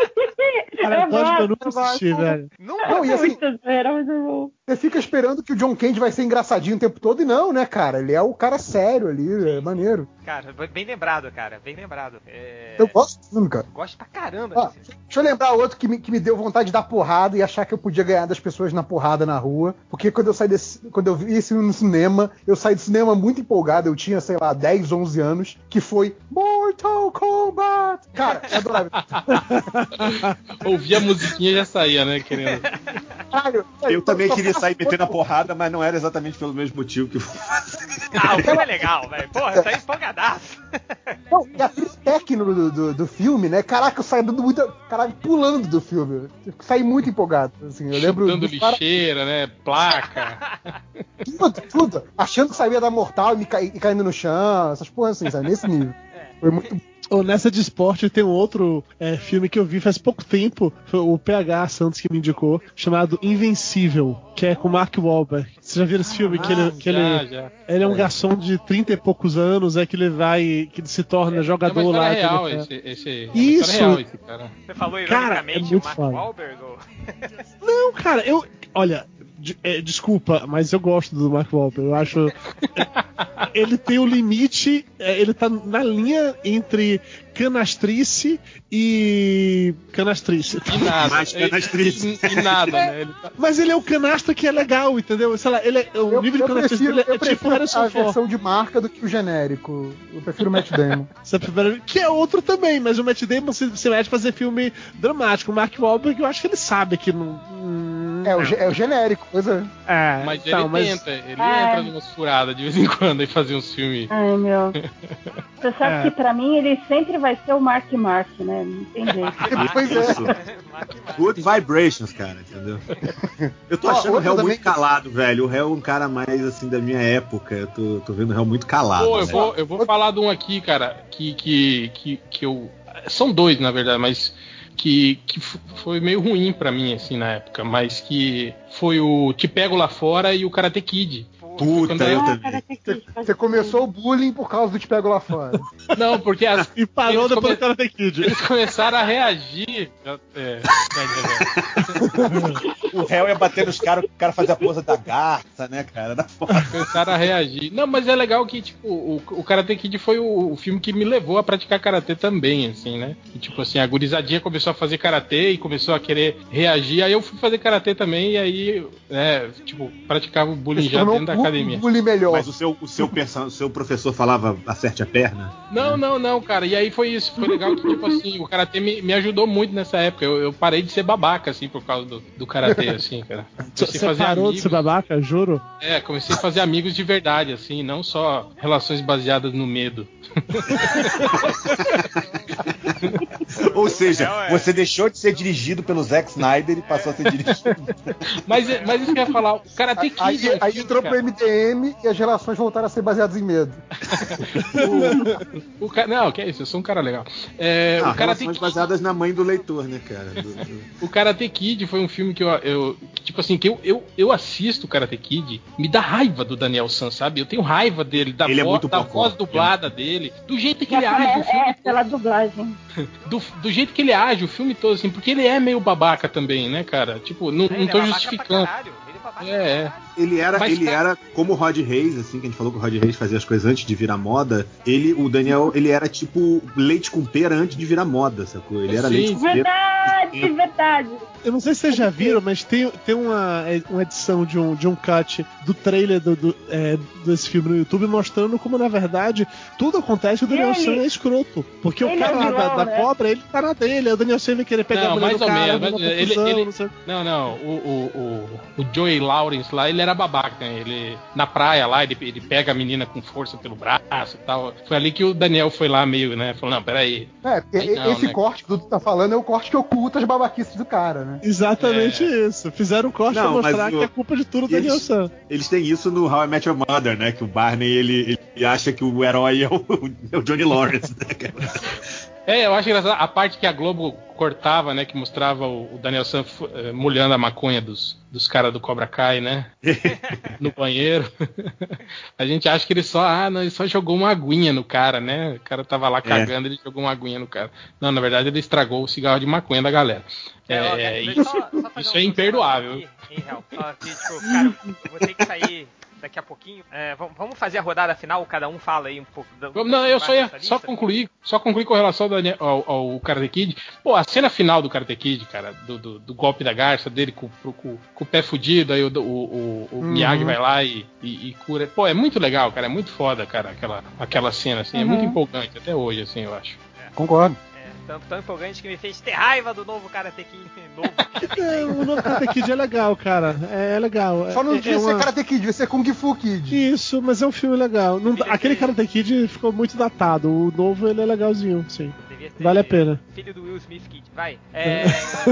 Cara, Eu Dodgeball eu gosto, nunca eu assisti, velho. Nunca. Não, e assim, muito bom. você fica esperando que o John Candy vai ser engraçadinho o tempo todo e não, né, cara? Ele é o cara sério ali, é maneiro. Cara, bem lembrado, cara. Bem lembrado. É... Eu gosto do filme, cara. Gosto pra caramba desse filme. deixa eu lembrar outro que me, que me deu vontade de dar porrada e achar que eu podia ganhar das pessoas na porrada na rua. Porque quando eu saí desse, quando eu vi esse filme no cinema, eu saí do cinema muito empolgado. Eu tinha, sei lá, 10, 11 anos, que foi Mortal Kombat. Cara, eu adorava. Ouvia a musiquinha e já saía, né? Querendo. Eu também queria sair metendo a porrada, mas não era exatamente pelo mesmo motivo que eu Ah, o filme é legal, velho. Porra, tá empolgadaço. Não, e a atriz técnica do, do, do filme, né? Caraca, eu saí dando muita. Caralho, pulando do filme. Eu saí muito empolgado. Assim, eu lembro. Dando cara- lixeira, né? Placa. Tudo, tudo. Achando que sabia dar mortal e, me cai- e caindo no chão, essas porras assim, sabe? Nesse nível. Foi muito. Ou nessa de esporte tem um outro é, filme que eu vi faz pouco tempo, foi o PH Santos que me indicou, chamado Invencível, que é com o Mark Wahlberg. Você já viu esse filme? que ele, que já, ele, já. ele é um garçom de 30 e poucos anos, é que ele vai, que ele se torna É jogador história lá. real esse, esse, é Isso. história real esse cara. Você falou Cara, ironicamente é muito o Mark foda. Wahlberg? Ou... Não, cara, eu. Olha, de- é, desculpa, mas eu gosto do Mark Wahlberg. Eu acho. ele tem o limite. é, ele tá na linha entre canastrice e. canastrice. E nada. Mais canastrice. E, e nada, né? Ele tá- Mas ele é o canastra que é legal, entendeu? Sei lá, ele é, o Eu, nível de eu canastrice prefiro, dele é eu tipo prefiro Harrison a Ford. versão de marca do que o genérico. Eu prefiro o Matt Damon. Você prefere- Que é outro também, mas o Matt Damon se, se mete fazer filme dramático. O Mark Wahlberg, eu acho que ele sabe que não. hum, É o, é o genérico, coisa. é, Mas então, ele mas- tenta, ele É. entra numa furada de vez em quando e fazia uns filmes. Ai, meu. Você sabe É. que pra mim ele sempre vai ser o Mark Mark, né? Não tem jeito. Pois é. Isso. Mark Mark. Good vibrations, cara, entendeu? Eu tô Ó, achando o réu também muito que- calado, velho. O réu é um cara mais assim da minha época. Eu tô, tô vendo o réu muito calado. Pô, eu velho. vou, eu vou falar de um aqui, cara, que, que, que, que eu. São dois, na verdade, mas que, que foi meio ruim pra mim, assim, na época, mas que foi o Te Pego Lá Fora e o Karate Kid. Puta, eu Ah, também. Pode Você começou o bullying por causa do Te Pego Lá Fora. Não, porque as, E parou Eles depois come- do Karate Kid. eles começaram a reagir. É, O réu ia bater nos caras, o cara fazia a pose da garça, né, cara? Da foda. começaram a reagir. Não, mas é legal que, tipo, o, o Karate Kid foi o, o filme que me levou a praticar karatê também, assim, né? E, tipo assim, a gurizadinha começou a fazer karatê e começou a querer reagir. Aí eu fui fazer karatê também e aí, é, tipo, praticava o bullying já dentro da academia. bullying melhor. Mas o seu, o seu, perso- o seu professor falava acerte a perna? Não, não, não, cara. E aí foi isso. Foi legal que, tipo assim, o karatê me, me ajudou muito nessa época. Eu, eu parei de ser babaca, assim, por causa do, do karatê, assim, cara. Comecei a Você fazer parou de amigos. ser babaca, juro? É, comecei a fazer amigos de verdade, assim, não só relações baseadas no medo. Ou seja, É, você deixou de ser dirigido pelo Zack Snyder e passou a ser dirigido. Mas, mas isso que eu ia falar, o Karate Kid. Aí, é um aí filme, entrou cara. pro MDM e as relações voltaram a ser baseadas em medo. O, ca- não, que é isso, eu sou um cara legal. É, Ah, o, Karate relações Kid, baseadas na mãe do leitor, né, cara? Do- do- o Karate Kid foi um filme que eu, eu- que, tipo assim, que eu, eu, eu assisto o Karate Kid, me dá raiva do Daniel San, sabe? Eu tenho raiva dele, da, Ele é vo- muito da voz dublada dele, do jeito que Já ele age, o começa, filme é, pela dublagem. do, do jeito que ele age o filme todo, assim, porque ele é meio babaca também, né, cara? Tipo, não, É, não ele é tô babaca pra justificando. caralho, ele é babaca É, pra é. caralho. Ele era, Mas, ele cara- era como o Rod Reis, assim, que a gente falou que o Rod Reis fazia as coisas antes de virar moda. Ele, o Daniel, ele era tipo leite com pera antes de virar moda, sacou? Ele era Sim. leite com pera. Verdade, verdade. Eu não sei se vocês já viram, mas tem, tem uma, é, uma edição de um, de um cut do trailer do, do, é, desse filme no YouTube mostrando como, na verdade, tudo acontece e o Daniel Ele- San é escroto. Porque o ele cara é lá vilão, da, da né? cobra, ele tá na dele. aí O Daniel San vai querer pegar Não, a mulher mais do ou cara, menos, ele- confusão, ele- não sei. Não, não, o, o, o, o Joey Lawrence lá, ele era babaca, né? Ele, na praia lá, ele, ele pega a menina com força pelo braço e tal. Foi ali que o Daniel foi lá meio, né? Falou, não, peraí. É, porque Aí não, esse né? corte que tu tá falando é o corte que oculta as babaquices do cara, né? Exatamente isso. Fizeram um corte Não, pra mostrar o- que é culpa de tudo do eles- Daniel San. Eles têm isso no How I Met Your Mother, né? Que o Barney ele, ele acha que o herói é o, é o Johnny Lawrence, né, cara? É, eu acho engraçado a parte que a Globo cortava, né? Que mostrava o, Daniel San eh, molhando a maconha dos, dos caras do Cobra Kai, né? no banheiro. a gente acha que ele só, ah, não, ele só jogou uma aguinha no cara, né? O cara tava lá cagando, ele jogou uma aguinha no cara. Não, na verdade ele estragou o cigarro de maconha da galera. É, ó, É, eu isso, só- só isso um- é imperdoável. aqui, em real. Só que, tipo, cara, eu vou ter que sair daqui a pouquinho. É, vamos, fazer a rodada final, cada um fala aí um pouco. da- Não, eu só ia só concluir, só concluir com relação ao, Daniel- ao, ao Karate Kid. Pô, a cena final do Karate Kid, cara, do, do- do golpe da garça dele com, pro- com- com o pé fudido, aí o, o, o- o Uhum. Miyagi vai lá e, e- e cura. Pô, é muito legal, cara, é muito foda, cara, aquela, aquela cena, assim, é muito Uhum. empolgante até hoje, assim, eu acho. Concordo. Tanto tão empolgante que me fez ter raiva do novo Karate Kid novo. É, o novo Karate Kid é legal, cara. É, é legal. Só não é, devia é ser uma- Karate Kid, devia ser Kung Fu Kid. Isso, mas é um filme legal. Não- aquele ter- Karate Kid ficou muito datado. O novo ele é legalzinho, sim. Vale a pena. Filho do Will Smith Kid. Vai. É,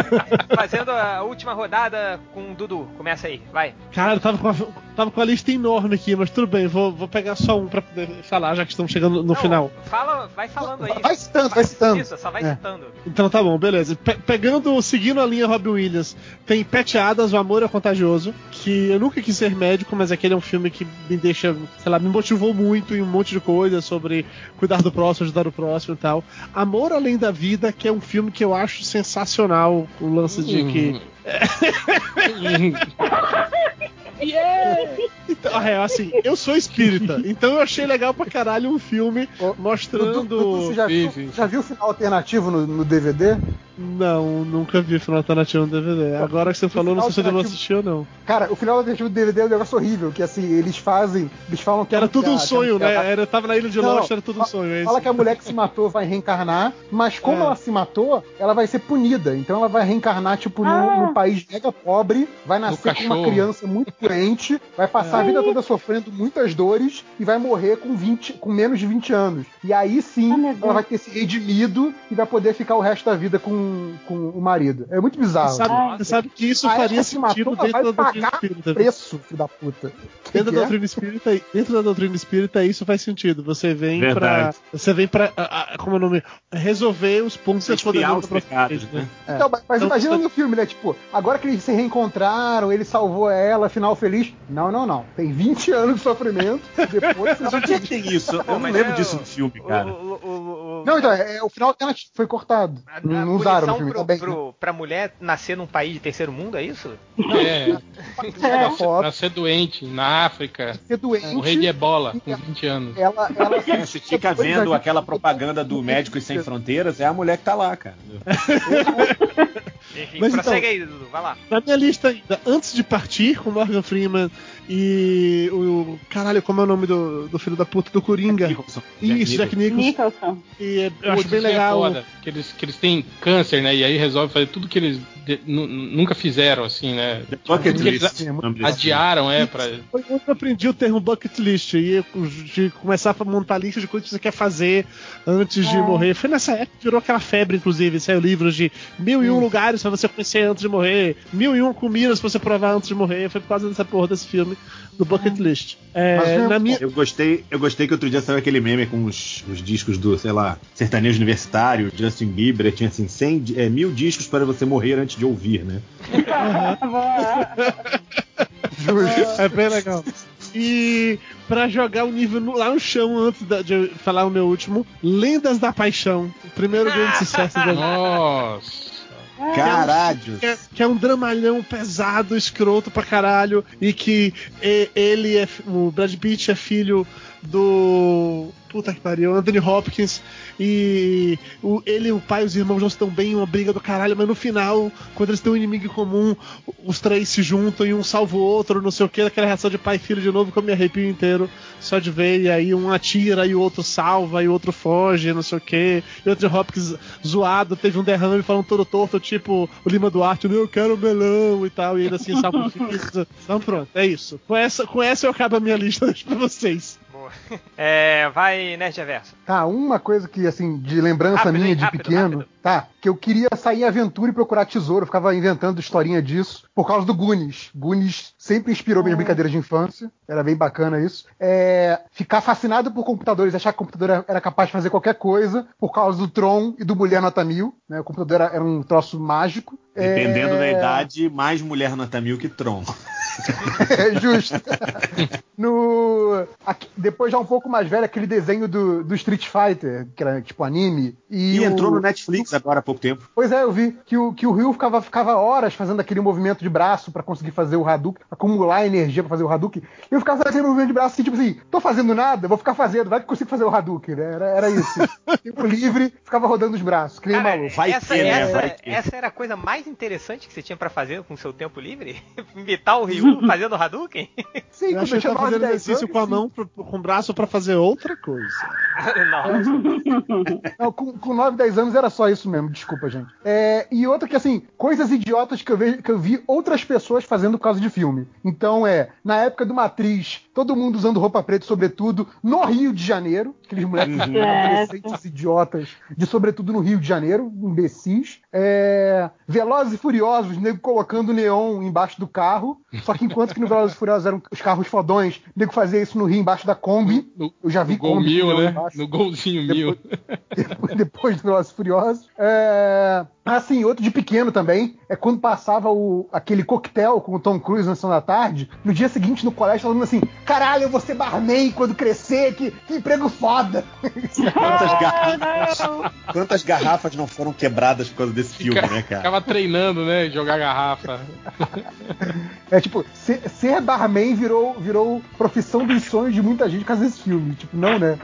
fazendo a última rodada com o Dudu. Começa aí, vai. Cara, eu tava com, a, tava com a lista enorme aqui, mas tudo bem, vou, vou pegar só um pra poder falar, já que estamos chegando no Não, final. Fala, vai falando aí. Vai citando, vai citando. Isso, só vai É. citando. Então tá bom, beleza. Pe- pegando, seguindo a linha Robin Williams, tem Adams, O Amor é Contagioso, que eu nunca quis ser médico, mas aquele é um filme que me deixa, sei lá, me motivou muito em um monte de coisa sobre cuidar do próximo, ajudar o próximo e tal. Amor Além da Vida, que é um filme que eu acho sensacional, o lance de que Então, é, assim, eu sou espírita, então eu achei legal pra caralho um filme mostrando. Dudu, você já viu, já viu o final alternativo no, no DVD? Não, nunca vi final alternativo no DVD. Agora que você falou, não sei se eu devo alternativo- assistir ou não. Cara, o final alternativo do DVD é um negócio horrível, que assim, eles fazem. Eles falam que. Era a- tudo a- um sonho, a- né? Era, eu tava na ilha de Não, Lost, era tudo um sonho. É Fala isso. que a mulher que se matou vai reencarnar, mas como É. ela se matou, ela vai ser punida. Então ela vai reencarnar, tipo, num, Ah. num país mega pobre, vai nascer com uma criança muito doente, vai passar a vida toda sofrendo muitas dores e vai morrer com 20, com menos de 20 anos. E aí sim, Ah, ela vai ter se redimido e vai poder ficar o resto da vida com, com o marido. É muito Você bizarro. sabe, você sabe que isso A faria se sentido dentro vai da doutrina espírita. Preço, filho da puta. Dentro da é? doutrina espírita, dentro da doutrina espírita, isso faz sentido. Você vem pra. Verdade. Você vem pra. a- a- como é o nome? Resolver os pontos que você Expiar for os pecados, né? É. Então, mas, mas Então, imagina no filme, né? Tipo, agora que eles se reencontraram, ele salvou ela, final feliz. Não, não, não. Tem 20 anos de sofrimento. Depois você Onde é que tem isso? Eu não lembro é disso o- no filme, cara. o- o- o- Não, então, é, é, o final foi cortado. A, a não não usaram no filme, pro, tá bem. pro, pra mulher nascer num país de terceiro mundo, é isso? É, a nascer, nascer doente na África, ser doente. morrer de ebola com 20 anos. Ela, ela É, você fica vendo aquela propaganda do Médicos Sem Fronteiras, é a mulher que tá lá, cara. Enfim, Mas prossegue então- aí, Dudu, vai lá. Na minha lista ainda, antes de partir, com Morgan Freeman e o. Caralho, como é o nome do, do filho da puta do Coringa? Nicholson, Isso, Jack Nicholson. Nicholson. E é- eu acho bem é legal. foda, que, eles, que eles têm câncer, né? E aí resolvem fazer tudo que eles de- nu- nunca fizeram, assim, né? The Bucket List. é muito- nome desse Adiaram, é, pra. Foi quando eu aprendi o termo bucket list e de começar a montar lista de coisas que você quer fazer antes de É. morrer. Foi nessa época que virou aquela febre, inclusive. Saiu livros de mil e um lugares pra você conhecer antes de morrer, mil e um comidas pra você provar antes de morrer. Foi por causa dessa porra desse filme, do bucket list. É, Mas foi- na minha, Eu gostei, eu gostei que outro dia saiu aquele meme com os, os discos do, sei lá, sertanejo universitário, Justin Bieber, tinha assim, 100, di- é, mil discos para você morrer antes de ouvir, né? Justo. É bem legal. E pra jogar o nível no- lá no chão antes da- de eu falar o meu último, Lendas da Paixão. O primeiro grande sucesso da Nossa. Caralho! que é, que é um dramalhão pesado, escroto pra caralho, e que ele é. O Brad Pitt é filho do. Puta que pariu, Anthony Hopkins. E o- ele, o pai e os irmãos não se dão bem, uma briga do caralho, mas no final, quando eles têm um inimigo em comum, os três se juntam e um salva o outro, não sei o que, aquela reação de pai e filho de novo, que eu me arrepio inteiro só de ver, e aí um atira e o outro salva, e o outro foge, não sei o que. E o Anthony Hopkins zoado, teve um derrame falando todo torto, tipo o Lima Duarte, eu quero melão e tal, e ainda assim salva o filho. Então pronto, é isso. Com essa, com essa eu acabo a minha lista pra vocês. É, vai, Nerd Reverso. Tá, uma coisa que, assim, de lembrança Rápido, minha hein? de Rápido, pequeno, rápido. tá, que eu queria sair em aventura e procurar tesouro, eu ficava inventando historinha disso, por causa do Goonies. Goonies sempre inspirou minhas brincadeiras de infância, era bem bacana isso. É, ficar fascinado por computadores, achar que o computador era- era capaz de fazer qualquer coisa, por causa do Tron e do Mulher Nota Mil, né, o computador era, era um troço mágico. Dependendo É, da idade, mais mulher nota mil que Tron. É justo. no, aqui- depois já um pouco mais velho, aquele desenho do, do Street Fighter, que era tipo anime. E, E o- entrou no Netflix agora há pouco tempo. Pois é, eu vi que o, que o Ryu ficava, ficava horas fazendo aquele movimento de braço pra conseguir fazer o Hadouken, acumular energia pra fazer o Hadouken. E eu ficava fazendo aquele movimento de braço assim, tipo assim, tô fazendo nada, vou ficar fazendo, vai que eu consigo fazer o Hadouken, né? Era, era isso. Tempo livre, ficava rodando os braços, que nem Cara, maluco. vai essa, ter, né? essa, Vai ter. essa era a coisa mais interessante que você tinha pra fazer com o seu tempo livre? Imitar o Ryu fazendo Hadouken? Sim, Eu acho que tava fazendo 10 exercício anos, com a mão, pro- com o braço pra fazer outra coisa. Não, com, com 9, 10 anos era só isso mesmo, desculpa, gente. É, e outra que, assim, coisas idiotas que eu, vejo, que eu vi outras pessoas fazendo por causa de filme. Então, é, na época de Matriz, todo mundo usando roupa preta, sobretudo, no Rio de Janeiro, aqueles moleques Certo. adolescentes idiotas, de sobretudo no Rio de Janeiro, imbecis. É, Velozes e Furiosos, nego colocando neon embaixo do carro, só que enquanto que no Velozes e Furiosos eram os carros fodões, nego fazia isso no Rio embaixo da Kombi. No, Eu já vi no gol Kombi mil, né? embaixo. No golzinho mil. depois, depois do Velozes e Furiosos. É... Assim, outro de pequeno também, é quando passava o, aquele coquetel com o Tom Cruise na sessão da tarde, no dia seguinte no colégio falando assim, caralho, eu vou ser barman quando crescer, que, que emprego foda. Quantas, Ah, garrafas, não. quantas garrafas não foram quebradas por causa desse filme, Fica- né, cara? Ficava treinando, né? Jogar garrafa. É tipo, ser, ser barman virou, virou profissão dos sonhos de muita gente por causa desse filme. Tipo, não, né?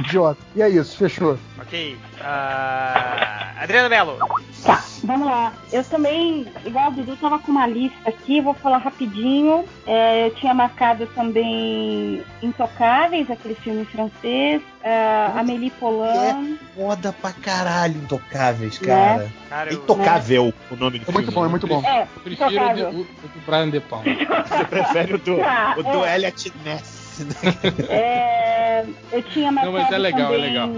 Idiota. E é isso, fechou. Ok. Ah, Adriano Melo. Tá, vamos lá. Eu também, igual o Dudu, tava com uma lista aqui, vou falar rapidinho. É, eu tinha marcado também Intocáveis, aquele filme francês, é, Amélie Poulain. Foda pra caralho, Intocáveis, Né? cara. Cara, É eu, Intocável o nome do É filme. muito bom, é muito bom. É, Eu prefiro o, o, o do Brian De Palma. Você prefere o do, Ah, o do é. Elliot Ness, né? É, eu tinha marcado Não, mas é legal, é também legal.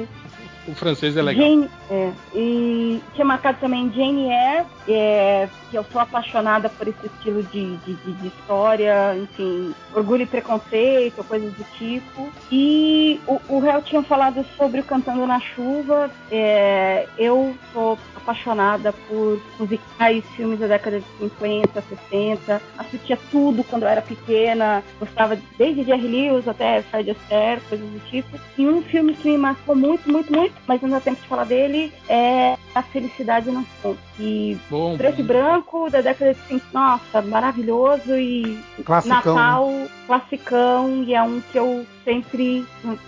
O francês é legal. Jane, é, e tinha marcado também Jane Eyre, é, que eu sou apaixonada por esse estilo de, de, de- história, enfim, orgulho e preconceito, coisas do tipo. E o, o tinha falado sobre o Cantando na Chuva. é, eu sou apaixonada por musicais, filmes da década de 50, 60. Assistia tudo quando eu era pequena. Gostava desde Jerry Lewis até Fred Astaire, coisas do tipo. E um filme que me marcou muito, muito, muito, mas não dá tempo de falar dele, é A Felicidade Não Conta. E Bom, preto e branco, da década de 50. Nossa, maravilhoso e Classicão. né? Natal, classicão, e é um que eu sempre,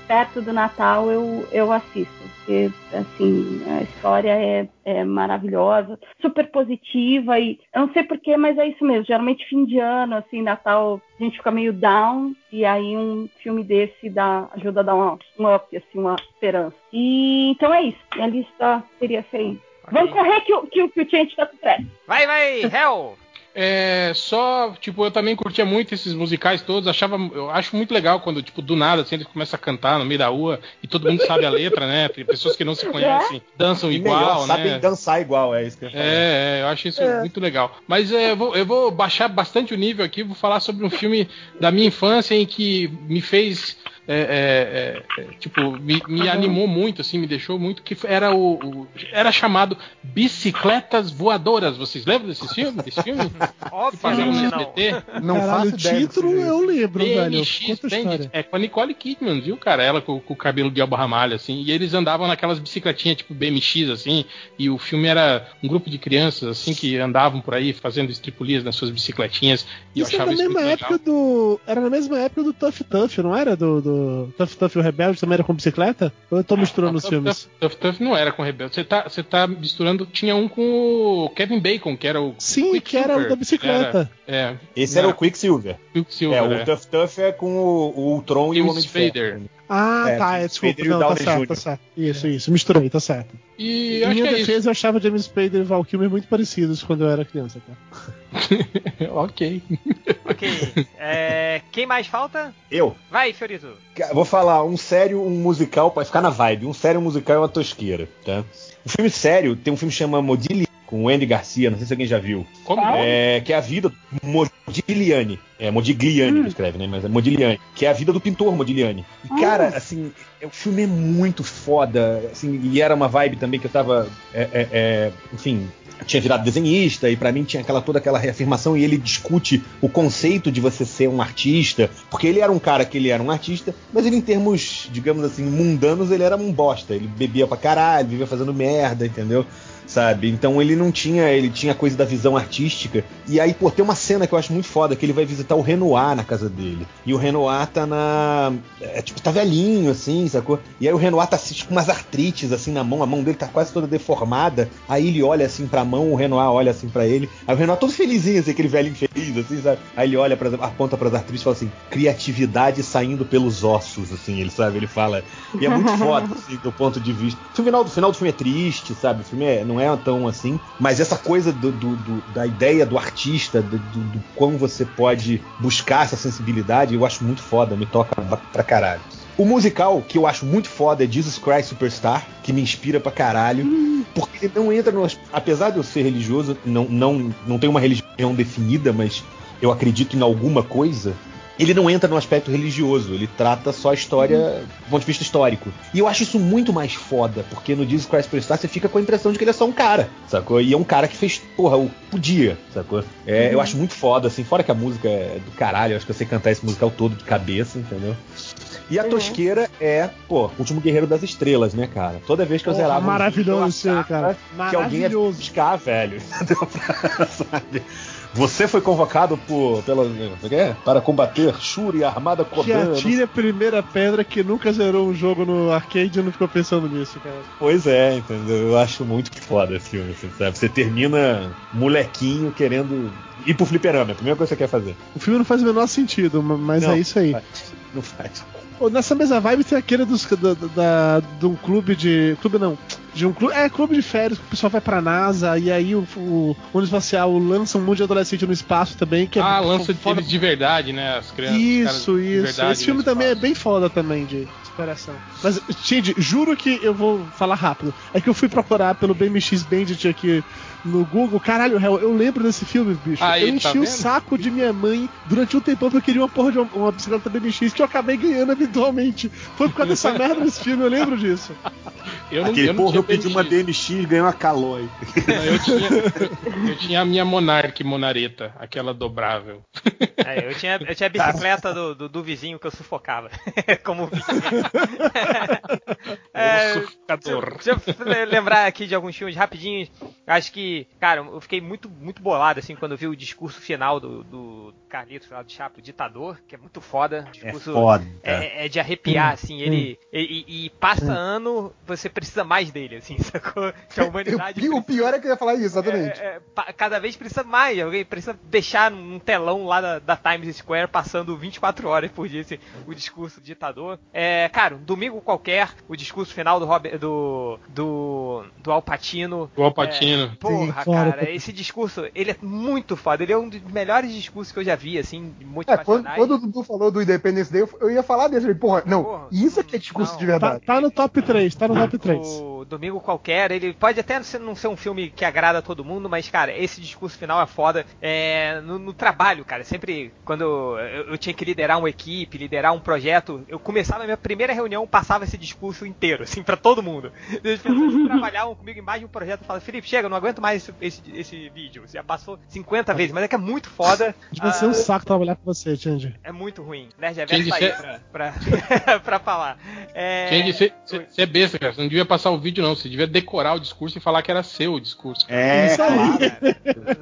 perto do Natal, eu, eu assisto. Porque, assim, a história é, é maravilhosa, super positiva, e eu não sei porquê, mas é isso mesmo. Geralmente, fim de ano, assim, Natal, a gente fica meio down, e aí um filme desse dá, ajuda a dar uma, um up, assim, uma esperança. E então é isso. Minha lista seria essa aí. Vamos correr que, o- que, o- que o Change tá com pressa. Vai, vai, Hell. É, só, tipo, eu também curtia muito esses musicais todos, achava, eu acho muito legal quando, tipo, do nada, assim, eles começam a cantar no meio da rua e todo mundo sabe a letra, né? Tem pessoas que não se conhecem, dançam E igual, melhor, né? sabem dançar igual, é isso que eu falar. É, é, eu acho isso muito legal. Mas é, eu, vou, eu vou baixar bastante o nível aqui, vou falar sobre um filme da minha infância em que me fez. É, é, é, tipo, me, me animou muito, assim, me deixou muito, que era o, o- Era chamado Bicicletas Voadoras. Vocês lembram desse filme? Desse filme? Obviamente não. SBT? Não Caralho, faço o ideia. título seja eu lembro, velho. BMX história. É com a Nicole Kidman, viu, cara? Ela com, com o cabelo de alba ramalho, assim. E eles andavam naquelas bicicletinhas tipo BMX, assim. E o filme era um grupo de crianças, assim, que andavam por aí fazendo estripulias nas suas bicicletinhas. E Isso eu era achava na isso mesma muito época legal. do. Era na mesma época do Tough Tough, não era? Do, do Tough Tough e o Rebelde também era com bicicleta? Ou eu tô misturando Não, os Tough filmes? Tough, Tough Tough não era com Rebelde. Você tá, você tá misturando. Tinha um com o Kevin Bacon, que era o. Sim, que era o da bicicleta. É, Esse era o Quicksilver. Quicksilver. É, o é. Tough Tough é com o, o Ultron e o James Homem de Ferro. Ah, É, tá, é, desculpa. Não, tá certo, Jr. tá certo. Isso, isso, misturei, tá certo. E Em minha é isso. defesa, eu achava James Spader e Val Kilmer muito parecidos quando eu era criança, cara. ok. Ok. É, quem mais falta? Eu? Vai, Fiorito. Vou falar um sério, um musical, pra ficar na vibe. Um sério, um musical e uma tosqueira, tá? Um filme sério, tem um filme que chama Modigliani, com o Andy Garcia, não sei se alguém já viu. Como? É, que é a vida do Modigliani. É Modigliani que escreve, né? Mas é Modigliani. Que é a vida do pintor Modigliani. E, Ah. cara, assim, é- o filme é muito foda. Assim, e era uma vibe também que eu tava. é, é, é, enfim. Tinha virado desenhista e pra mim tinha aquela toda aquela reafirmação e ele discute o conceito de você ser um artista, porque ele era um cara que ele era um artista, mas ele em termos, digamos assim, mundanos, ele era um bosta, ele bebia pra caralho, vivia fazendo merda, entendeu? Sabe? Então ele não tinha, ele tinha coisa da visão artística. E aí, pô, tem uma cena que eu acho muito foda, que ele vai visitar o Renoir na casa dele. E o Renoir tá na. É, tipo, tá velhinho, assim, sacou? E aí o Renoir tá assim, com umas artrites, assim, na mão, a mão dele tá quase toda deformada. Aí ele olha assim pra mão, o Renoir olha assim pra ele. Aí o Renoir todo felizinho, assim, aquele velho infeliz, assim, sabe? Aí ele olha, pra, aponta pras artrites e fala assim: criatividade saindo pelos ossos, assim, ele sabe? Ele fala. E é muito foda, assim, do ponto de vista. O final do final do filme é triste, sabe? O filme é, não é tão assim. Mas essa coisa do, do, do, da ideia do artista, do, do, do quão você pode buscar essa sensibilidade, eu acho muito foda, me toca pra caralho. O musical que eu acho muito foda é Jesus Christ Superstar, que me inspira pra caralho. Porque ele não entra no. Apesar de eu ser religioso, não, não, não tem uma religião definida, mas eu acredito em alguma coisa. Ele não entra no aspecto religioso, ele trata só a história do ponto de vista histórico. E eu acho isso muito mais foda, porque no Jesus Christ Superstar você fica com a impressão de que ele é só um cara, sacou? E é um cara que fez, porra, o podia, sacou? É, Eu acho muito foda, assim, fora que a música é do caralho, eu acho que eu sei cantar esse musical todo de cabeça, entendeu? E a Uhum. tosqueira é, pô, Último Guerreiro das Estrelas, né, cara? Toda vez que eu zerava. um maravilhoso eu filme, cara. achava Que alguém ia Maravilhoso. buscar, velho. Sabe? Você foi convocado por, pela, é? para combater Shuri, a Armada Que Kodan. atire a primeira pedra que nunca zerou um jogo no arcade e não ficou pensando nisso, cara. Pois é, entendeu? Eu acho muito foda esse filme, assim, sabe? Você termina molequinho querendo ir pro fliperama, é a primeira coisa que você quer fazer. O filme não faz o menor sentido, ma- mas Não, é isso aí. Não faz. Nessa mesma vibe tem aquele dos, da, da- de um clube de. Clube não. De um clube. É, clube de férias, que o pessoal vai pra NASA e aí o, o mundo espacial lança um monte de adolescente no espaço também. Que é Ah, lança de foda- eles de verdade, né? As crianças. Isso, isso. verdade Esse filme no também é espaço. bem foda também de superação. Mas, Shinji, juro que eu vou falar rápido. É que eu fui procurar pelo BMX Bandit aqui no Google. Caralho, réu, eu lembro desse filme, bicho. Aí, eu enchi tá o vendo? saco de minha mãe durante um tempão porque eu queria uma porra de uma, uma bicicleta BMX que eu acabei ganhando eventualmente. Foi por causa dessa merda desse filme, eu lembro disso. Eu não, Aquele eu porra, eu pedi uma BMX. DMX e ganhei uma Caloi. Não, eu, tinha, eu tinha a minha Monarch Monareta, aquela dobrável. É, eu, tinha, eu tinha a bicicleta do, do, do vizinho que eu sufocava. Como videogame. É, o sufocador. Deixa eu lembrar aqui de alguns filmes rapidinhos. Acho que, cara, eu fiquei muito, muito bolado assim quando eu vi o discurso final do, do Carlitos lá do Chapo, ditador, que é muito foda. É Discurso foda. é, é de arrepiar, assim. Ele e, e- e passa ano, você precisa mais dele, assim, sacou? Que a humanidade. o pior é que eu ia falar isso, exatamente. É, é, cada vez precisa mais, alguém precisa deixar num telão lá da, da Times Square passando 24 horas por dia esse, o discurso do ditador. É, cara, um domingo qualquer, o discurso final do Robert, do do do Alpatino. O Alpatino. Porra, Sim, claro. cara, esse discurso, ele é muito foda. Ele é um dos melhores discursos que eu já vi, assim, É, quando, quando o Dudu falou do Independence Day, eu, eu ia falar dele. Porra, não, Porra, isso aqui é discurso não. de Tá, verdade. tá no top 3, tá no top 3. O Domingo Qualquer, ele pode até não ser um filme que agrada a todo mundo, mas, cara, esse discurso final é foda. É, no, no trabalho, cara, sempre quando eu, eu tinha que liderar uma equipe, liderar um projeto, eu começava a minha primeira reunião, passava esse discurso inteiro, assim, pra todo mundo. As pessoas que trabalhavam comigo em mais de um projeto falavam, Felipe, chega, não aguento mais esse, esse, esse vídeo. Você já passou 50 vezes, mas é que é muito foda. Devia ser um Ah, saco trabalhar com você, Change. é muito ruim. Nerd Quem Reverso tá aí disse- pra, pra, pra falar. É, disse, você é besta, cara. Você não devia passar o vídeo, não. Você devia decorar o discurso e falar que era seu o discurso. É, Isso aí. claro.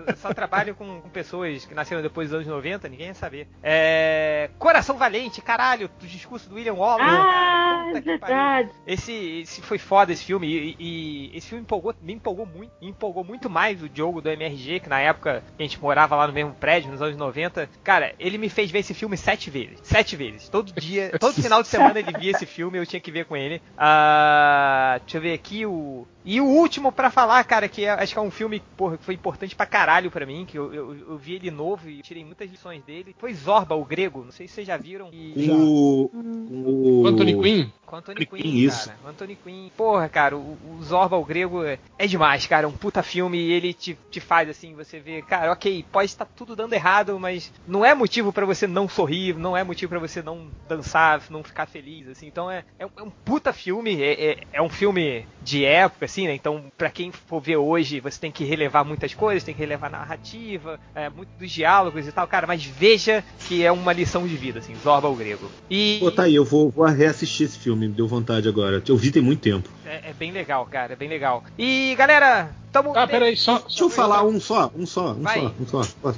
Eu só trabalho com, com pessoas que nasceram depois dos anos 90, ninguém ia saber. É, Coração Valente, caralho, o discurso do William Wallace. Ah, cara, é verdade. Esse, esse foi foda esse filme e, e esse filme empolgou, me empolgou muito, me empolgou muito mais o Diogo do MRG, que na época que a gente morava lá no mesmo prédio, nos anos 90. Cara, ele me fez ver esse filme sete vezes. Sete vezes. Todo dia, todo final de semana ele via esse filme, eu tinha que ver com ele. Ah, deixa eu ver aqui o. E o último pra falar, cara, que é- acho que é um filme porra, que foi importante pra caralho pra mim, que eu, eu, eu vi ele novo e tirei muitas lições dele. Foi Zorba, o grego, não sei se vocês já viram. E... Com o. Com o. Anthony Quinn? Com Anthony Anthony Quinn, Quinn, isso. cara. O Anthony Quinn. Porra, cara, o, o Zorba, o grego, é, é demais, cara. É um puta filme e ele te, te faz assim, você vê, cara, ok, pode estar tudo dando errado, mas não é motivo pra você não sorrir, não é motivo pra você não dançar, não ficar feliz, assim. Então é, é, um- é um puta filme, é, é, é um filme de época, assim, né? Então, pra quem for ver hoje, você tem que relevar muitas coisas, tem que relevar a narrativa, é, muito dos diálogos e tal, cara, mas veja que é uma lição de vida, assim, Zorba, o grego. E. Pô, tá aí, eu vou, vou reassistir esse filme. filme, deu vontade agora. Eu vi tem muito tempo. É, é bem legal, cara, é bem legal. E galera, tamo. Ah, peraí, só. Deixa eu falar um só, um só, um Vai. só, um só.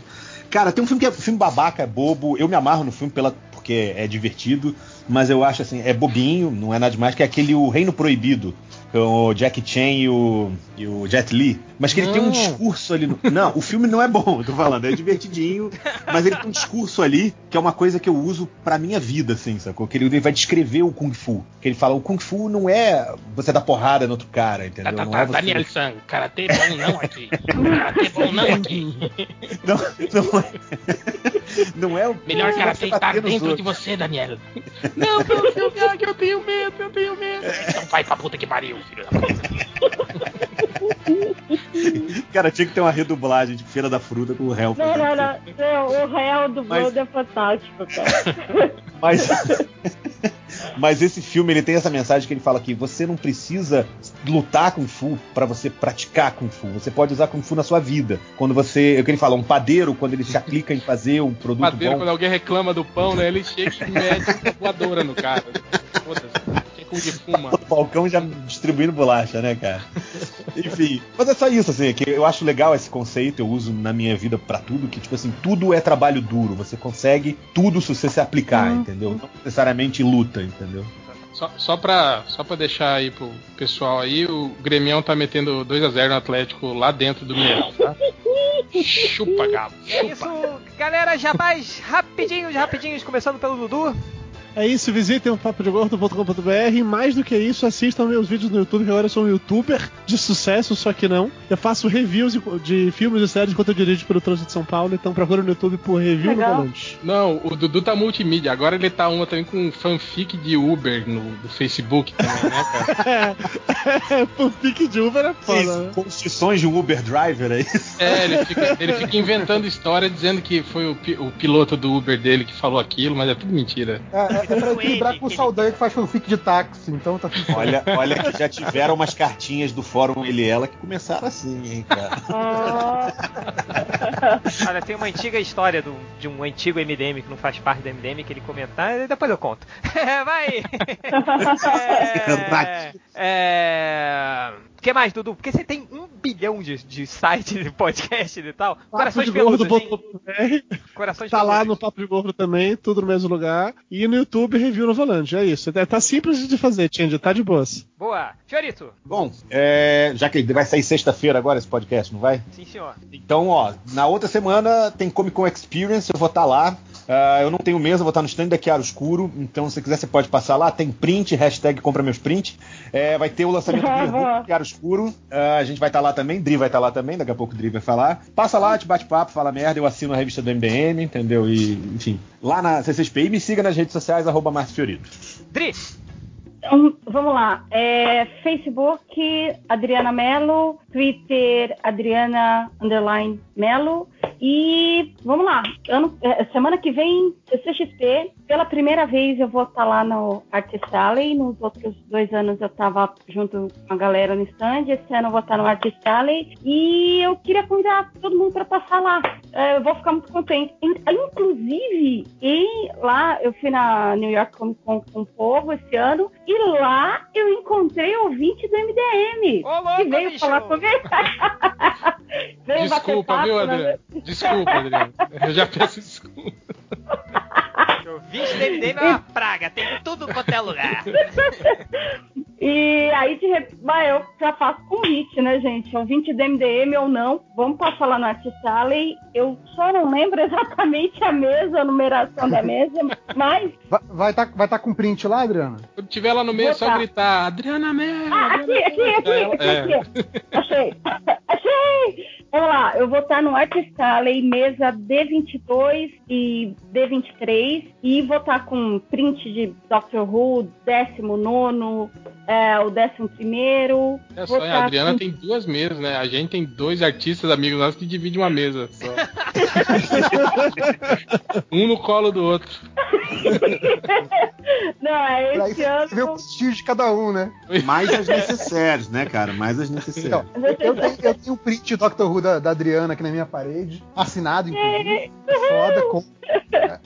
Cara, tem um filme que é filme babaca, é bobo. Eu me amarro no filme pela, porque é divertido, mas eu acho assim, é bobinho, não é nada demais, que é aquele O Reino Proibido, com o Jack Chan e o, e o Jet Li. Mas que ele tem um Não. discurso ali. No... Não, o filme não é bom, eu tô falando, é divertidinho, mas ele tem um discurso ali que é uma coisa que eu uso pra minha vida, assim, sacou? Que ele ele vai descrever o Kung Fu. Que ele fala, o Kung Fu não é você dar porrada no outro cara, Tá, entendeu? tá, não tá, é você... Daniel San, karatê bom não aqui. Karatê bom não aqui. Não, não é. Não é o Melhor karatê estar bater nos dentro de outros. você, Daniel. Não, não, seu Miyagi, eu tenho medo, eu tenho medo. Então vai pra puta que pariu, filho da puta. Cara, tinha que ter uma redublagem de Feira da Fruta com o réu. Não, não, não. não, O real do Mas- Blood é fantástico, cara. Mas, mas esse filme ele tem essa mensagem que ele fala que você não precisa lutar Kung Fu pra você praticar Kung Fu. Você pode usar Kung Fu na sua vida. Quando você. É o que ele fala, um padeiro, quando ele se aplica em fazer um produto Padeiro, bom. quando alguém reclama do pão, né? Ele chega e mete uma voadora no cara. Foda-se. Com de Falcão já distribuindo bolacha, né, cara? Enfim. Mas é só isso, assim, é que eu acho legal esse conceito, eu uso na minha vida pra tudo, que, tipo assim, tudo é trabalho duro. Você consegue tudo se você se aplicar, Uhum. entendeu? Não necessariamente luta, entendeu? Só, só, pra, só pra deixar aí pro pessoal aí, o Gremião tá metendo 2x0 no Atlético lá dentro do Mineirão, tá? Chupa, galo. É isso, galera, jabás rapidinhos, rapidinhos, começando pelo Dudu. É isso, visitem o papodegordo.com.br e mais do que isso, assistam meus vídeos no YouTube, que agora eu sou um youtuber de sucesso, só que não. Eu faço reviews de, de filmes e séries enquanto eu dirijo pelo Trânsito de São Paulo, então procura no YouTube por Review Legal. no Volante. Não, o Dudu tá multimídia. Agora ele tá uma também com fanfic de Uber no do Facebook também, né, cara? É, fanfic de Uber é foda, né? Construções de um Uber Driver aí. É, ele fica, ele fica inventando história dizendo que foi o, o piloto do Uber dele que falou aquilo, mas é tudo mentira. É, é, pra equilibrar com o Saldanha que faz fanfic de táxi, então tá tudo. Olha, olha que já tiveram umas cartinhas do fórum ele e ela que começaram assim, hein, cara. Ah, Olha, tem uma antiga história do- de um antigo MDM que não faz parte do MDM que ele comentar, depois eu conto. Vai! É. é... O que mais, Dudu? Porque você tem um bilhão de, de sites de podcast e tal. Corações peludos, hein? Papodegordo.br Corações Tá lá peludos. no Papo de Gordo também, tudo no mesmo lugar. E no YouTube, Review no Volante, é isso. Tá- Tá simples de fazer, Tindy, tá de boas. Boa. Fiorito. Bom, é, já que vai sair sexta-feira agora esse podcast, não vai? Sim, senhor. Então, ó, na outra semana tem Comic Con Experience, eu vou estar lá. Ah, eu não tenho mesa, vou estar no stand da Chiaro Escuro. Então, se quiser, você pode passar lá. Tem print, hashtag compra meus print. É, vai ter o lançamento do e-book Chiaro Escuro. Ah, a gente vai estar lá também. Dri vai estar lá também. Daqui a pouco o Dri vai falar. Passa lá, te bate papo, fala merda. Eu assino a revista do MDM, entendeu? E, enfim, lá na CCXP. E me siga nas redes sociais, arroba Márcio Fiorito. Dri. então, vamos lá. É, Facebook, Adriana Melo. Twitter, Adriana Underline Melo. E vamos lá. Ano, é, semana que vem, CCXP. Pela primeira vez eu vou estar lá no Artist Alley. Nos outros dois anos eu estava junto com a galera no stand. Esse ano eu vou estar no Artist Alley. E eu queria convidar todo mundo para passar lá. É, eu vou ficar muito contente. In- Inclusive, e lá eu fui na New York Comic Con com o povo esse ano. E lá eu encontrei o ouvinte do MDM. Ô, louco, que veio bicho! falar comigo. veio bater Desculpa, viu, né? Desculpa, Adriano. Eu já peço desculpa. O 20 do MDM é uma praga, tem tudo quanto é lugar. E aí, de repente, eu já faço convite, né, gente? Ouvinte do MDM ou não, vamos passar lá no Artist Alley. Eu só não lembro exatamente a mesa, a numeração da mesa, mas. Vai estar vai tá, vai tá com print lá, Adriana? Quando tiver lá no meio, é só Botar. gritar Adriana Melo. Ah, aqui, aqui, aqui, aqui, é. aqui. Achei. Achei! Vamos lá, eu vou estar no Artist Alley, mesa D22 e D23, e vou estar com print de Doctor Who, 19, é, o 11. É só, a Adriana com- tem duas mesas, né? A gente tem dois artistas amigos nossos que dividem uma mesa só. um no colo do outro. Não, é esse ano. você vê o prestígio de cada um, né? Mais as necessárias, né, cara? Mais as necessárias. Eu tenho, eu tenho um print de Doctor Who da, da Adriana aqui na minha parede, assinado, inclusive. É foda. Com...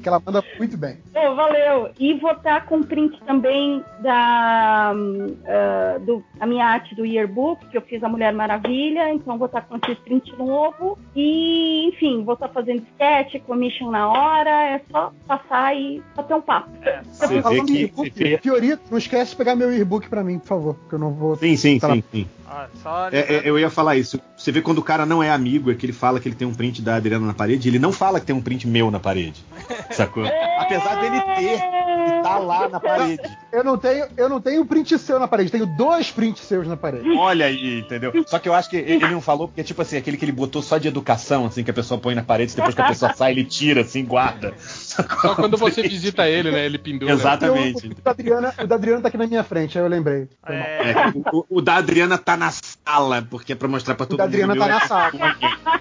que ela manda muito bem. Pô, valeu. E vou estar com print também da ah, do, a minha arte do yearbook, que eu fiz a Mulher Maravilha, então vou estar com esse print novo. E, enfim, vou estar fazendo sketch, commission na hora, é só passar e bater um papo. Você vê que. você vê- Fiorito, não esquece de pegar meu e-book pra mim, por favor, que eu não vou. Sim, sim, Tá sim, sim. Ó, só É, é, eu ia falar isso. Você vê quando o cara não é amigo, é que ele fala que ele tem um print da Adriana na parede, ele não fala que tem um print meu na parede. Sacou? Apesar dele ter, e tá lá na parede. Eu não tenho, eu não tenho print seu na parede, tenho dois prints seus na parede. Olha aí, entendeu? Só que eu acho que ele não falou porque, tipo assim, aquele que ele botou só de educação, assim, que a pessoa põe na parede, depois que a pessoa sai, ele tira, assim, guarda. Sacou? Só quando você visita ele, né? Ele pendura. Exatamente. Eu- o, da Adriana, o da Adriana tá aqui na minha frente, aí eu lembrei. É, É, o, o da Adriana tá na sala, porque é pra mostrar pra todo da mundo. Adriana o tá na é sala.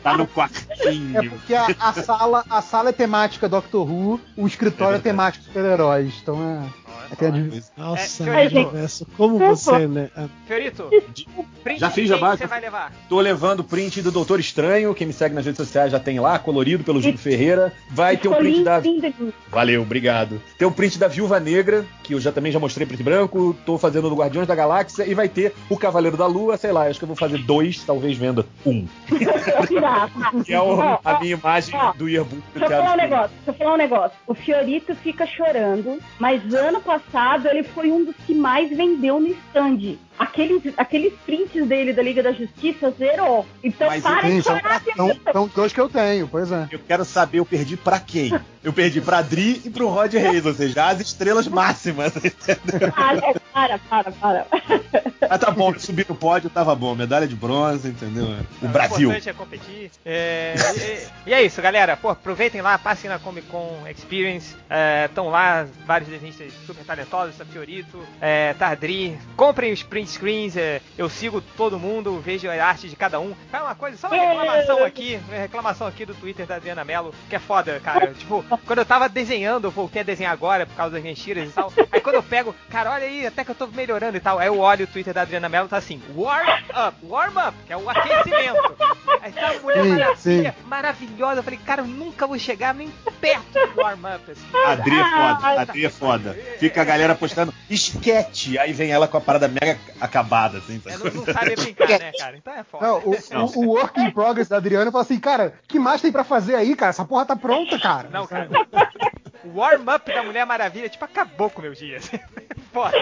Tá no É quartinho. porque a, a sala, a sala é temática Doctor Who, o escritório é, É temático super-heróis. Então é. É div- Nossa, É, como você, né? Fiorito, print Já fiz já você vai levar? Tô levando print do Doutor Estranho, quem me segue nas redes sociais já tem lá, colorido pelo Júlio Ferreira. Vai ter um print da. Valeu, obrigado. Tem um print da Viúva Negra, que eu já também já mostrei preto e branco. Tô fazendo do Guardiões da Galáxia. E vai ter o Cavaleiro da Lua, sei lá, acho que eu vou fazer dois, talvez venda um. Que é o- a minha imagem do yearbook do Deixa eu falar um negócio, deixa eu falar um negócio. O Fiorito fica chorando, mas ano passado ele foi um dos que mais vendeu no stand. Aqueles, aqueles prints dele da Liga da Justiça zerou. Então Mas para Sim, de chorar, são, Fiorito. são dois que eu tenho, pois é. Eu quero saber, eu perdi pra quem? Eu perdi pra Adri e pro Rod Reis, ou seja, as estrelas máximas. entendeu? Para, para, para, para. Mas tá bom, subir no pódio tava bom. Medalha de bronze, entendeu? O Brasil. O importante é competir. É, e, e é isso, galera. Pô, aproveitem lá, passem na Comic Con Experience. Estão lá vários desenhistas super talentosos, Fiorito, é, Tardri. Comprem os print screens. é, eu sigo todo mundo, vejo a arte de cada um. É uma coisa, só uma reclamação aqui, uma reclamação aqui do Twitter da Adriana Mello, que é foda, cara. Tipo, quando eu tava desenhando, eu voltei a desenhar agora por causa das minhas tiras e tal. Aí quando eu pego, cara, olha aí, até que eu tô melhorando e tal. Aí eu olho o Twitter da Adriana Mello, tá assim, warm up, warm up, que é o aquecimento. Aí tá uma mulher Sim, maravilha, maravilhosa. Eu falei, cara, eu nunca vou chegar nem perto do warm up. Assim. Adri é foda, Adri é foda. Fica a galera postando esquete, aí vem ela com a parada mega acabada, assim. É, sacou? não, não sabe brincar, né, cara? Então é foda. Não, o, o- o work in progress da Adriana fala assim, cara, que mais tem pra fazer aí, cara? Essa porra tá pronta, cara. Não, cara. O warm-up da Mulher Maravilha, tipo, acabou com o meu dia. Foda.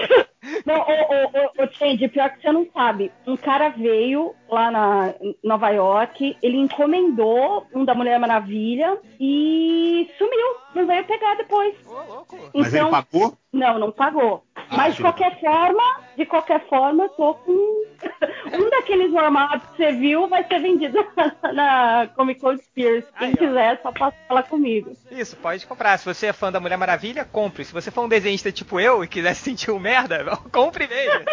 Não, ô, ô, ô, ô, Change, pior que você não sabe. Um cara veio lá na em Nova York, ele encomendou um da Mulher Maravilha e sumiu. Não veio pegar depois. Ô, louco. Mas ele Então, pagou? não, não pagou. Ah, Mas de qualquer forma, de qualquer forma, eu tô com um daqueles warm-ups que você viu vai ser vendido na Comic Con Spears. Quem Aí, quiser, só passa falar comigo. Isso, pode comprar. Se você é fã da Mulher Maravilha, compre. Se você for um desenhista tipo eu e quiser se sentir um merda, compre mesmo.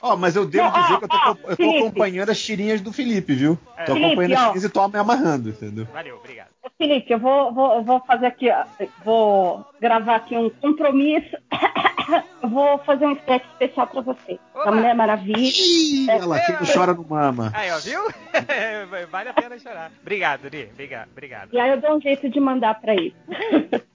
Ó, mas eu devo ó, dizer que eu tô, ó, eu tô Felipe. acompanhando as tirinhas do Felipe, viu? É. Tô Felipe, acompanhando as ó. tirinhas e tô me amarrando, entendeu? Valeu, obrigado. Felipe, eu vou, vou, vou fazer aqui, ó, vou gravar aqui um compromisso. Vou fazer um sketch especial pra você. Oba! Da Mulher Maravilha. Ih, olha lá, quem não chora no mama. Aí, ó, viu? vale a pena chorar. Obrigado, Ri. Obrigado, obrigado. E aí eu dou um jeito de mandar pra ele.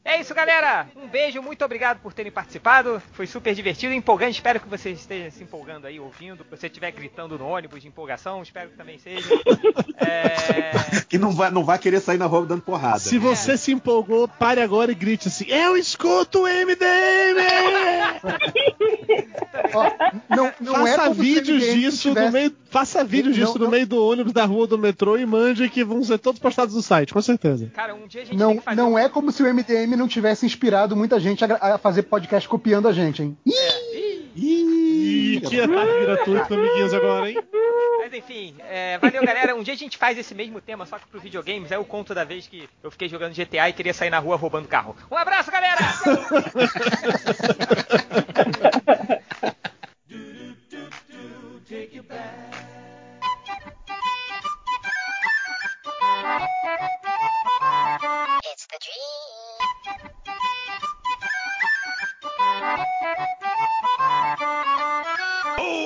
É isso, galera. Um beijo, muito obrigado por terem participado. Foi super divertido e empolgante. Espero que você esteja se empolgando aí, ouvindo. Se você estiver gritando no ônibus de empolgação, espero que também seja. É... Que não vai, não vai querer sair na rua dando porrada. Se você se empolgou, pare agora e grite assim: Eu escuto o MDM! Ó, não, não é faça se vídeos disso tivesse- no meio. Faça vídeos Não, disso no não. meio do ônibus, da rua, do metrô e mande que vão ser todos postados no site, com certeza. Cara, um dia a gente tem Não, que fazer. não um- é como se o MDM não tivesse inspirado muita gente a, a fazer podcast copiando a gente, hein? Ih, que ataque gratuito, amiguinhos, agora, hein? Mas enfim, é, valeu galera. Um dia a gente faz esse mesmo tema, só que pro videogames. É o conto da vez que eu fiquei jogando GTA e queria sair na rua roubando carro. Um abraço, galera! It's the dream.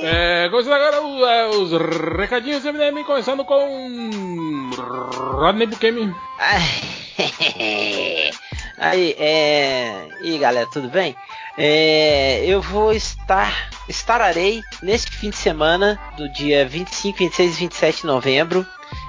É, começando agora o- é, os recadinhos do MDM, começando com Rodney Bukemi. Aí, é. E galera, tudo bem? É, eu vou estar. Estararei neste fim de semana, do dia 25, 26 e 27 de novembro.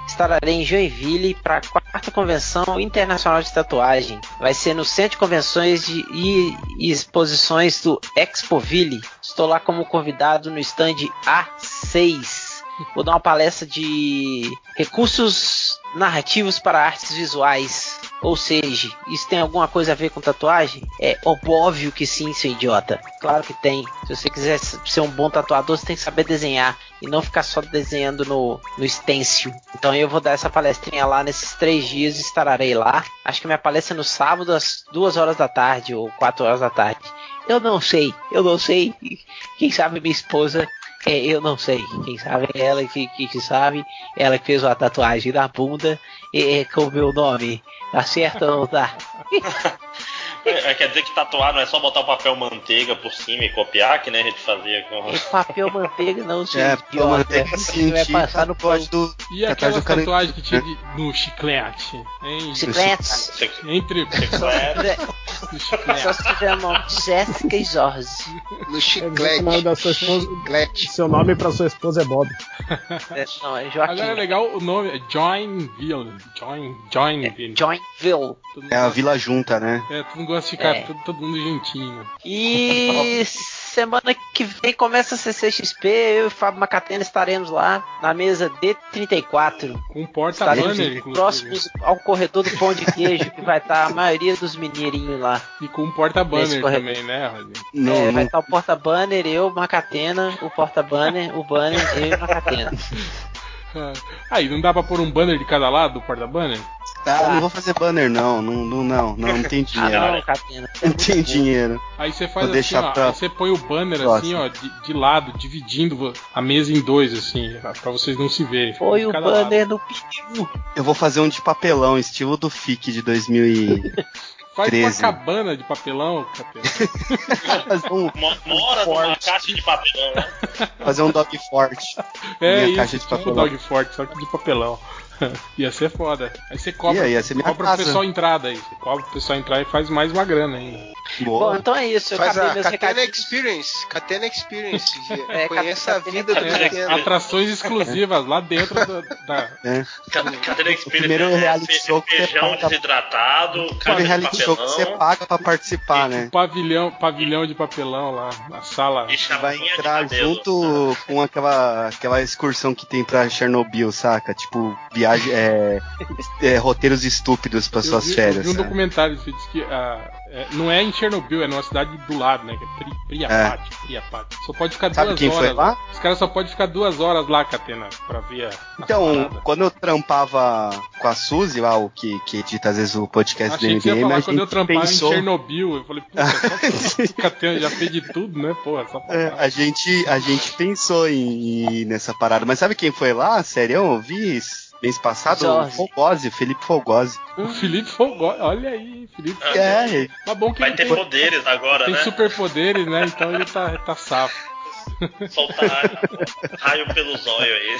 Estararei em Joinville para a quarta convenção internacional de tatuagem. Vai ser no Centro de Convenções de, e, e Exposições do Expoville. Estou lá como convidado no stand A6. Vou dar uma palestra de recursos narrativos para artes visuais. Ou seja, isso tem alguma coisa a ver com tatuagem? É óbvio que sim, seu idiota. Claro que tem. Se você quiser ser um bom tatuador, você tem que saber desenhar e não ficar só desenhando no, no stencil. Então eu vou dar essa palestrinha lá nesses três dias e estarei lá. Acho que minha palestra é no sábado às duas horas da tarde ou quatro horas da tarde. Eu não sei, eu não sei. Quem sabe minha esposa é, eu não sei. Quem sabe é ela que, que, que sabe. Ela que fez uma tatuagem na bunda é, com o meu nome. Tá certo ou não tá? É, quer dizer que tatuar não é só botar o papel manteiga por cima e copiar, que nem a gente fazia com. É papel manteiga não, gente. É, papel manteiga sim, vai tinha passar no tatuagem do. E aquela tatuagem que tinha de- no chiclete? Hein? Chicletes. Entre Só chiclete. se tiver nome Jéssica e Jorge. No É chiclete. o nome da sua esposa. Chiclete. Seu nome pra sua esposa é Bob. É, Não, é Joaquim. Agora é legal o nome, é Joinville. Join, Joinville. Joinville. Todo mundo É a Vila Junta, né? É, todo mundo gosta de ficar É. todo, todo mundo juntinho. E semana que vem começa a CCXP, eu e o Fábio Macatena estaremos lá na mesa D34. Com Estaremos porta-banner, inclusive. próximos ao corredor do pão de queijo, que vai estar a maioria dos mineirinhos lá. E com um porta-banner corredor. também, né, Rodney? Não, É, vai não. estar o porta-banner, eu, Macatena, o porta-banner, o banner, eu e Macatena. Aí, não dá pra pôr um banner de cada lado do porta-banner? Tá, não vou fazer banner, não. Não, não, não, não, não tem Ah, dinheiro. não, Macatena. Não tem dinheiro. Aí você faz Vou assim, deixar ó, pra aí você põe o banner próximo. assim, ó, de, de lado, dividindo a mesa em dois, assim, pra vocês não se verem. Foi de o cada lado. banner no piu. Eu vou fazer um de papelão, estilo do FIC de 2000 e... Faz 13. uma cabana de papelão, fazer um, Mo- Mora numa caixa de papelão, né? fazer um dog forte. É isso, caixa de tipo papelão. dog forte, só que de papelão. ia ser foda. Aí você cobra, Ia, cobra pro pessoal entrada aí. Você cobra pro pessoal entrar e faz mais uma grana ainda. Bom, Boa. então é isso, eu Faz acabei a meus Catena recadinhos. Experience. Catena Experience. É, Conheça a Catena vida do É, Catena. atrações exclusivas lá dentro da. da- É. Cadê Experience? primeiro é reality show que você Feijão paga- desidratado, de reality show que você paga pra participar, né? pavilhão, pavilhão de papelão lá, na sala. e Vai entrar cabelo. junto com aquela, aquela excursão que tem pra Chernobyl, saca? Tipo, viagem. É, é, roteiros estúpidos pra Eu suas vi, eu férias. vi um sabe? documentário que diz que ah, é, não é em Chernobyl, é numa cidade do lado, né? Que é Pri, Priapati, Priapati. Só pode ficar Sabe duas quem foi horas. lá? Os caras só podem ficar duas horas lá, Catena, pra ver a. Então, quando eu trampava com a Suzy, lá, o que, que edita às vezes o podcast Achei do que ia MDM, falar a quando eu trampava pensou. em Chernobyl. Eu falei, puta, só Catena já fez de tudo, né? Porra, só pra É, a gente, a gente pensou em ir nessa parada. Mas sabe quem foi lá? Sério, eu vi mês passado? O Jorge. Fogose, Felipe Fogose. O Felipe Fogó, olha aí, Felipe. É, Mas bom que Vai ele ter tem, poderes agora, tem né? superpoderes, né? Então ele tá, tá safo. Soltar raio pelo zóio aí.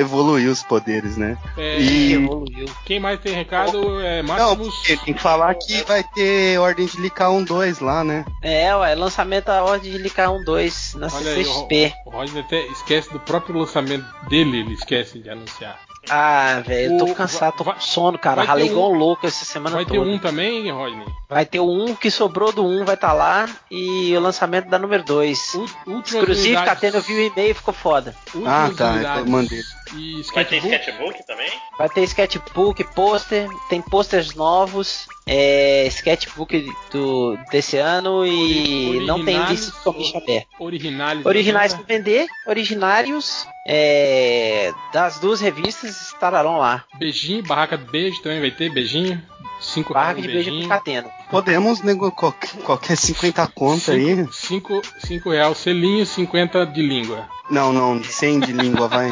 evoluiu os poderes, né? É, E- Evoluiu. Quem mais tem recado é Não, Máximos. porque tem que falar que vai ter ordem de licar um 2 lá, né? É, ué, lançamento da ordem de Licar 1-2 na Olha aí, o, CCXP. o Roger até esquece do próprio lançamento dele, ele esquece de anunciar. Ah, velho, eu tô cansado, tô vai- com sono, cara. vai ter Ralei um- igual um louco essa semana Vai ter toda. um também, Rodney? Vai ter o um que sobrou do 1 um, vai estar lá e o lançamento da número 2. U- Últimas Inclusive, Catena, eu vi o e-mail e ficou foda. Ah, tá, unidades eu mandei. E Vai ter sketchbook. também? Vai ter sketchbook, pôster, tem posters novos, é, sketchbook do, desse ano e Ori- não tem originais lista de commission aberta. Originais. Para vender, originários é, das duas revistas estarão lá. Beijinho, barraca de beijo também vai ter, beijinho. Cinco Barraca reais de um beijo beijinho. com catena. Podemos nego qualquer, qualquer 50 conta aí. Cinco, cinco, cinco real selinho, 50 de língua. Não, não, 100 de língua, vai.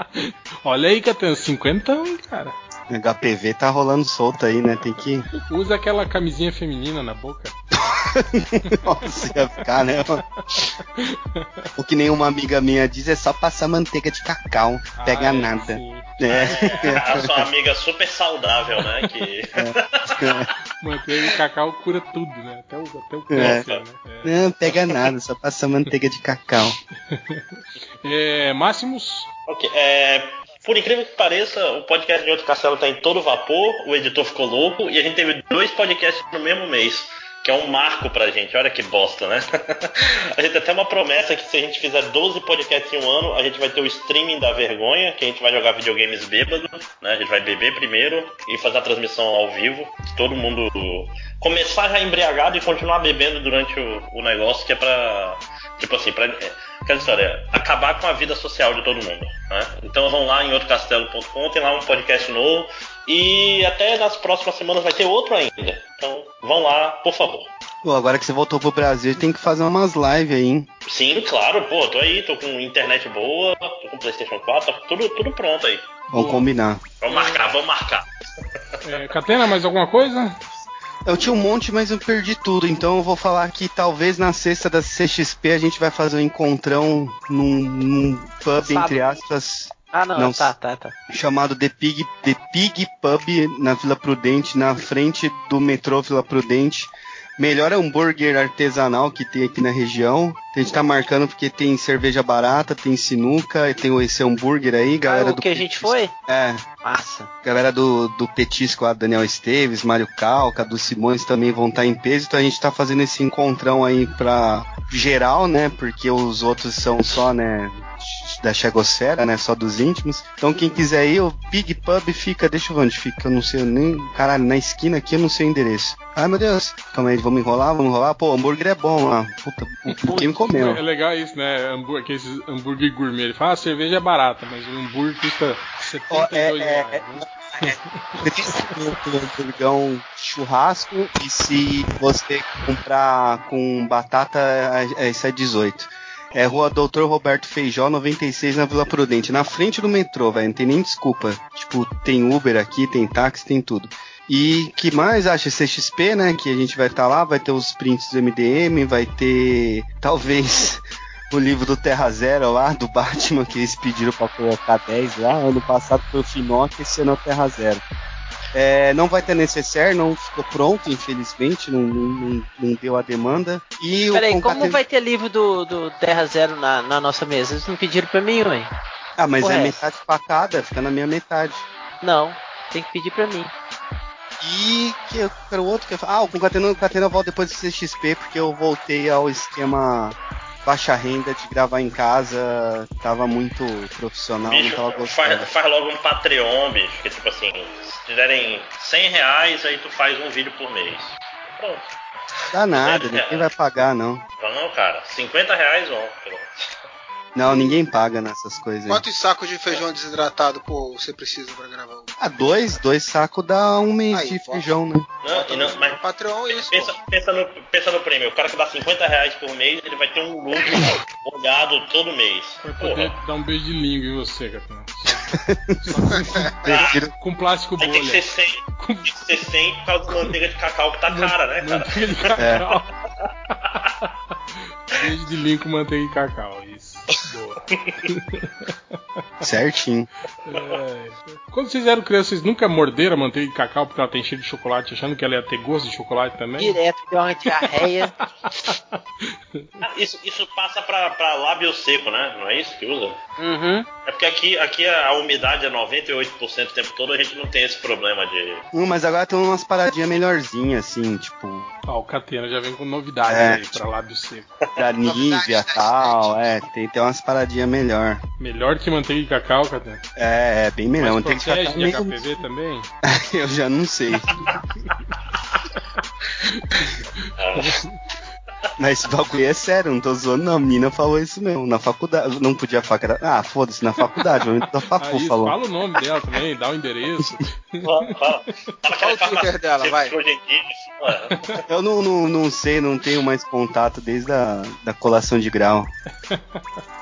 Olha aí, Catena, 50, hein, cara. HPV tá rolando solto aí, né? Tem que. Usa aquela camisinha feminina na boca. Nossa, ia ficar, né? O que nem uma amiga minha diz é só passar manteiga de cacau, pega Ah, é, nada. sim. É. A sua amiga super saudável, né? Que... Manteiga de cacau cura tudo, né? Até o, até o É. câncer, né? Não, pega nada, só passa manteiga de cacau. É, Máximos, Ok, é, por incrível que pareça, o podcast de Outro Castelo tá em todo vapor, o editor ficou louco e a gente teve dois podcasts no mesmo mês, que é um marco pra gente. Olha que bosta, né? a gente tem até uma promessa que se a gente fizer 12 podcasts em um ano, a gente vai ter o streaming da vergonha, que a gente vai jogar videogames bêbado, né? A gente vai beber primeiro e fazer a transmissão ao vivo. Todo mundo começar já embriagado e continuar bebendo durante o, o negócio, que é pra. Tipo assim, pra. Aquela história, acabar com a vida social de todo mundo. Né? Então vão lá em outrocastelo.com, tem lá um podcast novo. E até nas próximas semanas vai ter outro ainda. Então vão lá, por favor. Pô, agora que você voltou pro Brasil, tem que fazer umas lives aí, hein? Sim, claro, pô, tô aí, tô com internet boa, tô com Playstation 4, tá tudo, tudo pronto aí. Vamos combinar. Vamos marcar, vamos marcar. é, Catena, mais alguma coisa? Eu tinha um monte, mas eu perdi tudo, então eu vou falar que talvez na sexta da CXP a gente vai fazer um encontrão num, num pub, entre aspas, Ah, não, Não. tá, tá, tá. chamado The Pig, The Pig Pub na Vila Prudente, na frente do metrô Vila Prudente. Melhor hambúrguer artesanal que tem aqui na região. A gente tá marcando porque tem cerveja barata, tem sinuca, e tem esse hambúrguer aí, galera Ah, o do que a gente foi? É, Massa. galera do, do Petisco lá, Daniel Esteves, Mário Calca, do Simões também vão estar em peso, então a gente tá fazendo esse encontrão aí pra geral, né? Porque os outros são só, né? Da Chegosfera, né? Só dos íntimos. Então quem quiser ir, o Big Pub fica, deixa eu ver onde fica, eu não sei nem. Caralho, na esquina aqui eu não sei o endereço. Ai meu Deus, calma aí, vamos enrolar, vamos enrolar. Pô, hambúrguer é bom lá. Puta, quem me comeu. É legal isso, né? Hambúrguer, aqueles hambúrguer gourmet. Ele fala, ah, a cerveja é barata, mas o hambúrguer custa 72 Ó, é- reais. é- né? um hamburgão churrasco e se você comprar com batata, é- é- isso é 18. É Rua Doutor Roberto Feijó, 96 na Vila Prudente, na frente do metrô, velho, não tem nem desculpa. Tipo, tem Uber aqui, tem táxi, tem tudo. E que mais acha CXP, né? Que a gente vai estar lá, vai ter os prints do MDM, vai ter talvez o livro do Terra Zero lá, do Batman, que eles pediram pra colocar 10 lá. Ano passado foi o Finoc, esse ano é o Terra Zero. É, não vai ter necessaire, não ficou pronto, infelizmente, não, não- não- deu a demanda. E Peraí, o como vai ter livro do, do Terra Zero na, na nossa mesa? Eles não pediram pra mim, ué? Ah, mas Porra, é é metade pra cada, fica na minha metade. Não, tem que pedir pra mim. E que eu quero outro que eu Ah, o Concatena, o Concatena volta depois do CXP, porque eu voltei ao esquema baixa renda de gravar em casa, tava muito profissional, não Bicho, tava gostando. faz, faz logo um Patreon, bicho, que tipo assim, se te derem 100 reais, aí tu faz um vídeo por mês. Pronto. Dá nada, ninguém vai pagar, não. Não, cara, 50 reais vão. pelo menos. Não, ninguém paga nessas coisas. aí. Quantos sacos de feijão desidratado, pô, você precisa pra gravar. Ah, dois, dois sacos dá um mês Aí, de bota. feijão, né? Não, não, mas Patreon isso, pensa, pô. pensa, no, pensa no prêmio, o cara que dá 50 reais por mês, ele vai ter um look olhado todo mês. Vai poder Porra. dar um beijo de língua em você, Catena. Prefiro- Com plástico Aí tem que bolha. ser 100, tem que ser 100 por causa da manteiga de cacau que tá cara, né, cara? Manteiga de cacau. Beijo de língua com manteiga de cacau, isso. Boa. Certinho. É. Quando vocês eram crianças, vocês nunca morderam a manteiga de cacau porque ela tem cheiro de chocolate, achando que ela ia ter gosto de chocolate também? Direto, deu uma diarreia. Ah, Isso, isso passa pra, pra lábio seco, né? Não é isso que usa? Uhum. É porque aqui, aqui a umidade é 98% o tempo todo, a gente não tem esse problema de. Hum, mas agora tem umas paradinhas melhorzinhas, assim, tipo, Ó, o Catena já vem com novidades É. aí pra lábio seco. da Nivea e tal, é, tem, tem umas paradinhas melhor. Melhor que manteiga de cacau, Catena? É, é bem melhor. Mas Tem que protege de meio... HPV também? Eu já não sei. Mas esse bagulho é sério, não tô zoando, não. A menina falou isso mesmo. Na faculdade. Não podia falar que era. Ah, foda-se, na faculdade. O da Facu Aí, falou. fala o nome dela também, dá o endereço. Fala, fala. Fala que ela é Fala o Twitter dela, vai. Eu não, não, não sei, não tenho mais contato desde a da colação de grau.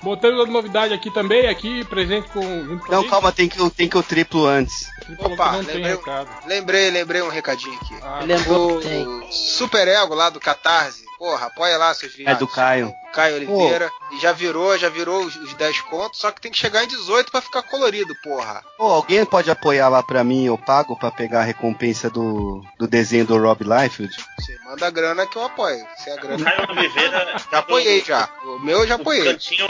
Bom, temos outra novidade aqui também, aqui presente com. a Não, calma, tem que, o- tem que o triplo antes. Opa, lembrei, recado. lembrei, lembrei um recadinho aqui. Ah, Lembrou O. Super Ego lá do Catarse. Porra, apoia lá seus viados. É do Caio. Caio Oliveira. E já virou, já virou os, os 10 contos, só que tem que chegar em 18 pra ficar colorido, porra. Pô, alguém pode apoiar lá pra mim, eu pago pra pegar a recompensa do, do desenho do Rob Liefeld? Você manda a grana que eu apoio. Se é a O grana. Caio Oliveira. Já apoiei já. O meu eu já O apoiei. cantinho,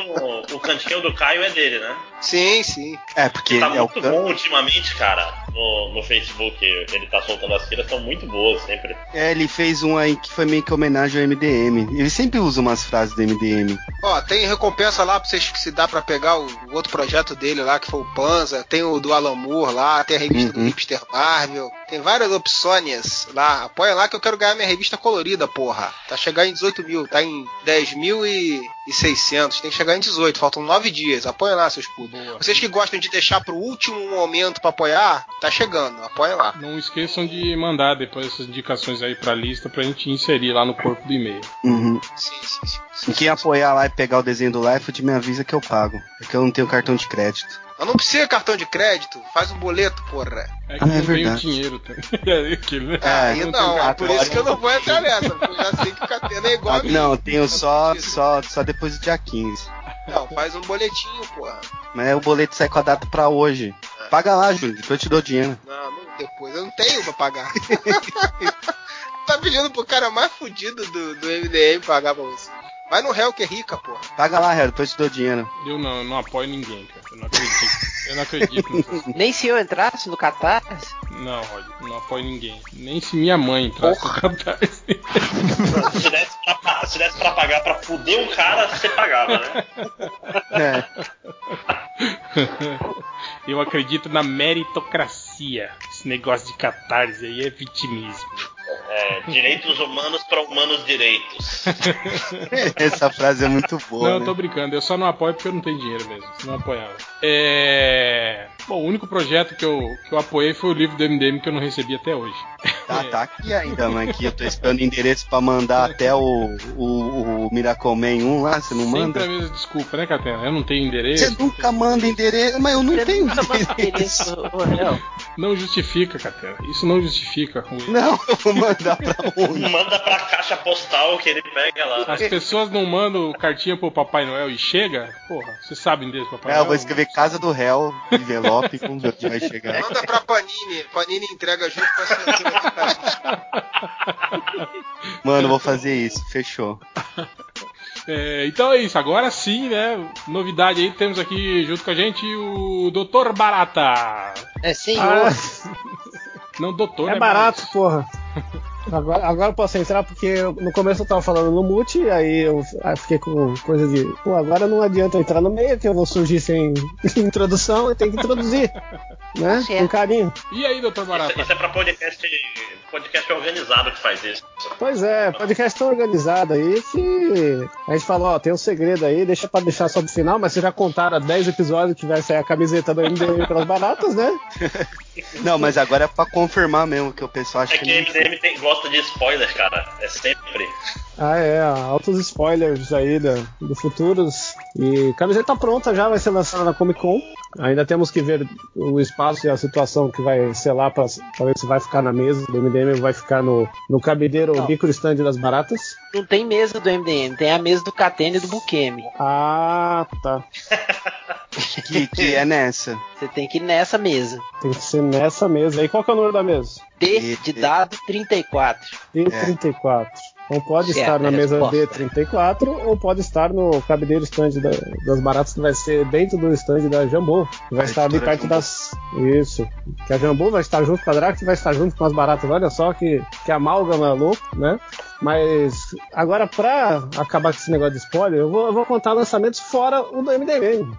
o cantinho do Caio é dele, né? Sim, sim. É, porque Tá é o muito bom ultimamente, cara. No, no Facebook, ele tá soltando as tiras, são muito boas sempre. É, ele fez um aí que foi meio que homenagem ao MDM. Ele sempre usa umas frases do MDM. Ó, tem recompensa lá pra vocês que se dá pra pegar o, o outro projeto dele lá, que foi o Panza. Tem o do Alan Moore lá, tem a revista do Uhum. Hipster Marvel. Tem várias opções lá. Apoia lá que eu quero ganhar minha revista colorida, porra. Tá chegando em 18 mil, tá em 10 mil e, e 600. Tem que chegar em 18, faltam 9 dias. Apoia lá, seus putos. Boa. Vocês que gostam de deixar pro último momento pra apoiar, tá chegando. Apoia lá. Não esqueçam de mandar depois essas indicações aí pra lista pra gente inserir lá no corpo do e-mail. Uhum. Sim, sim, sim. sim, quem sim. apoiar lá e pegar o desenho do Liefeld me avisa que eu pago. É que eu não tenho cartão de crédito. Mas não precisa cartão de crédito, faz um boleto, porra. É que Ah, é não tem verdade. dinheiro também. É aquilo, né? É, Aí não não, é por isso que eu não vou entrar nessa, porque eu já sei que o Catena é igual a Ah, mim. não, tenho só, só, só depois do dia 15. Não, faz um boletinho, porra. Mas o boleto sai com a data pra hoje. Paga lá, Júlio, depois eu te dou dinheiro. Não, não, depois eu não tenho pra pagar. tá pedindo pro cara mais fudido do, do MDM pagar pra você. Vai no réu que é rica, porra. Paga lá, Hélio, depois eu te dou dinheiro. Eu não, eu não apoio ninguém, cara. Eu não acredito. Eu não acredito nessas Nem se eu entrasse no Catarse. Não, Rod, não apoio ninguém. Nem se minha mãe entrasse no catarse. Se desse, pra, se desse pra pagar pra fuder um cara, você pagava, né? É. Eu acredito na meritocracia. Esse negócio de catarse aí é vitimismo. É, direitos humanos pra humanos direitos. Essa frase é muito boa. não, eu né? tô brincando, eu só não apoio porque eu não tenho dinheiro mesmo, eu apoiava. É. Bom, o único projeto que eu, que eu apoiei foi o livro do MDM que eu não recebi até hoje. Tá, tá aqui ainda, mas aqui eu tô esperando endereço pra mandar até o, o, o Miracle Man 1 lá, você não Sempre manda? a mesma desculpa, né, Catena? Eu não tenho endereço. Você nunca manda endereço, mas eu não Você tenho nunca manda endereço. endereço. Não justifica, Catena. Isso não justifica. o- Não, eu vou mandar pra onde? Manda pra caixa postal que ele pega lá. As pessoas não mandam cartinha pro Papai Noel e chega? Porra, você sabe o endereço do Papai É, eu Noel? vou escrever Casa do Réu, envelope, vamos ver o que vai chegar. Manda pra Panini. Panini entrega junto com a assinatura. Mano, vou fazer isso, fechou. É, então é isso, agora sim, né? Novidade aí, temos aqui junto com a gente o Dr. Barata. É senhor. Ah, Não, doutor, é né, barato, mas- porra. Agora, agora eu posso entrar porque eu- no começo eu tava falando no mute, aí eu aí fiquei com coisa de, pô, agora não adianta eu entrar no meio que eu vou surgir sem introdução, eu tenho que introduzir, né? Certo. Com carinho. E aí, doutor Isso, Barata? isso é pra podcast, podcast organizado que faz isso. Pois é, podcast tão organizado aí que a gente falou, ó, tem um segredo aí, deixa pra deixar só pro final, mas vocês já contaram há 10 episódios que vai sair a camiseta do MDM pelas baratas, né? Não, mas agora é pra confirmar mesmo que o pessoal acha É que. que o MDM tem- gosta de spoiler, cara. É sempre. Ah, é, altos spoilers aí da, do Futuros. E a camiseta pronta já, vai ser lançada na Comic Con. Ainda temos que ver o espaço e a situação que vai ser lá pra, pra ver se vai ficar na mesa do MDM ou vai ficar no, no cabideiro Não. micro stand das baratas. Não tem mesa do MDM, tem a mesa do Catene e do Bukemi. Ah, tá. Que, que é nessa. Você tem que ir nessa mesa. Tem que ser nessa mesa. E qual que é o número da mesa? D de dado 34. D34. Então pode estar na mesa resposta. D34 ou pode estar no cabideiro stand da- das baratas que vai ser dentro do stand da Jambô. Que vai A estar ali perto Jambô. das. Isso. Que a Jambô vai estar junto com a Drax e vai estar junto com as baratas. Olha só que, que amálgama louco, né? Mas agora, pra acabar com esse negócio de spoiler, eu vou, eu vou contar lançamentos fora o do MDM.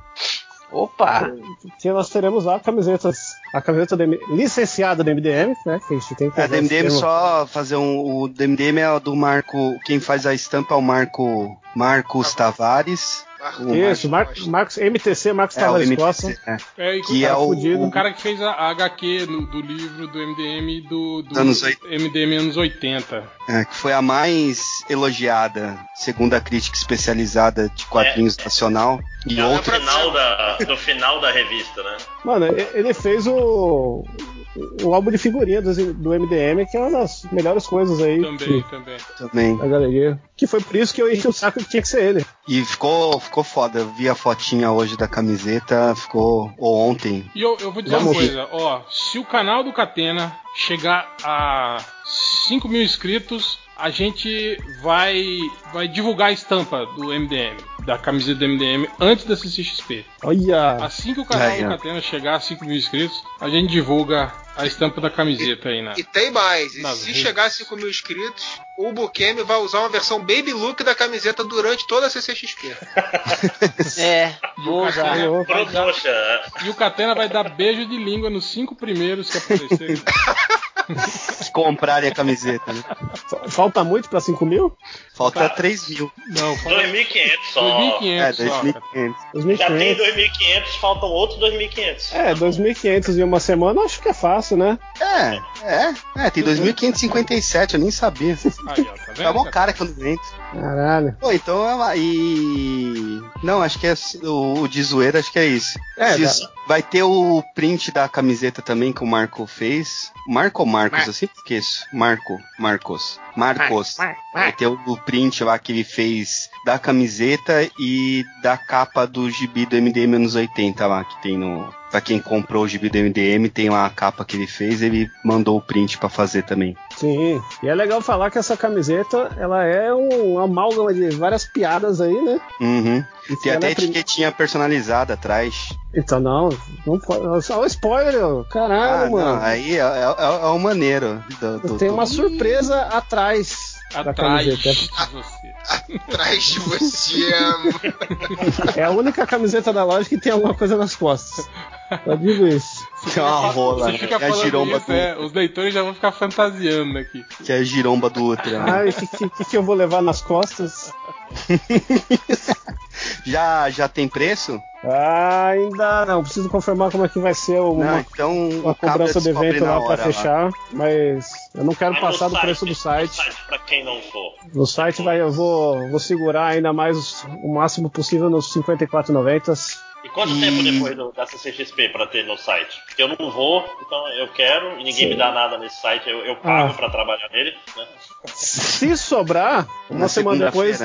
Opa! Que nós teremos lá camisetas. A camiseta do licenciada do MDM, né? Que a gente tem que É, usar do MDM só fazer um. O do MDM é o do Marco. Quem faz a estampa é o Marco. Marcos Tavares. O Isso, Mar Marcos, MTC, Marcos É, Tavares MTC, Costa. é. É, e Que o, é o- o cara que fez a HQ no- do livro do MDM do, do Anos MDM anos 80. É, que foi a mais elogiada, segundo a crítica especializada de quadrinhos nacional. E É outra. final da, do final da revista, né? Mano, ele fez o, o álbum de figurinha do, do MDM, que é uma das melhores coisas aí Também, que, também. Também. da galeria. Que foi por isso que eu enchi o saco que tinha que ser ele. E ficou, ficou foda. Eu vi a fotinha hoje da camiseta, ficou. Ou ontem. E eu, eu vou dizer Vamos uma ver. coisa, ó, se o canal do Catena chegar a 5 mil inscritos, a gente vai, vai divulgar a estampa do MDM, da camiseta do MDM, antes da CCXP. Olha! Assim que o canal do. Catena chegar a 5 mil inscritos, a gente divulga a estampa da camiseta aí, né? E tem mais. E se redes. chegar a 5 mil inscritos, o Bukemi vai usar uma versão baby look da camiseta durante toda a CCXP. É, vou usar. E o Catena vai dar beijo de língua nos cinco primeiros que aparecerem. Comprarem a camiseta, né? Falta muito pra 5 mil? Falta 3 mil. Não, 2.500 só. 2.500 É, só. 2.500. Já tem 2.500. 2.500, faltam outros 2.500. É, 2.500 em uma semana, acho que é fácil, né? É, é, é, tem 2.557, eu nem sabia. Aí, ó, tá vendo? É mó cara quando entra. Caralho. Pô, então é uma. E. Não, acho que é o, o de zoeira, acho que é isso. É, dá- Vai ter o print da camiseta também que o Marco fez. Marco ou Marcos? Eu sempre esqueço. Marco, Marcos. Marcos. Vai ter o, o print lá que ele fez da camiseta e da capa do gibi do MDM anos 80 lá, que tem no. Pra quem comprou o gibi do MDM, tem lá a capa que ele fez, ele mandou o print pra fazer também. Sim. E é legal falar que essa camiseta, ela é um amálgama de várias piadas aí, né? Uhum. E Tem até é prim- etiquetinha personalizada atrás. Então não, não pode. Só o spoiler, caralho, Ah, mano. não, aí é, é- é o maneiro. do- do- Tem do- uma surpresa atrás. Da Atrás camiseta. de você. Atrás de você. É a única camiseta da loja que tem alguma coisa nas costas. Só digo isso. Tem uma rola, Você né? fica Que é a giromba isso, do, é, os leitores já vão ficar fantasiando aqui. que é a giromba do outro. né? Ai, o que, que, que que eu vou levar nas costas? Já, já tem preço? Ah, ainda não. Preciso confirmar como é que vai ser Não, uma, então uma cobrança do evento lá pra hora fechar. Mas eu não quero no passar do preço do site. No site pra quem não for. No site vai, eu vou, vou segurar ainda mais o máximo possível nos 54,90. E quanto E- tempo depois do, da CCXP pra ter no site? Porque eu não vou, então eu quero, e ninguém Sim. me dá nada nesse site, eu, eu pago Ah. pra trabalhar nele. Né? Se sobrar, uma Na semana depois,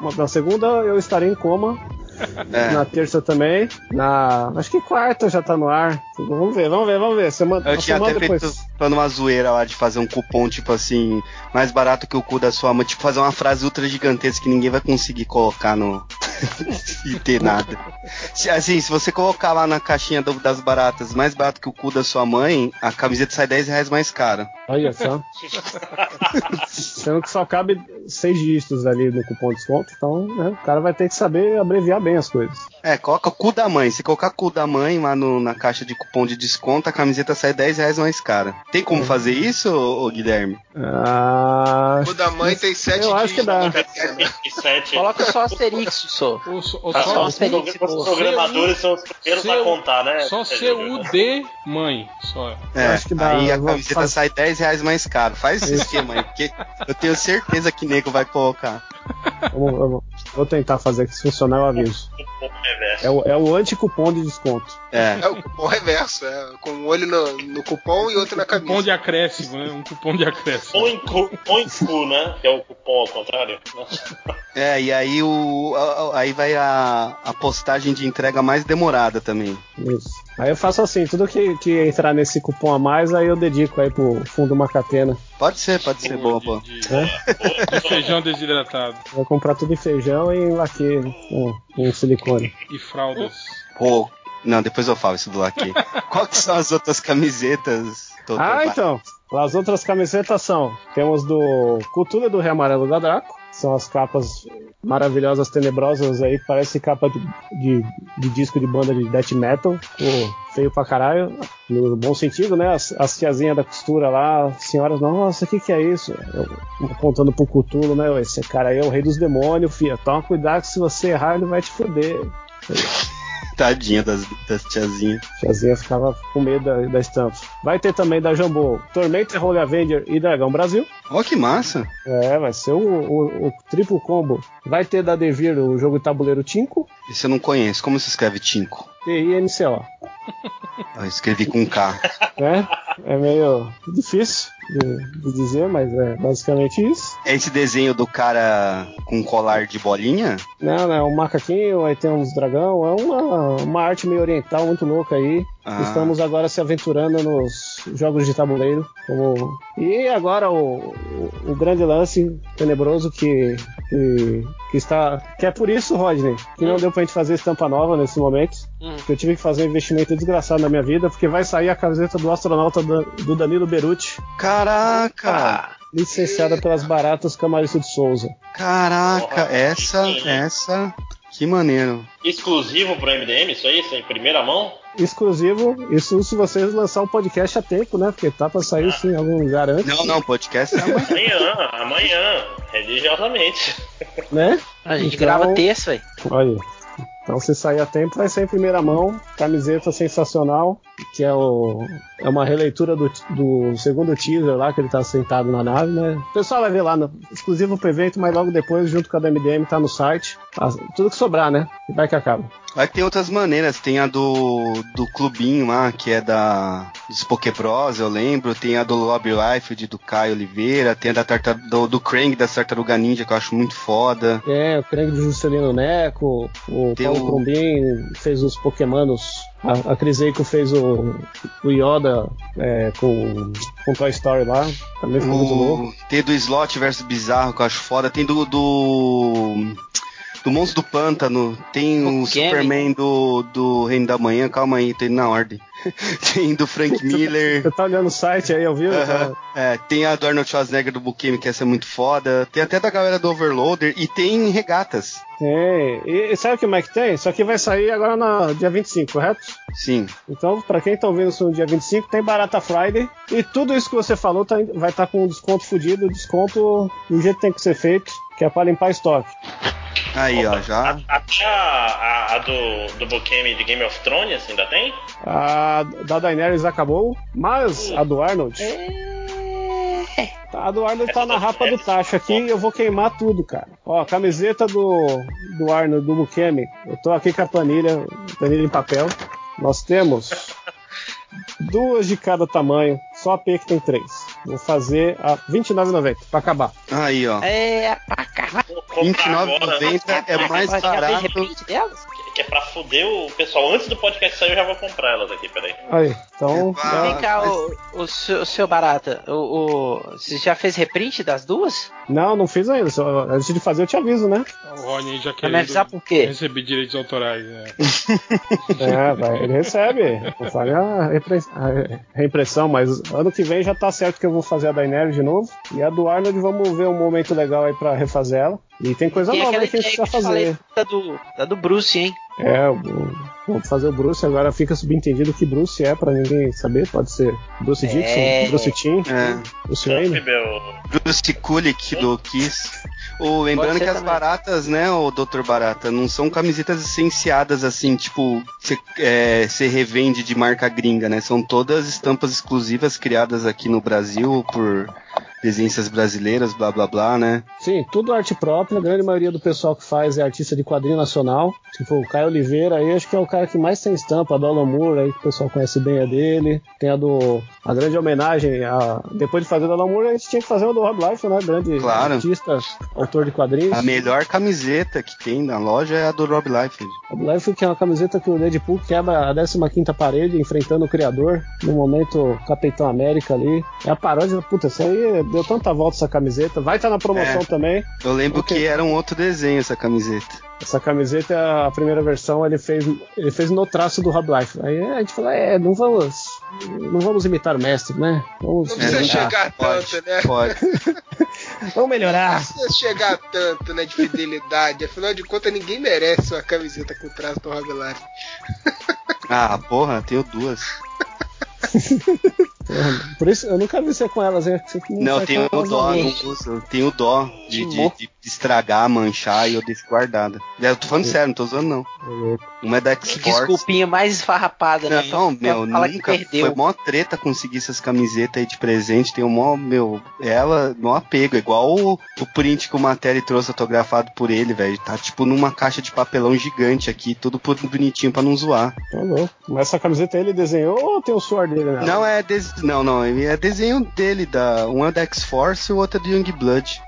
uma- na segunda eu estarei em coma. É. Na terça também. Na. Acho que quarta já tá no ar. Vamos ver, vamos ver, vamos ver. Semana, Eu tinha até depois. feito plano uma zoeira lá de fazer um cupom, tipo assim, mais barato que o cu da sua mãe. Tipo, fazer uma frase ultra gigantesca que ninguém vai conseguir colocar no. e ter nada. Se- Assim, se você colocar lá na caixinha do- das baratas mais barato que o cu da sua mãe, a camiseta sai 10 reais mais cara. Olha só. Sendo que só cabe seis dígitos ali no cupom de desconto, então né, o cara vai ter que saber abreviar bem as coisas. É, coloca o cu da mãe. Se colocar cu da mãe lá no- na caixa de cupom de desconto, a camiseta sai 10 reais mais cara. Tem como fazer isso, ô, ô Guilherme? Ah, O da mãe tem sete eu acho que dá. né? 27. Coloca só asterisco, só. Só- ou Ah, só, só os, progra- os programadores são os primeiros Seu- a contar, né? só É, CUD mãe. Só. É, acho que dá. aí a camiseta fazer- sai 10 reais mais caro. Faz esse esquema aí, porque eu tenho certeza que nego vai colocar. Vamos- eu vou, tentar fazer que se funcionar eu aviso. Um reverso. É o, é o anti-cupom de desconto. É. É o cupom reverso, é, com um olho no, no cupom e outro na Cupom camisa. de acréscimo, né? Um cupom de acréscimo. Põe cu, põe cu, né? Que é o cupom ao contrário. É, e aí o. a- Aí vai a, a postagem de entrega mais demorada também. Isso. Aí eu faço assim, tudo que, que entrar nesse cupom a mais, aí eu dedico aí pro fundo Macatena. Pode ser, pode ser boa, boa. De, de- É? de feijão desidratado Vou comprar tudo em feijão e em laque, com, com silicone. e fraldas. Pô, não, depois eu falo isso do aqui. Qual que são as outras camisetas? Doutor Ah, então. As outras camisetas são: temos do Cultura do Rei Amarelo da Draco, São as capas maravilhosas, tenebrosas aí, parece capa de, de, de disco de banda de death metal. Pô, feio pra caralho, no bom sentido, né? As, as tiazinhas da costura lá, as senhoras, nossa, o que que é isso? Eu, apontando pro Cutulo, né? Esse cara aí é o rei dos demônios, filha. Toma cuidado que se você errar, ele vai te foder. Tadinha das, das tiazinhas. Tiazinha ficava com medo da, da estampa. Vai ter também da Jambô Tormenta, Holy Avenger e Dragão Brasil. Ó, que massa. É, vai ser o, o, o triplo combo. Vai ter da Devir o jogo de tabuleiro Tinko. Esse eu não conheço. Como se escreve Tinko? T-I-N-C-O. Eu escrevi com K. né? É meio difícil de, de dizer, mas é basicamente isso. É esse desenho do cara com colar de bolinha? Não, não, é um macaquinho, aí tem uns dragão, é uma, uma arte meio oriental muito louca aí. Ah. Estamos agora se aventurando nos jogos de tabuleiro. Como... E agora o, o, o grande lance tenebroso que, que, que está. Que é por isso, Rodney, que não deu pra gente fazer estampa nova nesse momento. Hum. Eu tive que fazer um investimento desgraçado na minha vida, porque vai sair a camiseta do astronauta do Danilo Beruti, Caraca! licenciada pelas baratas Camaristo de Souza. Caraca, Porra, essa, essa. Que maneiro. Exclusivo pro MDM, isso aí? Isso em primeira mão? Exclusivo, isso se vocês lançar o podcast a tempo, né? Porque tá pra sair sim em algum lugar antes, Não, não, podcast é amanhã. Amanhã, amanhã, religiosamente. né? A gente Então- grava terça, velho. Olha. aí. Então, se sair a tempo, vai ser em primeira mão. Camiseta sensacional, que é, o, é uma releitura do, do segundo teaser lá, que ele tá sentado na nave, né? O pessoal vai ver lá, no, exclusivo pro evento, mas logo depois, junto com a da MDM, tá no site. Tudo que sobrar, né? E vai que acaba. Vai ter outras maneiras. Tem a do, do clubinho lá, que é da dos Pokébros, eu lembro. Tem a do Lobby Life, do Caio Oliveira. Tem a da tarta, do, do Krang, da Tartaruga Ninja, que eu acho muito foda. É, o Krang do Juscelino Neco, o Tem Paulo o- fez os Pokémonos. A, a Cris Eiko fez o, o Yoda é, com, com Toy Story lá. Também ficou muito louco. O, tem do Slot versus Bizarro, que eu acho foda. Tem do. do... Do Monstro do Pântano, tem o O. Superman do, do Reino da Manhã, calma aí, tem na ordem. tem do Frank Miller. Você tá olhando o site aí, ouviu? Aham. É, tem a do Arnold Schwarzenegger do Bukemi, que essa é muito foda. Tem até da galera do Overloader e tem regatas. Tem. E, e sabe o que mais que tem? Isso aqui vai sair agora no dia 25, correto? Sim. Então, pra quem tá ouvindo isso no dia 25, tem Barata Friday. E tudo isso que você falou tá- vai estar com um desconto fudido, desconto do jeito que tem que ser feito, que é pra limpar estoque. Aí, ó, já. A- Até a, a, a do, do Bokemi de Game of Thrones ainda tem? A da Daenerys acabou, mas a do Arnold. A do Arnold tá na rapa do tacho aqui e eu vou queimar tudo, cara. Ó, a camiseta do, do Arnold, do Bukemi. Eu tô aqui com a planilha, planilha em papel. Nós temos duas de cada tamanho, só a P que tem três. Vou fazer a R$29,90 pra acabar. Aí, ó. É, pra agora. R$29,90 é mais barato. Que é pra fuder o pessoal. Antes do podcast sair, eu já vou comprar elas aqui, peraí. Aí, então. Ah, Vem cá, o, o, seu, o seu Barata, o, o, você já fez reprint das duas? Não, não fiz ainda. Só, antes de fazer eu te aviso, né? O Rony já Vai me avisar por quê? receber direitos autorais. Né? É, vai, ele recebe. Conforme a, a reimpressão, mas ano que vem já tá certo que eu vou fazer a Daenerys de novo. E a do Arnold, vamos ver um momento legal aí pra refazer ela. E tem coisa Tem nova que a gente precisa fazer. da do, da do Bruce, hein? É, vamos fazer o Bruce, agora fica subentendido que Bruce é pra ninguém saber. Pode ser Bruce É. Dixon, Bruce Tim, É. Bruce Wayne. Meu, Bruce Kulick do Kiss. O, lembrando que as também. baratas, né, o Dr. Barata, não são camisetas licenciadas assim, tipo, você é, revende de marca gringa, né? São todas estampas exclusivas criadas aqui no Brasil por presenças brasileiras, blá blá blá, né? Sim, tudo arte própria. A grande maioria do pessoal que faz é artista de quadrinho nacional. Tipo, o Caio Oliveira aí, acho que é o cara que mais tem estampa. Do Alan Moore aí, que o pessoal conhece bem a dele. Tem a do. A grande homenagem. A, depois de fazer do Alan Moore, a gente tinha que fazer a do Rob Life, né? Grande Claro. artista, autor de quadrinhos. A melhor camiseta que tem na loja é a do Rob. A do Life que é uma camiseta que o Deadpool quebra a 15 parede, enfrentando o criador. No momento, Capitão América ali. É a paródia. Puta, isso aí deu tanta volta essa camiseta. Vai estar na promoção É. também. Eu lembro Ok. que era um outro desenho essa camiseta. Essa camiseta, a primeira versão, ele fez, ele fez no traço do Rob Life. Aí a gente falou, é, não vamos, não vamos imitar o mestre, né? Vamos Não precisa chegar pode, tanto, né? Pode. Vamos melhorar. Não precisa chegar a tanto, né, de fidelidade. Afinal de contas, ninguém merece uma camiseta com traço do Rob Life. Ah, porra, tenho duas. Por isso, eu nunca vi você com elas, hein? Não, tenho elas dó, não uso. Eu tenho dó de, de- de estragar, manchar e eu deixo guardada. Eu tô falando sério, não tô usando não. Uma é da X-Force. Desculpinha mais esfarrapada, né? Não, Pra meu, que nunca. perdeu. Foi mó treta conseguir essas camisetas aí de presente. Tem um mó, meu, ela, mó apego. Igual o, o print que o Matéria trouxe autografado por ele, velho. Tá tipo numa caixa de papelão gigante aqui, tudo bonitinho pra não zoar. Tá louco. Mas essa camiseta ele desenhou ou tem o suor dele nela? Não é des... não, não, é desenho dele, da... um é da X-Force e o outro é do Youngblood.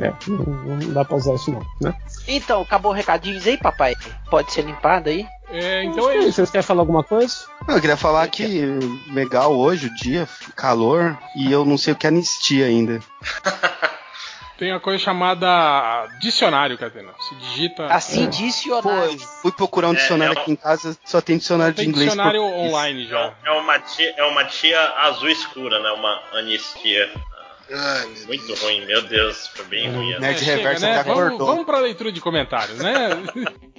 É, não, não dá pra usar isso não, né? Então, acabou o recadinhos aí, papai? Pode ser limpado aí? É, Então é isso. Vocês querem falar alguma coisa? Não, eu queria falar que legal hoje o dia, calor, e eu não sei o que é anistia ainda. Tem uma coisa chamada dicionário, Catena. Se digita. Assim é, dicionário. Fui procurar um É, dicionário é um- aqui em casa, só tem dicionário tem de inglês. dicionário online já. É uma, tia, é uma tia azul escura, né? Uma anistia. Ai, Muito ruim, meu Deus, foi bem ruim. essa. Nerd É, chega, Reverso né? até Vamos, vamos pra leitura de comentários, né?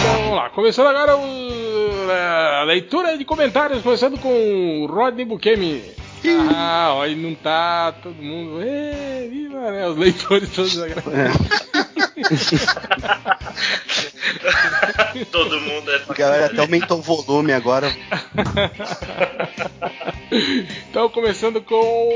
Então, vamos lá. Começando agora o- a leitura de comentários, começando com o Rodney Bukemi. Ah, aí não tá todo mundo. Ê, viva, né? Os leitores todos agradados. Todo mundo é. A galera até aumentou o volume agora. Então, começando com.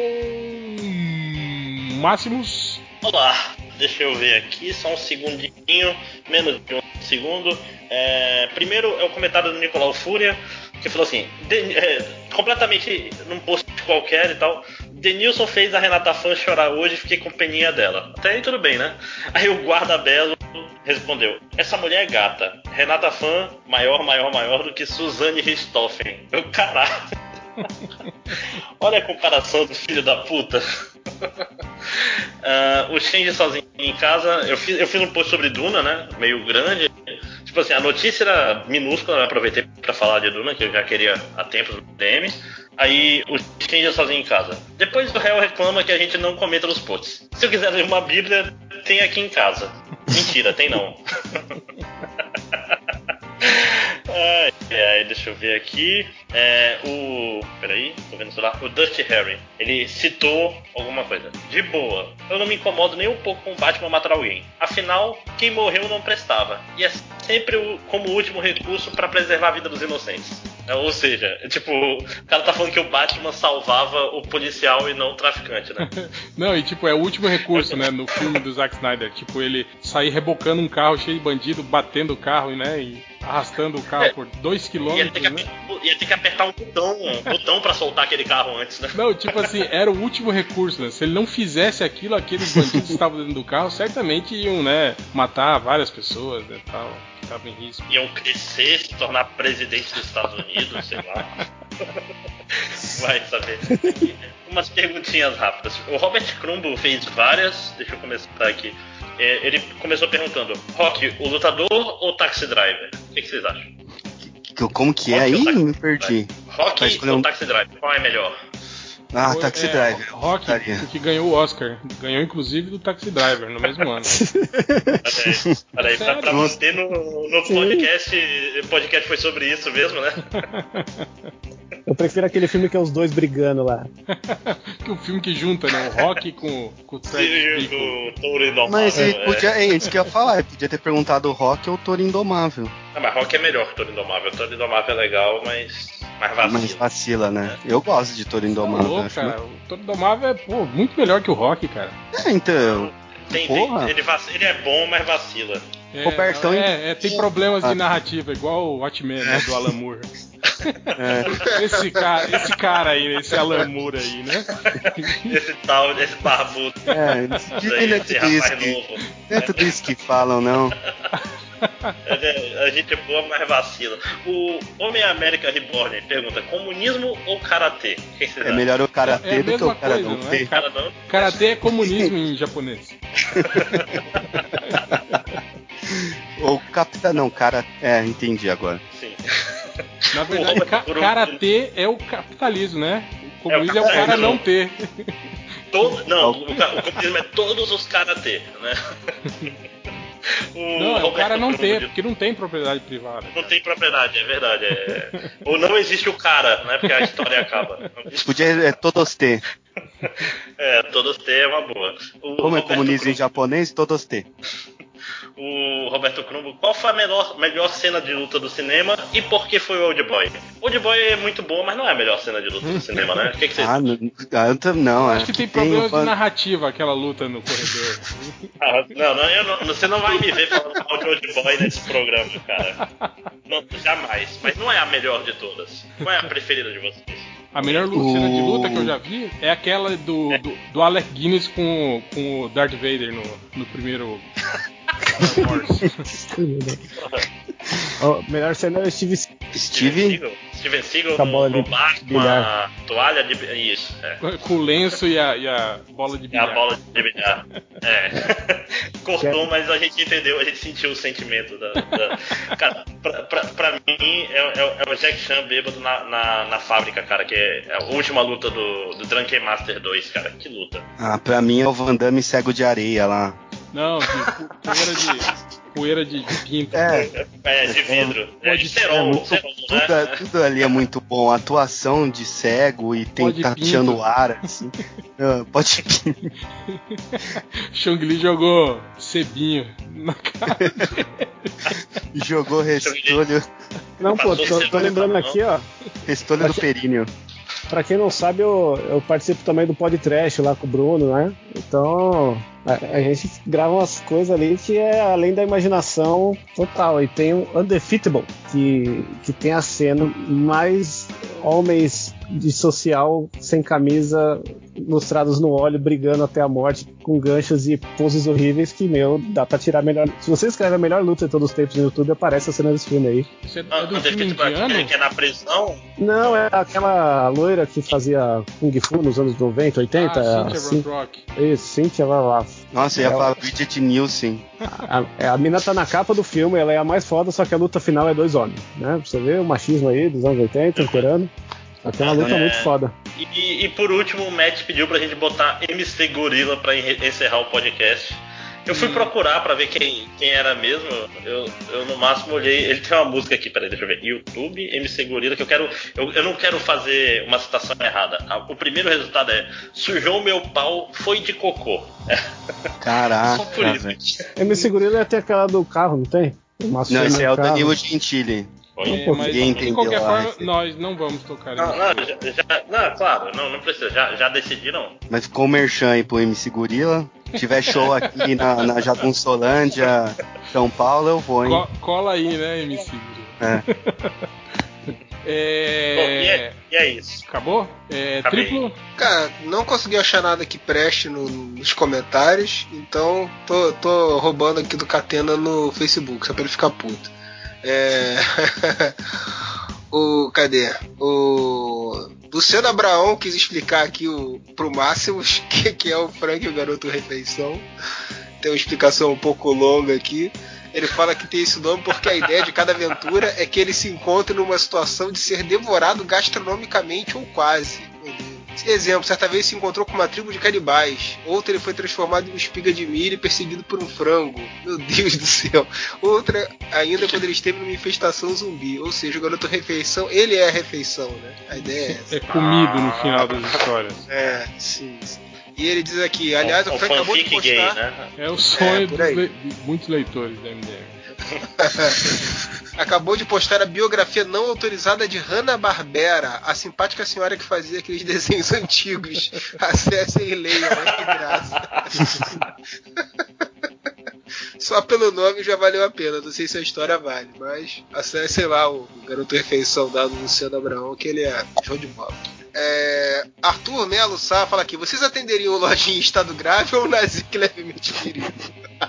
Máximos. Olá, deixa eu ver aqui, só um segundinho, menos de um segundo. É, primeiro é o comentário do Nicolau Fúria, que falou assim: "De- é, completamente num post qualquer e tal. Denilson fez a Renata Fã chorar hoje e fiquei com peninha dela. Até aí tudo bem, né? Aí o guarda belo respondeu: Essa mulher é gata. Renata Fã, maior, maior, maior do que Suzane Richthofen. Eu, caralho. Olha a comparação do filho da puta. Ah, o Shinji sozinho em casa, eu fiz, eu fiz um post sobre Duna, né? Meio grande. Tipo assim, a notícia era minúscula, eu aproveitei pra falar de Duna, que eu já queria há tempos no DM. Aí o Shinji sozinho em casa. Depois o réu reclama que a gente não comenta nos posts. Se eu quiser ler uma Bíblia, tem aqui em casa. Mentira, tem não. Ai, ai, deixa eu ver aqui. É, o. Peraí, tô vendo o celular. O Dusty Harry. Ele citou alguma coisa. De boa. Eu não me incomodo nem um pouco com o Batman matar alguém. Afinal, quem morreu não prestava. E é sempre o, como último recurso pra preservar a vida dos inocentes. É, Ou seja, é tipo, o cara tá falando que o Batman salvava o policial e não o traficante, né? Não, e tipo, é o último recurso, né, no filme do Zack Snyder. Tipo, ele sair rebocando um carro cheio de bandido, batendo o carro, né, e arrastando o carro É. por dois Ia ter, quilômetros, que, né? ia ter que apertar um botão, um botão pra soltar aquele carro antes, né? Não, tipo assim, era o último recurso, né? Se ele não fizesse aquilo, aqueles bandidos que estavam dentro do carro certamente iam, né, matar várias pessoas, né, tal, que estavam em risco. Iam crescer, se tornar presidente dos Estados Unidos, sei lá. Vai saber. Umas perguntinhas rápidas. O Robert Crumbo fez várias. Deixa eu começar aqui. É, ele começou perguntando: Rock, o lutador ou o taxi driver? O que, que vocês acham? Que- Como que é aí? Me perdi. Rock escolher ou um- taxi driver? Qual é melhor? Ah, Foi- Taxi é, Driver. Rock, que ganhou o Oscar. Ganhou inclusive do Taxi Driver no mesmo ano. Peraí, peraí, pra, pra manter no, no podcast. O podcast foi sobre isso mesmo, né? Eu prefiro aquele filme que é os dois brigando lá. que o filme que junta, né? O Rock com, com o E Bickle. o Touro Indomável. Mas é. podia, é isso que eu ia falar, podia ter perguntado o Rock ou o Toro Indomável. Ah, mas Rock é melhor que Toro Indomável. Toro Indomável é legal, mas. Mais Mas vacilo. vacila, né? Eu gosto de Toro Tá Indomável. louco, acho cara. O Toro Domável é pô, muito melhor que o Rock, cara. É, então. Tem, Porra. tem, ele, vac- ele é bom, mas vacila. É, Robertão, é, é, tem problemas de narrativa, igual o Watchmen, né, do Alan Moore. É. Esse cara, esse cara aí, esse Alan Moore aí, né? Esse tal, esse barbudo. É, não é tudo isso que, novo. não é tudo isso que falam, não. É, A gente é boa, mas vacila. O Homem América Reborn pergunta: comunismo ou karatê? É melhor o É karatê a do que o é? não? Karatê é comunismo em japonês. Ou capitão, não, cara. É, entendi agora. Sim. Na verdade, ca karatê é o capitalismo, né? O comunismo é o, cara capitalismo. não ter. Todo, não, o, ca- o comunismo é todos os karatê, né? o Não, é o Roberto cara não ter, diz- porque não tem propriedade privada. Não tem propriedade, é verdade. é- Ou não existe o cara, né? Porque a história acaba. Podia é, todos ter. É, todos têm é uma boa. O Como é Roberto comunismo em japonês, todos ter. O Roberto Crumbo, qual foi a melhor, melhor cena de luta do cinema e por que foi o Old Boy? Old Boy é muito bom, mas não é a melhor cena de luta do cinema, né? O que, que vocês Ah, não, ah, não, Acho que tem o- de narrativa aquela luta no corredor. Ah, não, não, eu não- você não vai me ver falando mal de Old Boy nesse programa, cara. Não, jamais. Mas não é a melhor de todas. Qual é a preferida de vocês? A melhor cena de luta que eu já vi é aquela do, do, do Alec Guinness com, com o Darth Vader no, no primeiro Ó, melhor cena é o Steve Steve, Seagal? Steven Seagal Com a bola no de bar com a bilhar. toalha de isso. É. com o lenço e a, e a bola de É a bilhar. bola de bilhar. É. Cortou, mas a gente entendeu, a gente sentiu o sentimento da. da- Cara, pra, pra, pra mim é, é- é o Jack Chan bêbado na, na, na fábrica, cara, que é, é a última luta do, do Drunken Master 2, cara. Que luta. ah, pra mim é o Van Damme cego de areia lá. Não, de poeira de. Poeira de, de pinto. É, É, de vidro. É, de Pode- é muito- cerol, tudo, né? tudo ali é muito bom. A atuação de cego e tem tateando pinto. o ar, assim. Ah, Pode Chong Li jogou cebinho na cara. jogou restolho, Não, pô, tô, tô lembrando não. aqui, ó. restolho do períneo. Pra quem não sabe, eu, eu participo também do podcast lá com o Bruno, né? Então, a, a gente grava umas coisas ali que é além da imaginação total. E tem o Undefeatable, que, que tem a cena mais homens de social sem camisa ilustrados no óleo brigando até a morte com ganchos e poses horríveis que, meu, dá pra tirar melhor. Se você escreve a melhor luta de todos os tempos no YouTube, aparece a cena desse filme aí. Isso é, Ah, é do filme indiano? que é na prisão. Não, é aquela loira que fazia Kung Fu nos anos 90, 80. Ah, a Cynthia Cin- Rothrock. Isso, Cynthia Rothrock. Nossa, eu ia É, falar Bridget Nielsen. A, a, a mina tá na capa do filme, ela é a mais foda, só que a luta final é dois homens, né? Pra você ver o machismo aí dos anos 80, imperando. Só que é uma luta É. muito foda. E, e por último, o Matt pediu pra gente botar MC Gorila pra encerrar o podcast. Eu fui procurar pra ver quem, quem era mesmo. Eu, eu no máximo olhei. Ele tem uma música aqui, peraí, deixa eu ver. YouTube, MC Gorila, que eu quero. Eu, eu não quero fazer uma citação errada. O primeiro resultado é: sujou meu pau, foi de cocô. Caraca, Só por isso. MC Gorila é até aquela do carro, não tem? Não, esse é o. Danilo Gentili. É, mas de qualquer a forma, nós não vamos tocar Não, nisso. não, já, já- não, claro, não, não precisa. Já, já decidiram? Mas ficou o merchan aí pro MC Gorila. Se tiver show aqui na, na Jagunçolândia, São Paulo, eu vou, hein? Co- cola aí, né, MC? É. É... Bom, e, é, e é isso. Acabou? É, Acabei. triplo? Cara, não consegui achar nada que preste no- nos comentários, então tô, tô roubando aqui do Catena no Facebook, só pra ele ficar puto. É. o. Cadê? O. Luciano Abraão quis explicar aqui o, pro Máximos que, que é o Frank e o Garoto Refeição. Tem uma explicação um pouco longa aqui. Ele fala que tem esse nome porque a ideia de cada aventura é que ele se encontre numa situação de ser devorado gastronomicamente ou quase. Meu Deus. Exemplo, certa vez se encontrou com uma tribo de canibais. Outra, ele foi transformado em uma espiga de milho e perseguido por um frango. Meu Deus do céu. Outra, ainda quando ele esteve numa infestação zumbi. Ou seja, o garoto refeição, ele é a refeição, né? A ideia é essa. É comido no final das histórias. É, sim. sim. E ele diz aqui, aliás, um o Frank acabou de postar. gay, né? É o sonho É, de muitos leitores da MDM. Acabou de postar a biografia não autorizada de Hanna-Barbera, a simpática senhora que fazia aqueles desenhos antigos. Acessem e leiam, né? Que graça. Só pelo nome já valeu a pena. Não sei se a história vale, mas acessem lá o Garoto Refeição dado do Luciano Abraão, que ele é show de bola. É, Arthur Melo Sá fala aqui: vocês atenderiam o lojinha em estado grave ou o Nazik levemente ferido?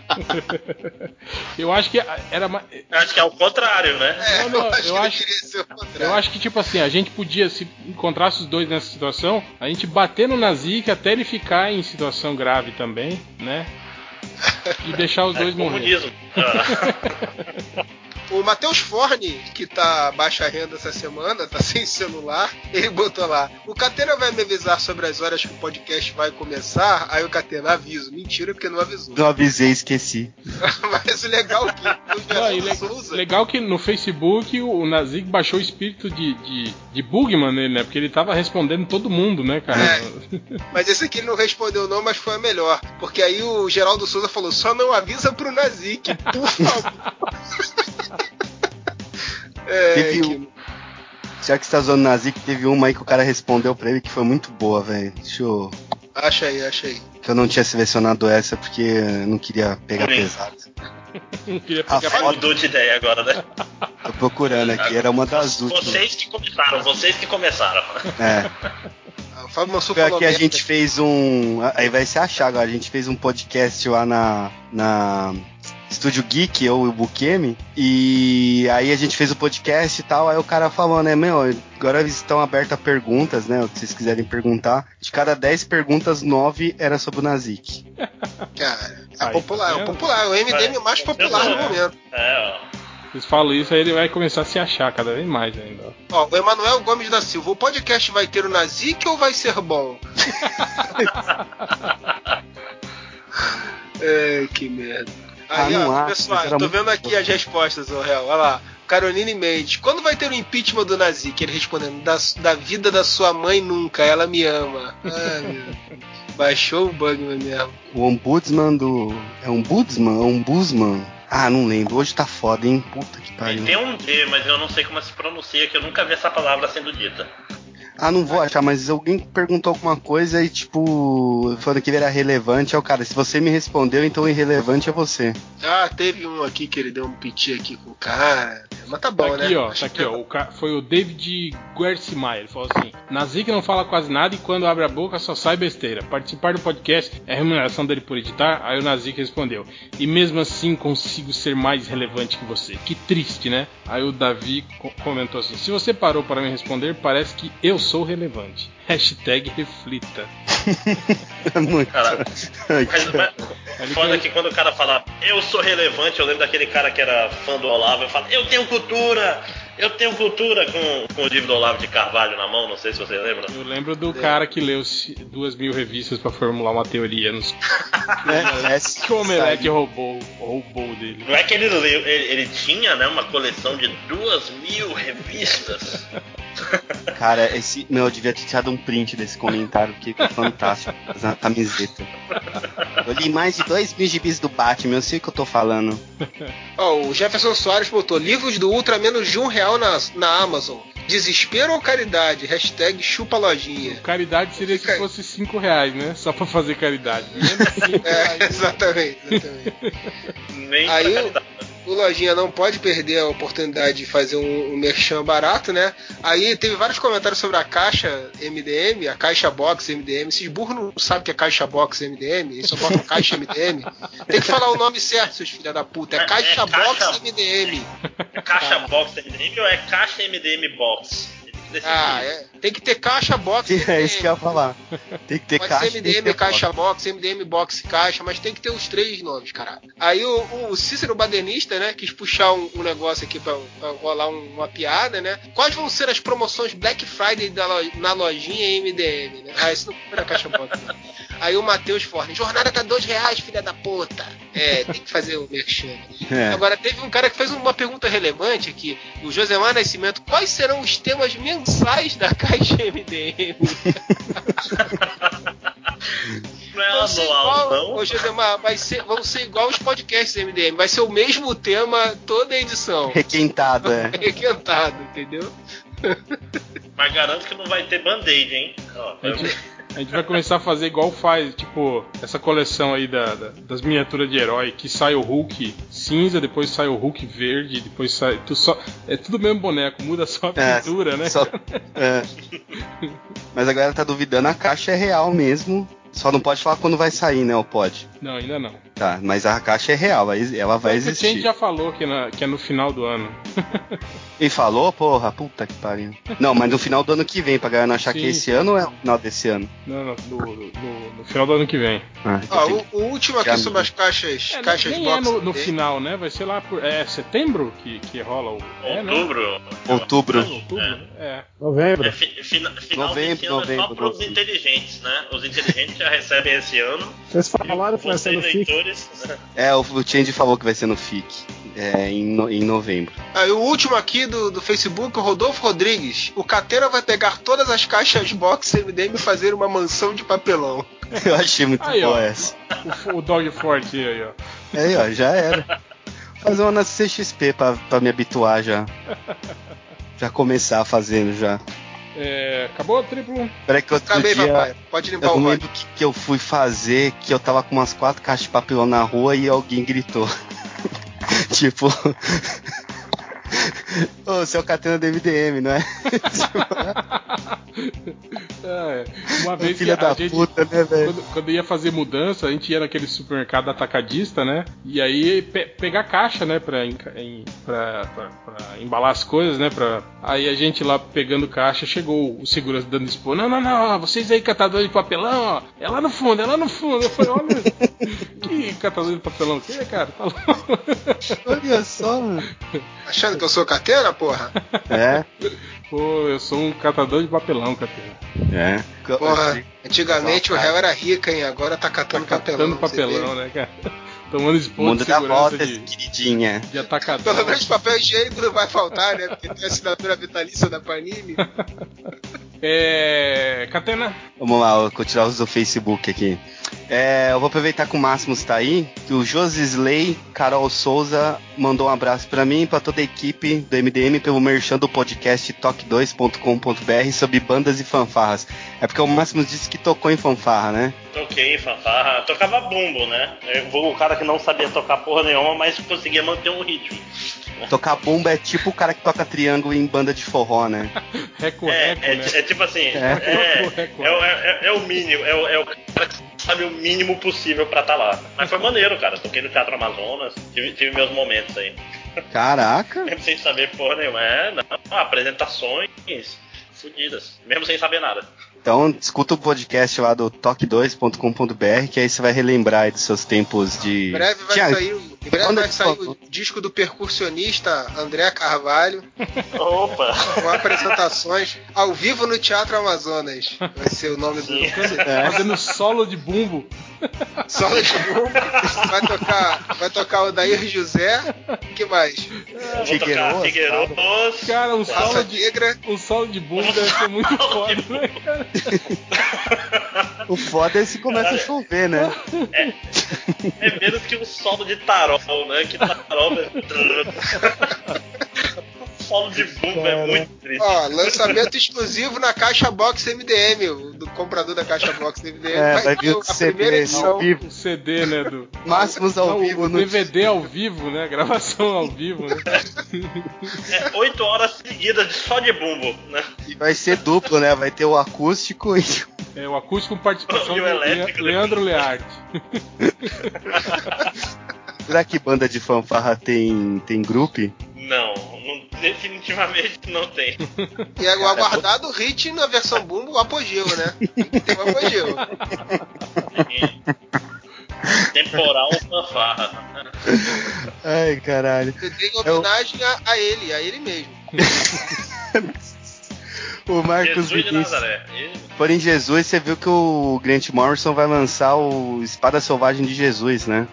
Eu acho que era mais. Eu acho que é o contrário, né? É, Não, não, eu acho eu que acho-. Eu acho que, tipo assim, a gente podia, se encontrasse os dois nessa situação, a gente bater no Nazik até ele ficar em situação grave também, né? E deixar os dois É, morrer. comunismo. Ah. O Matheus Forne, que tá baixa renda essa semana, tá sem celular, ele botou lá: O Catena vai me avisar sobre as horas que o podcast vai começar. Aí o Catena aviso. Mentira, porque não avisou. Não avisei, esqueci. Mas o legal é que o e le- Souza. legal que no Facebook o Nazik baixou o espírito de, de, de Bugman nele, né? Porque ele tava respondendo todo mundo, né, cara? É. Mas esse aqui ele não respondeu, não, mas foi a melhor. Porque aí o Geraldo Souza falou: só não avisa pro Nazik, por favor. é, Teve que- um- Já que você tá zoando Nazik, teve uma aí que o cara respondeu pra ele que foi muito boa, velho. Deixa eu. Acha aí, acha aí. Que eu não tinha selecionado essa porque eu não queria pegar Sim. pesado. Não queria A pegar foto- Mudou de ideia agora, né? Tô procurando aqui, era uma das últimas. Vocês que começaram, vocês que começaram. É. Ah, Fábio Mansur Foi falou aqui a gente fez um. Aí vai se achar agora. A gente fez um podcast lá na. na Estúdio Geek, eu e o Bukemi. E aí a gente fez o podcast e tal. Aí o cara falou, né, meu, agora eles estão abertos a perguntas, né? O que vocês quiserem perguntar. De cada 10 perguntas, 9 era sobre o Nazik. Cara, é Aí, popular, tá é popular, o MDM É, mais popular no certeza, momento. É, ó. Vocês falam isso, aí ele vai começar a se achar cada vez mais ainda. ó. Ó, o Emanuel Gomes da Silva, o podcast vai ter o Nazik ou vai ser bom? é, que merda. Aí, Ah, ó, pessoal, eu tô vendo aqui as respostas, ô réu. Olha lá. Caroline Mendes, quando vai ter o impeachment do Nazik? Ele respondendo, da, da vida da sua mãe nunca, ela me ama. Ai, meu Deus. Baixou o Bugman mesmo. O ombudsman do. É ombudsman? Ombudsman? Ah, não lembro. Hoje tá foda, hein? Puta que pariu. tem um D, mas eu não sei como se pronuncia, que eu nunca vi essa palavra sendo dita. Ah, não vou achar, mas alguém perguntou alguma coisa e, tipo, falando que ele era relevante. É o cara, se você me respondeu, então o irrelevante é você. Ah, teve um aqui que ele deu um piti aqui com o cara. Mas tá Tá bom, aqui, né? ó, tá aqui, ó. O ca- foi o David Guercimaia. Ele falou assim: Nazik não fala quase nada e quando abre a boca só sai besteira. Participar do podcast é a remuneração dele por editar? Aí o Nazik respondeu: E mesmo assim consigo ser mais relevante que você. Que triste, né? Aí o Davi co- comentou assim: Se você parou para me responder, parece que eu sou relevante. Hashtag reflita. É muito. Cara, Mas, mas, Ele foda que quando o cara fala, eu sou relevante, eu lembro daquele cara que era fã do Olavo, eu falo, eu tenho cultura, eu tenho cultura com, com o livro do Olavo de Carvalho na mão, não sei se você lembra. Eu lembro do cara que leu duas mil revistas para formular uma teoria nos É, é, que o Omelete roubou, roubou dele. Não é que ele leu, ele, ele tinha né, uma coleção de duas mil revistas. Cara, esse. Meu, eu devia ter tirado um print desse comentário, porque foi fantástico. Fazer uma camiseta. Eu li mais de dois mil gibis do Batman, eu sei o que eu tô falando. Ó, o Jefferson Soares botou livros do Ultra menos de um real na, na Amazon. Desespero ou caridade? Hashtag chupa lojinha. Caridade seria se aí. fosse 5 reais, né? Só pra fazer caridade. Menos cinco É, reais. exatamente, exatamente. Nem Aí pra caridade. O Lojinha não pode perder a oportunidade de fazer um, um merchan barato, né? Aí teve vários comentários sobre a caixa MDM, a caixa box MDM. Esses burros não sabem o que é caixa box MDM, eles só botam caixa MDM. Tem que falar o nome certo, seus filha da puta. É É- caixa é box caixa- MDM. É caixa box MDM ou é caixa MDM box? Ah, é. Tem que ter caixa box É isso que eu ia falar. Tem que ter Pode caixa. ser MDM, ter caixa box, MDM box caixa, mas tem que ter os três nomes, caralho. Aí o, o Cícero Badenista, né, quis puxar um, um negócio aqui pra, pra rolar um- uma piada, né? Quais vão ser as promoções Black Friday da lo- na lojinha MDM, né? Ah, isso não foi na caixa box. né? Aí o Matheus Forne, jornada tá dois reais, filha da puta. É, tem que fazer o merchan. É. Agora, teve um cara que fez uma pergunta relevante aqui, o Josemar Nascimento. Quais serão os temas mensais da caixa MDM? Não é Vão ser anual, igual, não. ô, Josemar, vai ser, vão ser igual os podcasts MDM. Vai ser o mesmo tema toda a edição. Requentado, é. Requentado, entendeu? Mas garanto que não vai ter band-aid, hein? Ó, a gente vai começar a fazer igual faz, tipo, essa coleção aí da, da- das miniaturas de herói, que sai o Hulk cinza, depois sai o Hulk verde, depois sai. Tu só, é tudo o mesmo boneco, muda só a É, pintura, né? Só- é. Mas a galera tá duvidando, a caixa é real mesmo. Só não pode falar quando vai sair, né? Ou pode? Não, ainda não. Tá, mas a caixa é real, ela vai Mas o Change existir. já falou que, na- que é no final do ano. E falou, porra, puta que pariu. Não, mas no final do ano que vem, pra galera não achar Sim, que é esse sim. ano ou é o final desse ano? Não, no, no- no- no final do ano que vem. Ah, Ó, eu o, o último aqui sobre as caixas, É, caixas nem box. é no, no final, né? Vai ser lá por. É setembro que, que rola o. É, né? Outubro. Outubro. Outubro? É. Novembro. É, fi- fina- final Novembro, desse ano é só novembro, para os novembro. inteligentes, né? Os inteligentes já recebem esse ano. Vocês falaram vai né? É, o, o Change falou que vai ser no FIC. É, em, no- em novembro. Ah, e o último aqui do, do Facebook, o Rodolfo Rodrigues. O Catena vai pegar todas as caixas box MDM e fazer uma mansão de papelão. Eu achei muito Aí, ó. boa essa. O, o Dog Forte aí, ó. Aí, ó, já era. Fazer uma na CXP pra, pra me habituar já. Já começar fazendo já. É, acabou o triplo? Peraí que outro Acabei, dia papai. Pode limpar eu o lembro o que, que eu fui fazer, que eu tava com umas quatro caixas de papelão na rua e alguém gritou. tipo. Ô, seu Catena do MDM, não é? É, uma vez que Filha a da gente. puta, né, velho? Quando, quando ia fazer mudança, a gente ia naquele supermercado atacadista, né? E aí pe- pegar caixa, né? Pra, em- pra, pra- pra embalar as coisas, né? Pra... Aí a gente lá pegando caixa, chegou o segurança dando expor. Não, não, não, vocês aí catadores de papelão, ó. É lá no fundo, é lá no fundo. Eu falei, olha, que catador de papelão que é, cara? Tá. Olha só, mano. Achando que eu sou Catena, porra? É, Pô, eu sou um catador de papelão, Catena. é. Porra, antigamente o réu era rica, hein? Agora tá catando Tá papelão. catando papelão, né, cara? Tomando expor mundo de segurança de, queridinha. de vê. atacador. Pelo menos papel higiênico não vai faltar, né? Porque tem a assinatura vitalícia da Panini. É. Catena? Vamos lá, vou tirar os do Facebook aqui. É, eu vou aproveitar que o Máximos tá aí, que o Josisley Carol Souza mandou um abraço pra mim e pra toda a equipe do MDM pelo merchan do podcast toque2.com.br sobre bandas e fanfarras. É porque o Máximos disse que tocou em fanfarra, né? Toquei, fanfarra. Tocava bumbo, né? Eu o cara que não sabia tocar porra nenhuma, mas conseguia manter um ritmo. Tocar bomba é tipo o cara que toca triângulo em banda de forró, né? É, reco, é, né? é tipo assim, É. é, é o- é- é o mínimo, é, o- é o cara que sabe o mínimo possível pra estar lá. Mas foi maneiro, cara. Toquei no Teatro Amazonas, tive, tive meus momentos aí. Caraca! Mesmo sem saber porra nenhuma. É, não, apresentações fodidas, mesmo sem saber nada. Então, escuta o podcast lá do toque2.com.br, que aí você vai relembrar aí dos seus tempos de. Em breve vai Tiago, sair, o- em breve quando vai sair o disco do percussionista André Carvalho, Opa! com apresentações ao vivo no Teatro Amazonas. Vai ser o nome do. É. Fazendo solo de bumbo. solo de bumbo. Vai tocar, vai tocar o Dair José. O que mais? Tocar Figueiredos. Cara, um solo de, Negra. um solo de bumbo deve ser muito foda, né, cara? O foda é se começa a chover, né? É menos que um solo de tarol, né? Que tarol é. O solo de bumbo é muito triste. Ó, lançamento exclusivo na Caixa Box MDM, o do comprador da Caixa Box MDM. É, vai vir o a CD primeira ao edição. vivo. O CD, né? Do, Máximos ao Não, vivo o no. DVD ao vivo, né? Gravação ao vivo, né? É oito horas seguidas só de bumbo, né? E vai ser duplo, né? Vai ter o acústico e. É o acústico com participação do Le- Leandro Learte. Será que banda de fanfarra tem, tem grupo? Não, não- definitivamente não tem. E é o aguardado hit na versão bumbo, o apogeu, né? Tem o apogeu. Temporal fanfarra. Ai, caralho. Você tem homenagem a, a ele, a ele mesmo. O Marcos Jesus Vinícius. Porém, Jesus, você viu que o Grant Morrison vai lançar o Espada Selvagem de Jesus, né?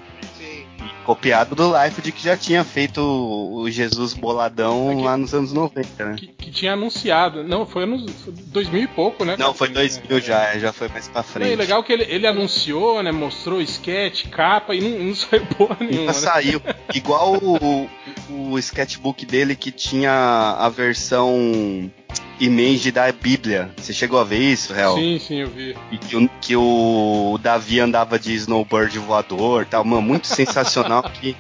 Copiado do Life de que já tinha feito o Jesus boladão Aqui- lá nos anos 90, né? Que, que tinha anunciado. Não, foi anos foi 2000 e pouco, né? Não, foi 2000 É. já, já foi mais pra frente. e legal que ele, ele anunciou, né? Mostrou sketch, capa e não, não saiu porra nenhuma. Né? saiu. Igual o, o sketchbook dele que tinha a versão image da Bíblia. Você chegou a ver isso, Hel? Sim, sim, eu vi. E que, o- que o Davi andava de snowboard voador tal, mano, muito sensacional que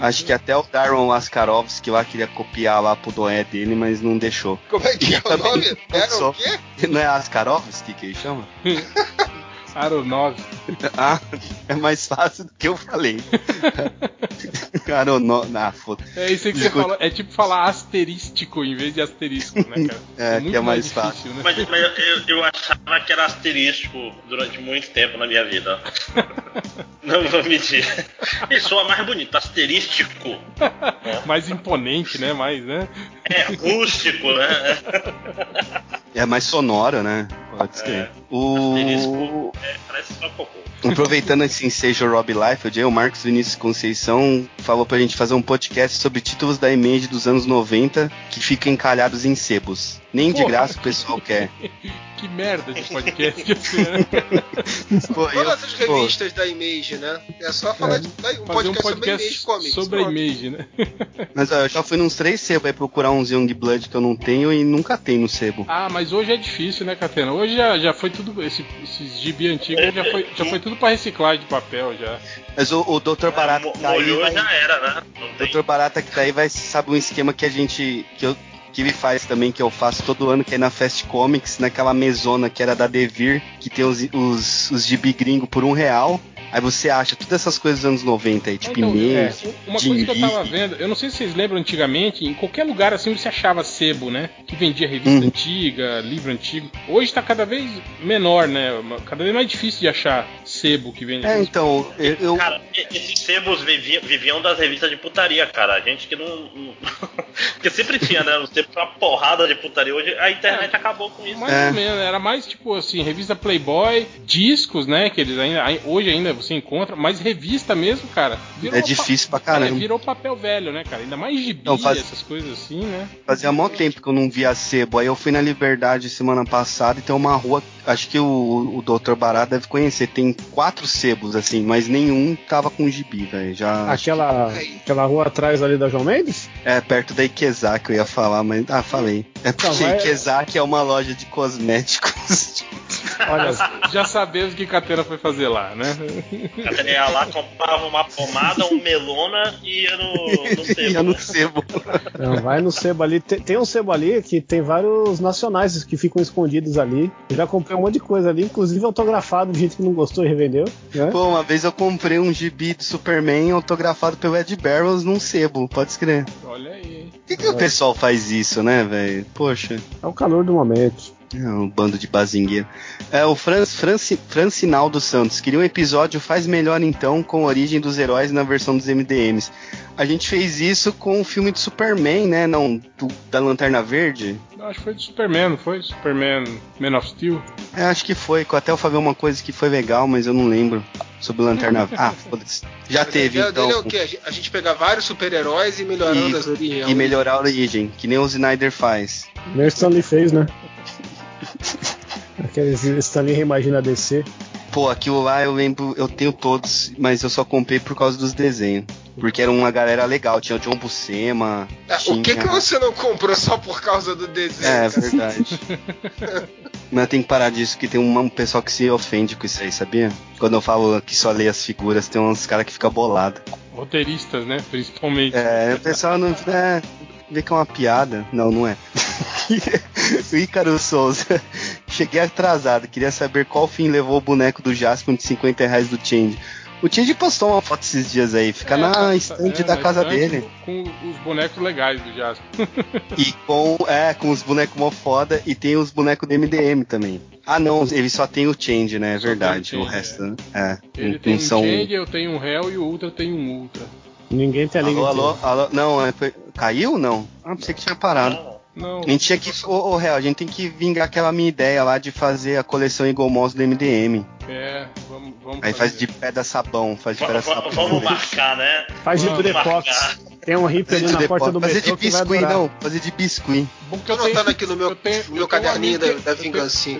acho que até o Darren Lascarovski lá queria copiar lá pro doé dele, mas não deixou. Como é que é o Também nome? Era o quê? Não é Lascarovski que ele chama? Aronov. Ah, É mais fácil do que eu falei. Não, ah, foda. É isso aí que você Desculpa. falou. É tipo falar asterístico em vez de asterisco, né, cara? É, muito que é mais difícil, fácil. né? Mas, mas eu, eu achava que era asterístico durante muito tempo na minha vida. Não vou mentir. E soa mais bonito, asterístico. Mais imponente, né? Mais, né? É rústico, né? É mais sonoro, né? Pode ser. O... Asterisco é, parece só cocô. Aproveitando esse ensejo Rob Liefeld, aí, o Marcos Vinícius Conceição falou pra gente fazer um podcast sobre títulos da Image dos anos 90 que ficam encalhados em sebos. Nem de Porra. graça o pessoal quer. Que merda de podcast esse, né? Pô, eu- Todas as pô, revistas da Image, né? É só falar de daí, um Fazer um podcast, sobre podcast Image Comics. sobre a pronto. Image, né? mas ó, eu já fui nos três sebos aí procurar uns Young Blood que eu não tenho e nunca tem no sebo. Ah, mas hoje é difícil, né, Catena? Hoje já, já foi tudo. Esse, esses gibi antigos já foi, já foi tudo pra reciclagem de papel já. Mas o, o Dr. Barata Mo- que tá vai... já era, né? Não. Dr. Barata que tá aí vai sabe um esquema que a gente. que eu que ele faz também, que eu faço todo ano, que é na Fast Comics, naquela mesona que era da Devir, que tem os, os, os gibi gringo por um real. Aí você acha todas essas coisas dos anos 90 aí, tipo Então, Image, é, uma coisa que eu tava vendo, eu não sei se vocês lembram antigamente, em qualquer lugar assim você achava sebo, né? Que vendia revista Uhum. antiga, livro antigo. Hoje tá cada vez menor, né? Cada vez mais difícil de achar sebo que vende. É, então, eu. eu- Cara, esses sebos viviam, viviam das revistas de putaria, cara. A gente que não. Não- Porque sempre tinha, né? Sebo com uma porrada de putaria. Hoje a internet acabou com isso. Mais É. ou menos, era mais tipo assim, revista Playboy, discos, né? Que eles ainda, ai- hoje ainda você encontra, mas revista mesmo, cara. virou É difícil pra É, caramba. virou papel velho, né, cara? Ainda mais gibi, Não, faz- essas coisas assim, né? Fazia mó tempo que eu não via sebo. Aí eu fui na Liberdade semana passada e tem uma rua. Acho que o, o Dr. Barata deve conhecer. Tem quatro sebos, assim, mas nenhum tava com gibi, velho. Já. Aquela, aquela rua atrás ali da João Mendes? É, perto da Ikezak eu ia falar, mas. Ah, falei. É porque Não, vai- é uma loja de cosméticos. Olha, Já sabemos o que Catena foi fazer lá, né? A gente ia lá, comprava uma pomada, um melona e ia no, no sebo. Ia no sebo. não, vai no sebo ali. Tem, tem um sebo ali que tem vários nacionais que ficam escondidos ali. Eu já comprei um monte de coisa ali, inclusive autografado de gente que não gostou e revendeu. Né? Pô, uma vez eu comprei um gibi do Superman autografado pelo Ed Barrows num sebo, pode escrever. Olha aí, hein? Por que, que o pessoal faz isso, né, velho? Poxa. É o calor do momento. É um bando de bazingueiro. É, o Fran, Franci, Francinaldo Santos queria um episódio Faz Melhor Então com a origem dos heróis na versão dos MDMs. A gente fez isso com o filme de Superman, né? Não, do- da Lanterna Verde. Acho que foi do Superman, não foi? Superman Man of Steel. É, acho que foi. Até eu falei uma coisa que foi legal, mas eu não lembro. Sobre Lanterna Verde. Ah, foda-se. Já A teve, então. dele é o quê? A gente pegar vários super-heróis e melhorando E- as origens. E melhorar a origem, que nem o Snyder faz. Nem o Stanley fez, né? Aqueles Stanley reimagina DC. Pô, aquilo lá eu lembro, eu tenho todos, mas eu só comprei por causa dos desenhos. Porque era uma galera legal, tinha o John Buscema. Ah, tinha... O que, que você não comprou só por causa do desenho? É, cara? verdade. Mas eu tenho que parar disso, que tem um, um pessoal que se ofende com isso aí, sabia? Quando eu falo que só lê as figuras, tem uns caras que ficam bolados. Roteiristas, né? Principalmente. É, o pessoal não. É, vê que é uma piada. Não, não é. o Ícaro Souza. Cheguei atrasado, queria saber qual fim levou o boneco do Jasper de 50 reais do Change. O Change postou uma foto esses dias aí, fica É, na tá- estante é, da na casa estante dele. Com os bonecos legais do Jasper. E com, é, com os bonecos mó foda e tem os bonecos do MDM também. Ah não, ele só tem o Change, né? É verdade. tem o o Change, resto, é. Ele não- tem não um são. Change, eu tenho um Hell e o Ultra tem um Ultra. Ninguém tem a liga Alô, alô, alô. Não, é, foi- caiu não? Ah, pensei que tinha parado. Não, A gente tinha que. Ô, ô, Real, a gente tem que vingar aquela minha ideia lá de fazer a coleção Eagle Moss do MDM. é, vamos, vamos Aí faz fazer. de pedra sabão, faz de pedra sabão. Vamos marcar, né? Faz de Durepox. Tem um hippie ali Fazer na de, porta do fazer metrô de biscuit, não. Fazer de biscuit. Bom que Tô eu tenho, anotando aqui no meu, eu tenho- meu caderninho da, da. Eu tenho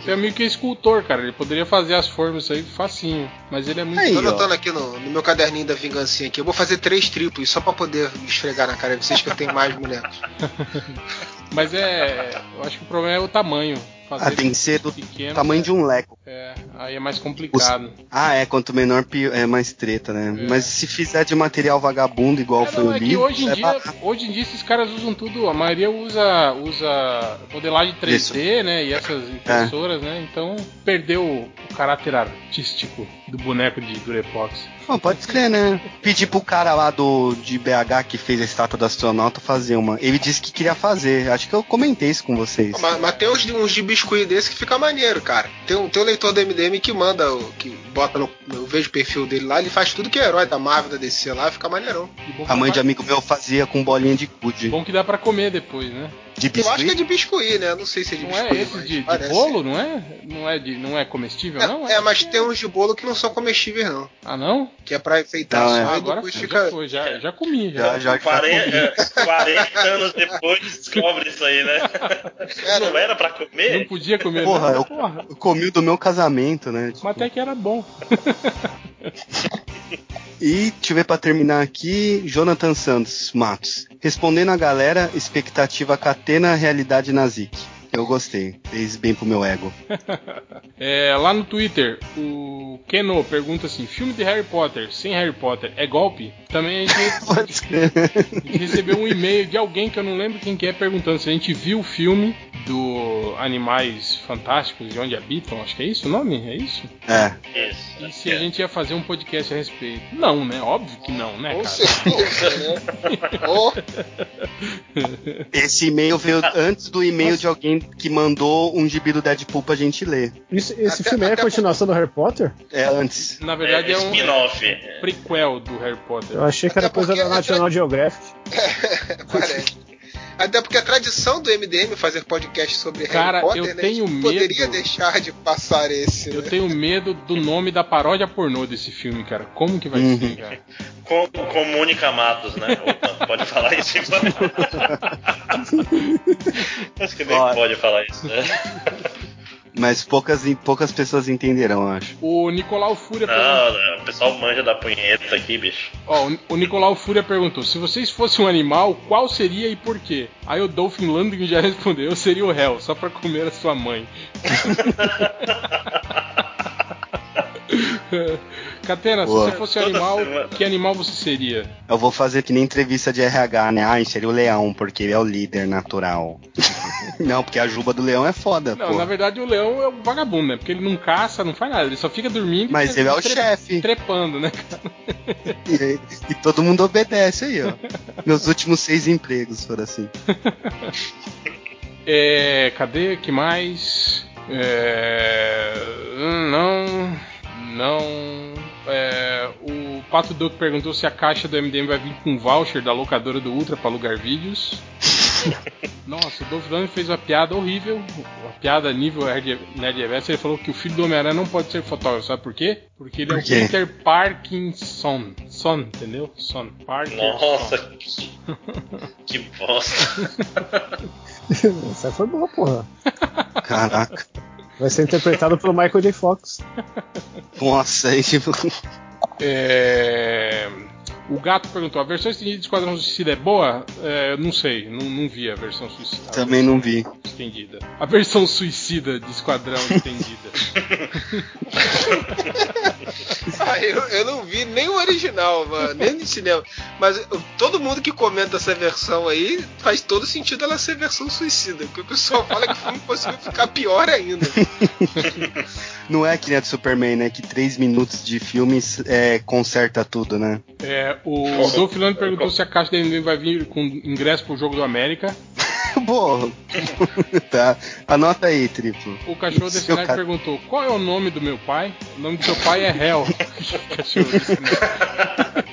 um amigo que é escultor, cara. Ele poderia fazer as formas aí facinho. Mas ele é muito. Aí, Tô anotando aqui no, no meu caderninho da vingancinha aqui. Eu vou fazer três triplos só pra poder esfregar na cara de vocês que eu tenho mais bonecos. Mas é. Eu acho que o problema é o tamanho. fazer Ah, tem que ser do pequeno, tamanho é- de um leco. É, aí é mais complicado. Ah, é, quanto menor é mais treta, né? É. Mas se fizer de material vagabundo igual É, foi não, o é livro, hoje em, é dia, barato. hoje em dia esses caras usam tudo, a maioria usa, usa modelagem 3D, né? E essas impressoras, né? Então perdeu o caráter artístico do boneco de Durepox. Pô, pode escrever, né? Pedi pro cara lá do de BH que fez a estátua do astronauta fazer uma. Ele disse que queria fazer. Acho que eu comentei isso com vocês. Mas, mas tem uns, uns de biscuit desse que fica maneiro, cara. Tem um, tem um leitor do MDM que manda, o- que bota no. Eu vejo o perfil dele lá, ele faz tudo que é herói da Marvel, da DC lá, fica maneirão. E bom que A mãe de amigo meu fazia com bolinha de pra- Bom que dá pra comer depois, né? De Eu acho que é de biscuit, né? Não sei se é de Não biscuit. é esse de, de bolo, não é? Não é, de, não é comestível, não? É, é, mas tem uns de bolo que não são comestíveis, não. Ah, não? Que é pra enfeitar Não, só é. agora depois já fica. foi, já, já comi. Já. Já, já, já 40, comi. 40 anos depois descobre isso aí, né? Era, Não era pra Não comer? podia comer. Porra, não. eu- Porra, Eu comi o do meu casamento, né? Tipo, mas até que era bom. E deixa eu ver pra terminar aqui, Jonathan Santos Matos. Respondendo a galera, expectativa catena, realidade nazik. Eu gostei, fez bem pro meu ego. É, lá no Twitter, o Keno pergunta assim: filme de Harry Potter sem Harry Potter é golpe? Também a gente, a gente recebeu um e-mail de alguém que eu não lembro quem que é perguntando se a gente viu o filme do Animais Fantásticos e Onde Habitam, acho que é isso o nome? É isso? É, Isso. E se a gente ia fazer um podcast a respeito? Não, né? Óbvio que não, né, Com cara? certeza, né? Esse e-mail veio antes do e-mail de alguém que mandou um gibi do Deadpool pra gente ler. Isso- esse Até- filme é a continuação do Harry Potter? É antes. Na verdade é, um spin-off. prequel do Harry Potter. Eu achei que era coisa da National Geographic. Parece. Até porque a tradição do MDM fazer podcast sobre Cara, Harry Potter, eu né? tenho gente poderia medo. deixar de passar esse. Eu né? tenho medo do nome da paródia pornô desse filme, cara. Como que vai Uhum. ser, cara? Com, com Mônica Matos, né? Opa, pode falar isso agora? Acho que nem pode falar isso, né? Mas poucas, poucas pessoas entenderão, eu acho. O Nicolau Fúria perguntou. Não, não, o pessoal manja da punheta aqui, bicho. Ó, o- o Nicolau Fúria perguntou: se vocês fossem um animal, qual seria e por quê? Aí o Dolphin Landing já respondeu: eu seria o réu, só pra comer a sua mãe. Catena, se você fosse um Toda animal, semana. que animal você seria? Eu vou fazer que nem entrevista de RH, né? Ai, seria o leão, porque ele é o líder natural. não, porque a juba do leão é foda, Não, pô. na verdade o leão é o vagabundo, né? Porque ele não caça, não faz nada, ele só fica dormindo Mas ele é o tre- chefe. trepando, né? E, e todo mundo obedece aí, ó. Meus últimos seis empregos foram assim. É, cadê? Que mais? É, hum, não, não. É, o Pato Duque perguntou se a caixa do MDM vai vir com voucher da locadora do Ultra para alugar vídeos. Nossa, o Dolph Lundgren fez uma piada horrível, uma piada nível Nerd Reverso. Ele falou que o filho do Homem-Aranha não pode ser fotógrafo, sabe por quê? Porque ele é Por o quê? Peter Parkinson. Son, entendeu? Son. Parkinson. Nossa, que, que bosta. Essa foi boa, porra. Caraca. Vai ser interpretado pelo Michael J. Fox. Nossa, aí tipo. É, O gato perguntou: a versão estendida de Esquadrão Suicida é boa? É, não sei, não, não vi a versão suicida. Também versão não vi. Estendida. A versão suicida de Esquadrão estendida. Ah, eu, eu não vi nem o original, mano, nem no cinema. Mas eu- todo mundo que comenta essa versão aí faz todo sentido ela ser versão suicida. Porque o pessoal fala que o filme conseguiu ficar pior ainda. Não é que nem a de Superman, né? Que três minutos de filme é, conserta tudo, né? É, o Dolph Lundgren perguntou se a caixa da MDM vai vir com ingresso pro jogo do América. Bom, tá. Anota aí, triplo. O cachorro desse Seu nerd ca- perguntou: qual é o nome do meu pai? O nome do seu pai é Hell. cachorro desse nerd.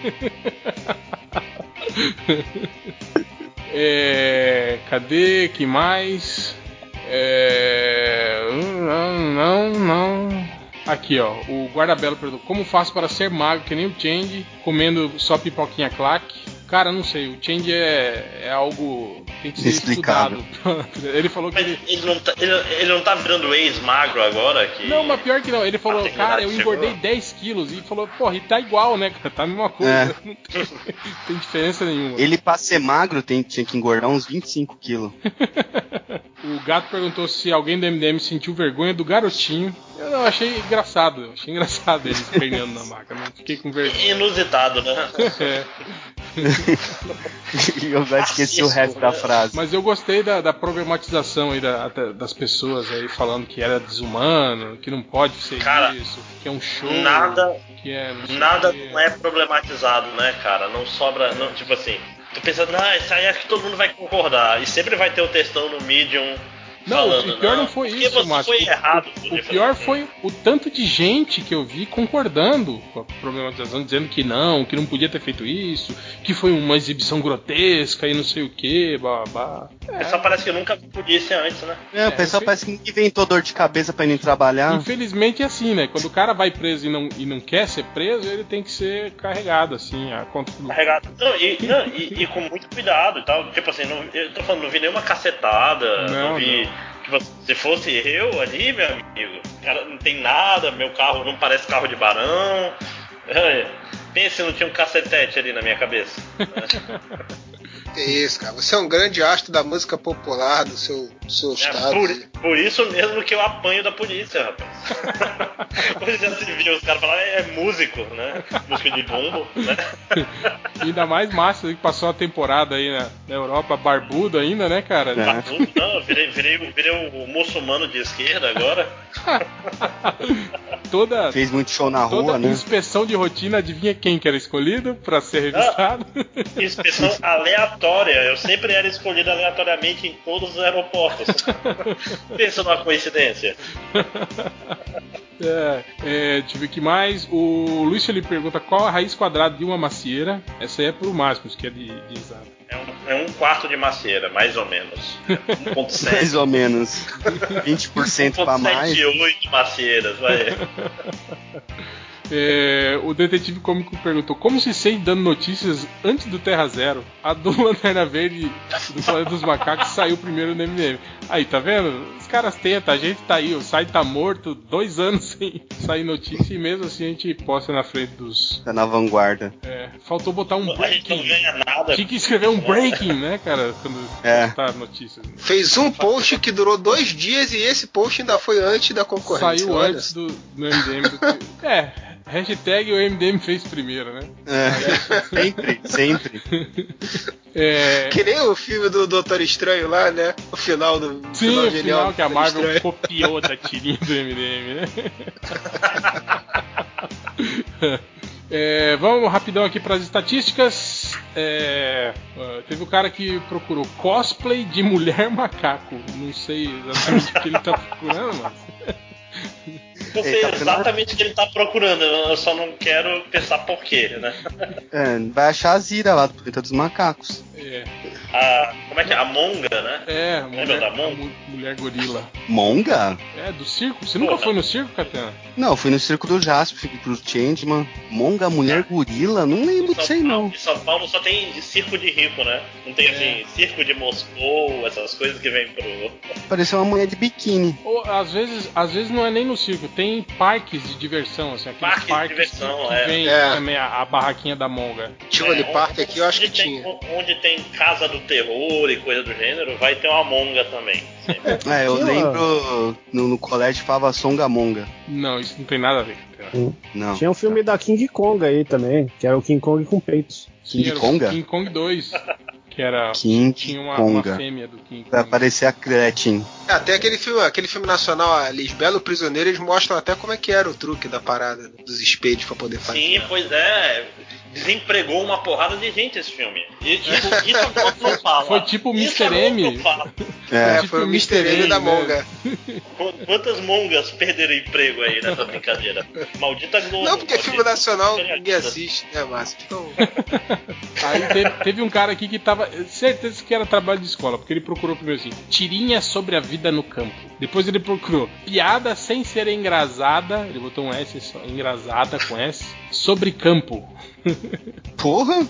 É, cadê? Que mais? É, não, não, não. Aqui, ó. O Guardabelo perguntou: Como faço para ser magro que nem o Change, comendo só pipoquinha claque? Cara, não sei. O Change é, é algo. Tem que ser estudado. ele falou que Mas ele. ele não tá, ele, ele não tá virando ex-magro agora? Que... Não, mas pior que não. Ele falou, cara, eu engordei chegou. 10 quilos. E falou, porra, e tá igual, né, cara? Tá a mesma coisa. É. Não tem, tem diferença nenhuma. Ele, pra ser magro, tem, tinha que engordar uns 25 quilos. O gato perguntou se alguém do MDM sentiu vergonha do garotinho. Eu não, achei engraçado. Achei engraçado eles perdendo na maca. Não fiquei com vergonha. Inusitado, né? É. eu já esqueci o resto da frase. Mas eu gostei da, da problematização aí da- até das pessoas aí falando que era desumano, que não pode ser Cara, isso, que é um show. Nada, que é não nada o quê. não é problematizado, né, cara? Não sobra, não, tipo assim. Tô pensando, ah, isso aí acho que todo mundo vai concordar. E sempre vai ter o textão no Medium Não, falando. o pior não foi porque isso, Márcio. foi O- errado. O pior foi o tanto de gente que eu vi concordando com a problematização, dizendo que não, que não podia ter feito isso, que foi uma exibição grotesca e não sei o que, babá. É. Só parece que nunca vi polícia antes, né? É, o pessoal parece que inventou dor de cabeça pra ir trabalhar. Infelizmente é assim, né? Quando o cara vai preso e não, e não quer ser preso, ele tem que ser carregado, assim, a conta do. Carregado. Não, e, não, e- e com muito cuidado e tal. Tipo assim, não, eu tô falando, não vi nenhuma cacetada, não, Não, vi. Tipo, se fosse eu ali, meu amigo, cara, não tem nada, meu carro não parece carro de barão. É, Pensa se não tinha um cacetete ali na minha cabeça. Que isso, cara. Você é um grande astro da música popular do seu, do seu É, estado. Por isso mesmo que eu apanho da polícia, rapaz. Polícia civil, os caras falam, é músico, né? Música de bumbo, né? Ainda mais massa que passou a temporada aí na, na Europa, barbudo ainda, né, cara? Barbudo, Não, eu virei, virei, virei o muçulmano de esquerda agora. Toda, Fez muito show na toda rua, né? inspeção de rotina, adivinha quem que era escolhido pra ser revistado? Inspeção aleatória. Eu sempre era escolhido aleatoriamente em todos os aeroportos. Pensa numa coincidência. É, é, deixa eu ver o que mais. O Luiz Felipe pergunta qual a raiz quadrada de uma macieira. Essa aí é pro Máximos, que é de, de exato. É um, é um quarto de macieira, mais ou menos. 1.7. Mais ou menos. 20% pra mais. 1.78 macieiras, vai. É, o detetive cômico perguntou como se sente dando notícias antes do Terra Zero. A do Lanterna Verde do Planeta dos Macacos saiu primeiro no MDM. Aí, tá vendo? Caras tentam, a gente tá aí, o site tá morto, dois anos sem sair notícia e mesmo assim a gente posta na frente dos. Tá na vanguarda. É, faltou botar um A gente não breaking. ganha nada. Tinha que escrever um breaking, né, cara? Quando É. postar notícias. Fez um post que durou dois dias e esse post ainda foi antes da concorrência. Saiu olha. antes do, do MDM do que. É, hashtag o MDM fez primeiro, né? É. Sempre, sempre. É, Que nem o filme do Doutor Estranho lá, né? O final do. Sim, final o genial final que a Marvel Estranho. copiou da tirinha do MDM, né? É, vamos rapidão aqui para as estatísticas. É, teve o cara que procurou cosplay de mulher macaco. Não sei exatamente o que ele tá procurando, mas. Eu sei exatamente o que ele tá procurando, eu só não quero pensar por quê, né? É, vai achar a Zira lá do Planeta dos Macacos. É, A, como é que é? A Monga, né? é Lembra mulher, da a Monga? mu- mulher gorila. Monga? É, do circo. Você nunca foi no circo, Catena? Não, fui no circo do Jasper, fui pro Changeman. Monga, mulher gorila? Não lembro disso aí, não. Em São Paulo só tem circo de rico, né? Não tem assim, circo de Moscou, essas coisas que vem pro. Pareceu uma mulher de biquíni. Ou às vezes, às vezes não é nem no circo, tem parques de diversão, assim, aqueles Parques de parques diversão, que, que é. vem É. também a, a barraquinha da monga. Tivoli É, Park aqui eu acho que onde tem- tinha. Onde tem casa do terror e coisa do gênero, vai ter uma monga também. É, eu lembro no, no colégio falava Songamonga. Não, isso não tem nada a ver. Não. Tinha um filme da King Kong aí também, que era o King Kong com peitos. King Konga? King Kong 2, que era King tinha uma, uma fêmea do King Vai Kong. aparecer a Gretchen. É, Até aquele filme, aquele filme nacional, a Lisbelo Prisioneiro, eles mostram até como é que era o truque da parada, dos espelhos pra poder fazer. Sim, pois é. Desempregou uma porrada de gente esse filme. E Isso, isso a Globo não fala. Foi tipo o Isso Mr. M. É, tipo foi o o Mr. M da né? Monga. Qu- Quantas mongas perderam emprego aí nessa brincadeira? Maldita Globo. Não, porque filme nacional ninguém assiste, né, Márcio? Então, Aí teve, teve um cara aqui que tava. Certeza que era trabalho de escola, porque ele procurou primeiro assim: tirinha sobre a vida no campo. Depois ele procurou piada sem ser engraçada. Ele botou um S só, engraçada com S. Sobre campo. Porra!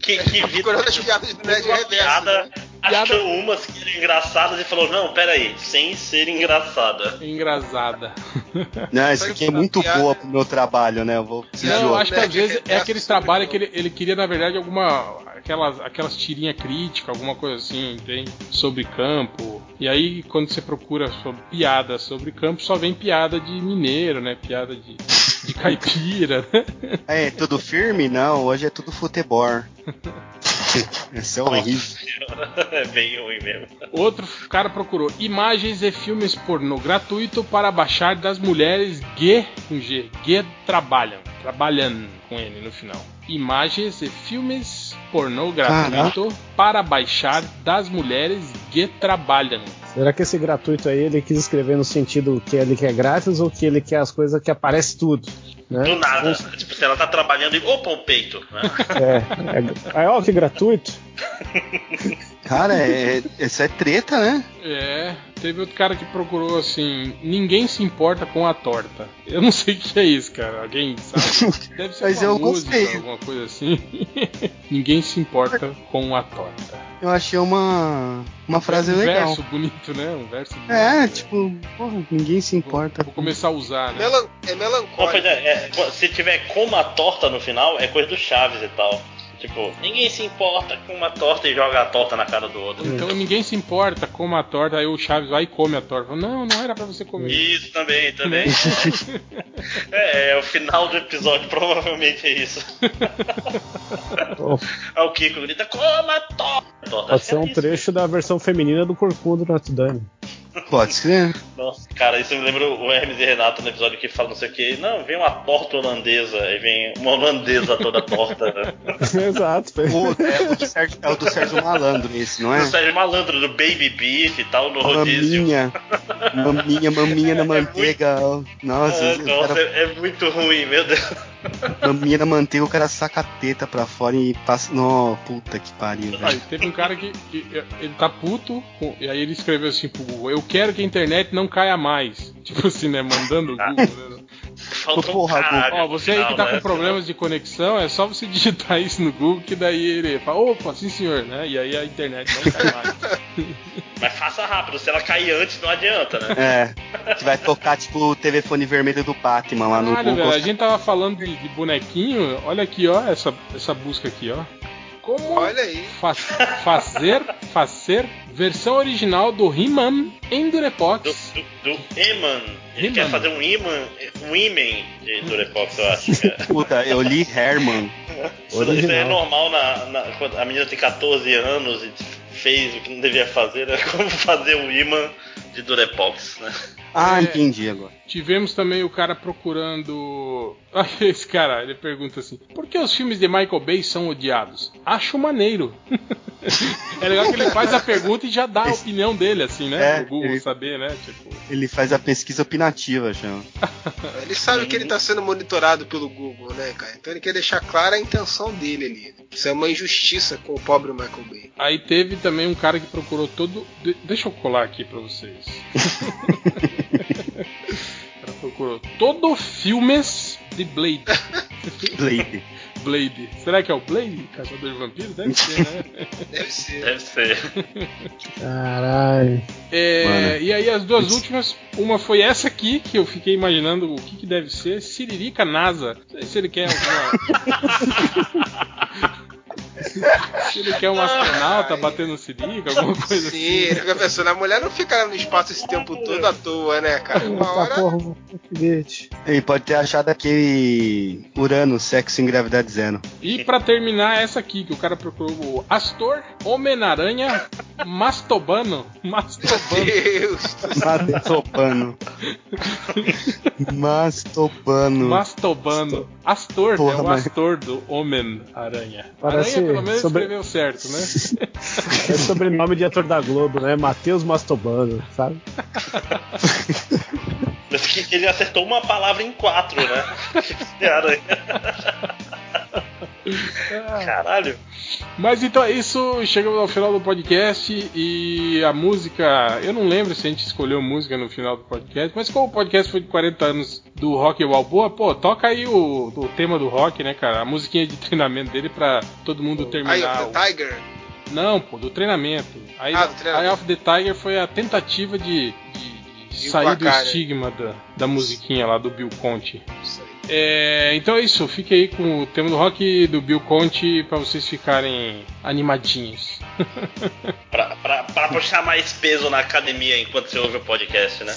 Que, que vida. as piadas do Nerd uma Reverso. piada, né? achou umas que eram engraçadas e falou: Não, peraí, sem ser engraçada. Engraçada. Não, essa aqui é muito Piada. boa pro meu trabalho, né? Eu vou Não, eu acho que às vezes é reverso aqueles trabalhos que ele, ele queria, na verdade, alguma. Aquelas, aquelas tirinhas críticas, alguma coisa assim, tem sobre campo. E aí, quando você procura sobre piada sobre campo, só vem piada de mineiro, né? Piada de, de caipira, né? É, tudo firme? Não, hoje é tudo futebol. Esse é horrível. é bem ruim mesmo. Outro cara procurou imagens e filmes pornô gratuito para baixar das mulheres que, com G, que trabalham. Trabalhando com N no final. Imagens e filmes pornô gratuito para baixar das mulheres que trabalham. Será que esse gratuito aí ele quis escrever no sentido que ele quer grátis ou que ele quer as coisas que aparece tudo? Né? Do nada. Tipo, se ela tá trabalhando e. Opa, o peito. Né? É, é, aí, ó, que gratuito. Cara, é, isso é treta, né? É, teve outro cara que procurou assim: ninguém se importa com a torta. Eu não sei o que é isso, cara. Alguém sabe? Deve ser Mas uma eu música, gostei. alguma coisa assim. ninguém se importa com a torta. Eu achei uma, uma frase um legal. verso bonito, né? Um verso bonito. É, tipo, porra, ninguém se importa. Vou começar a usar, né? Melan- é Não, melancólico. pois é, é, se tiver com uma torta no final, é coisa do Chaves e tal. Tipo, ninguém se importa com uma torta e joga a torta na cara do outro. Então ninguém se importa com a torta, aí o Chaves vai e come a torta. Não, não era pra você comer. Isso também, também. é, é, o final do episódio provavelmente é isso. Aí o Kiko grita, coma a torta! pode ser um isso. trecho da versão feminina do Corcunda do Notre Dame. Pode ser. Nossa, cara, isso me lembra o Hermes e Renato no episódio que fala não sei o que. Não, vem uma torta holandesa, aí vem uma holandesa toda torta. Né? Exato. O, é, o do Sérgio, é o do Sérgio Malandro esse, não O é? Sérgio Malandro do Baby Beef e tal, no rodízio. Maminha. Maminha, maminha na manteiga. Nossa, Ah, o nossa, é, é muito ruim, meu Deus. Maminha na manteiga, o cara saca a teta pra fora e passa. No, puta que pariu, velho. teve um cara que, que ele tá puto, e aí ele escreveu assim pro Google: Eu quero que a internet não caia mais. Tipo assim, né? Mandando o Google, né? Falta um Porra, caralho Ó, você aí que tá né? com problemas de conexão, é só você digitar isso no Google que daí ele fala, opa, sim senhor, né? E aí a internet não cai mais. Mas faça rápido, se ela cair antes não adianta, né? É. Que vai tocar, tipo, o telefone vermelho do Batman lá no Caralho, velho, Google. a gente tava falando de, de bonequinho, olha aqui, ó, essa, essa busca aqui, ó. Como Olha aí. fa- fazer, fazer versão original do He-Man em Do, Durepox. do, do Eman. Ele He-Man. quer fazer um Iman, um Iman de Durepox, eu acho. cara. Puta, eu li Herman. Isso, isso é normal na, na- quando a menina tem 14 anos e fez o que não devia fazer, é como fazer um imã de Durepox, né? Ah, entendi agora. Tivemos também o cara procurando. Ah, Esse cara, ele pergunta assim: Por que os filmes de Michael Bay são odiados? Acho maneiro. é legal que ele faz a pergunta e já dá a opinião dele, assim, né? É, Pro Google ele- saber, né? Tipo. Ele faz a pesquisa opinativa, chama. Ele sabe que ele tá sendo monitorado pelo Google, né, cara? Então ele quer deixar clara a intenção dele ali. Isso é uma injustiça com o pobre Michael Bay. Aí teve também um cara que procurou todo. de- Deixa eu colar aqui pra vocês. o cara procurou todo filmes de Blade. Blade. Blade. Será que é o Blade? Caçador de vampiros? Deve ser, né? Deve ser. Deve ser. Caralho. É, e aí as duas últimas, uma foi essa aqui, que eu fiquei imaginando o que, que deve ser, Siririca NASA. Não sei se ele quer alguma. se ele quer um astronauta batendo siririca, alguma coisa Sim, assim. ele fica pensando, a mulher não fica no espaço esse tempo todo à toa, né, cara? Uma hora. Ele pode ter achado aquele Urano, sexo em gravidade zero. E pra terminar, essa aqui, que o cara procurou o Astor, Homem-Aranha, Mastobano. Meu Mastobano. Deus. Mastopano. Mastopano. Mastobano. Astor, Porra, é o mas- Astor do Homem-Aranha. Parece Aranha, pelo menos, sobre- escreveu certo, né? É sobrenome de ator da Globo, né? Matheus Mastobano, sabe? Mas que ele acertou uma palavra em quatro, né? Aranha. Caralho. Mas então é isso, chegamos ao final do podcast e a música, eu não lembro se a gente escolheu música no final do podcast, mas como o podcast foi de 40 anos do Rock Balboa, pô, toca aí o, o tema do rock, né, cara? A musiquinha de treinamento dele pra todo mundo Eye terminar. of o- the Tiger. Não, pô, do treinamento. Aí, Ah, do treinamento. Eye of the Tiger foi a tentativa de De sair do estigma da, da musiquinha lá do Bill aí. É, então é isso. Fique aí com o tema do rock do Bill Conte pra vocês ficarem animadinhos. Pra, pra, pra puxar mais peso na academia enquanto você ouve o podcast, né?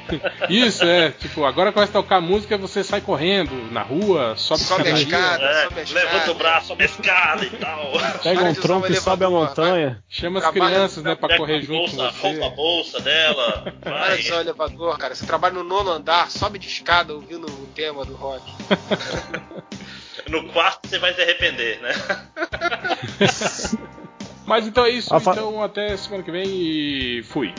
Isso, é. Tipo, agora começa a tocar música você sai correndo na rua, sobe, Sobe a escada, É, sobe a escada. levanta o braço, sobe a escada e tal. Pega um tronco e sobe a montanha. Chama as Trabalha- crianças, né, pra correr a junto com bolsa, você. rouba a bolsa dela. Para Vai. de usar o elevador, cara. Você trabalha no nono andar, sobe de escada ouvindo o tema do rock. No quarto você vai se arrepender, né? Mas então é isso. Então até semana que vem e fui.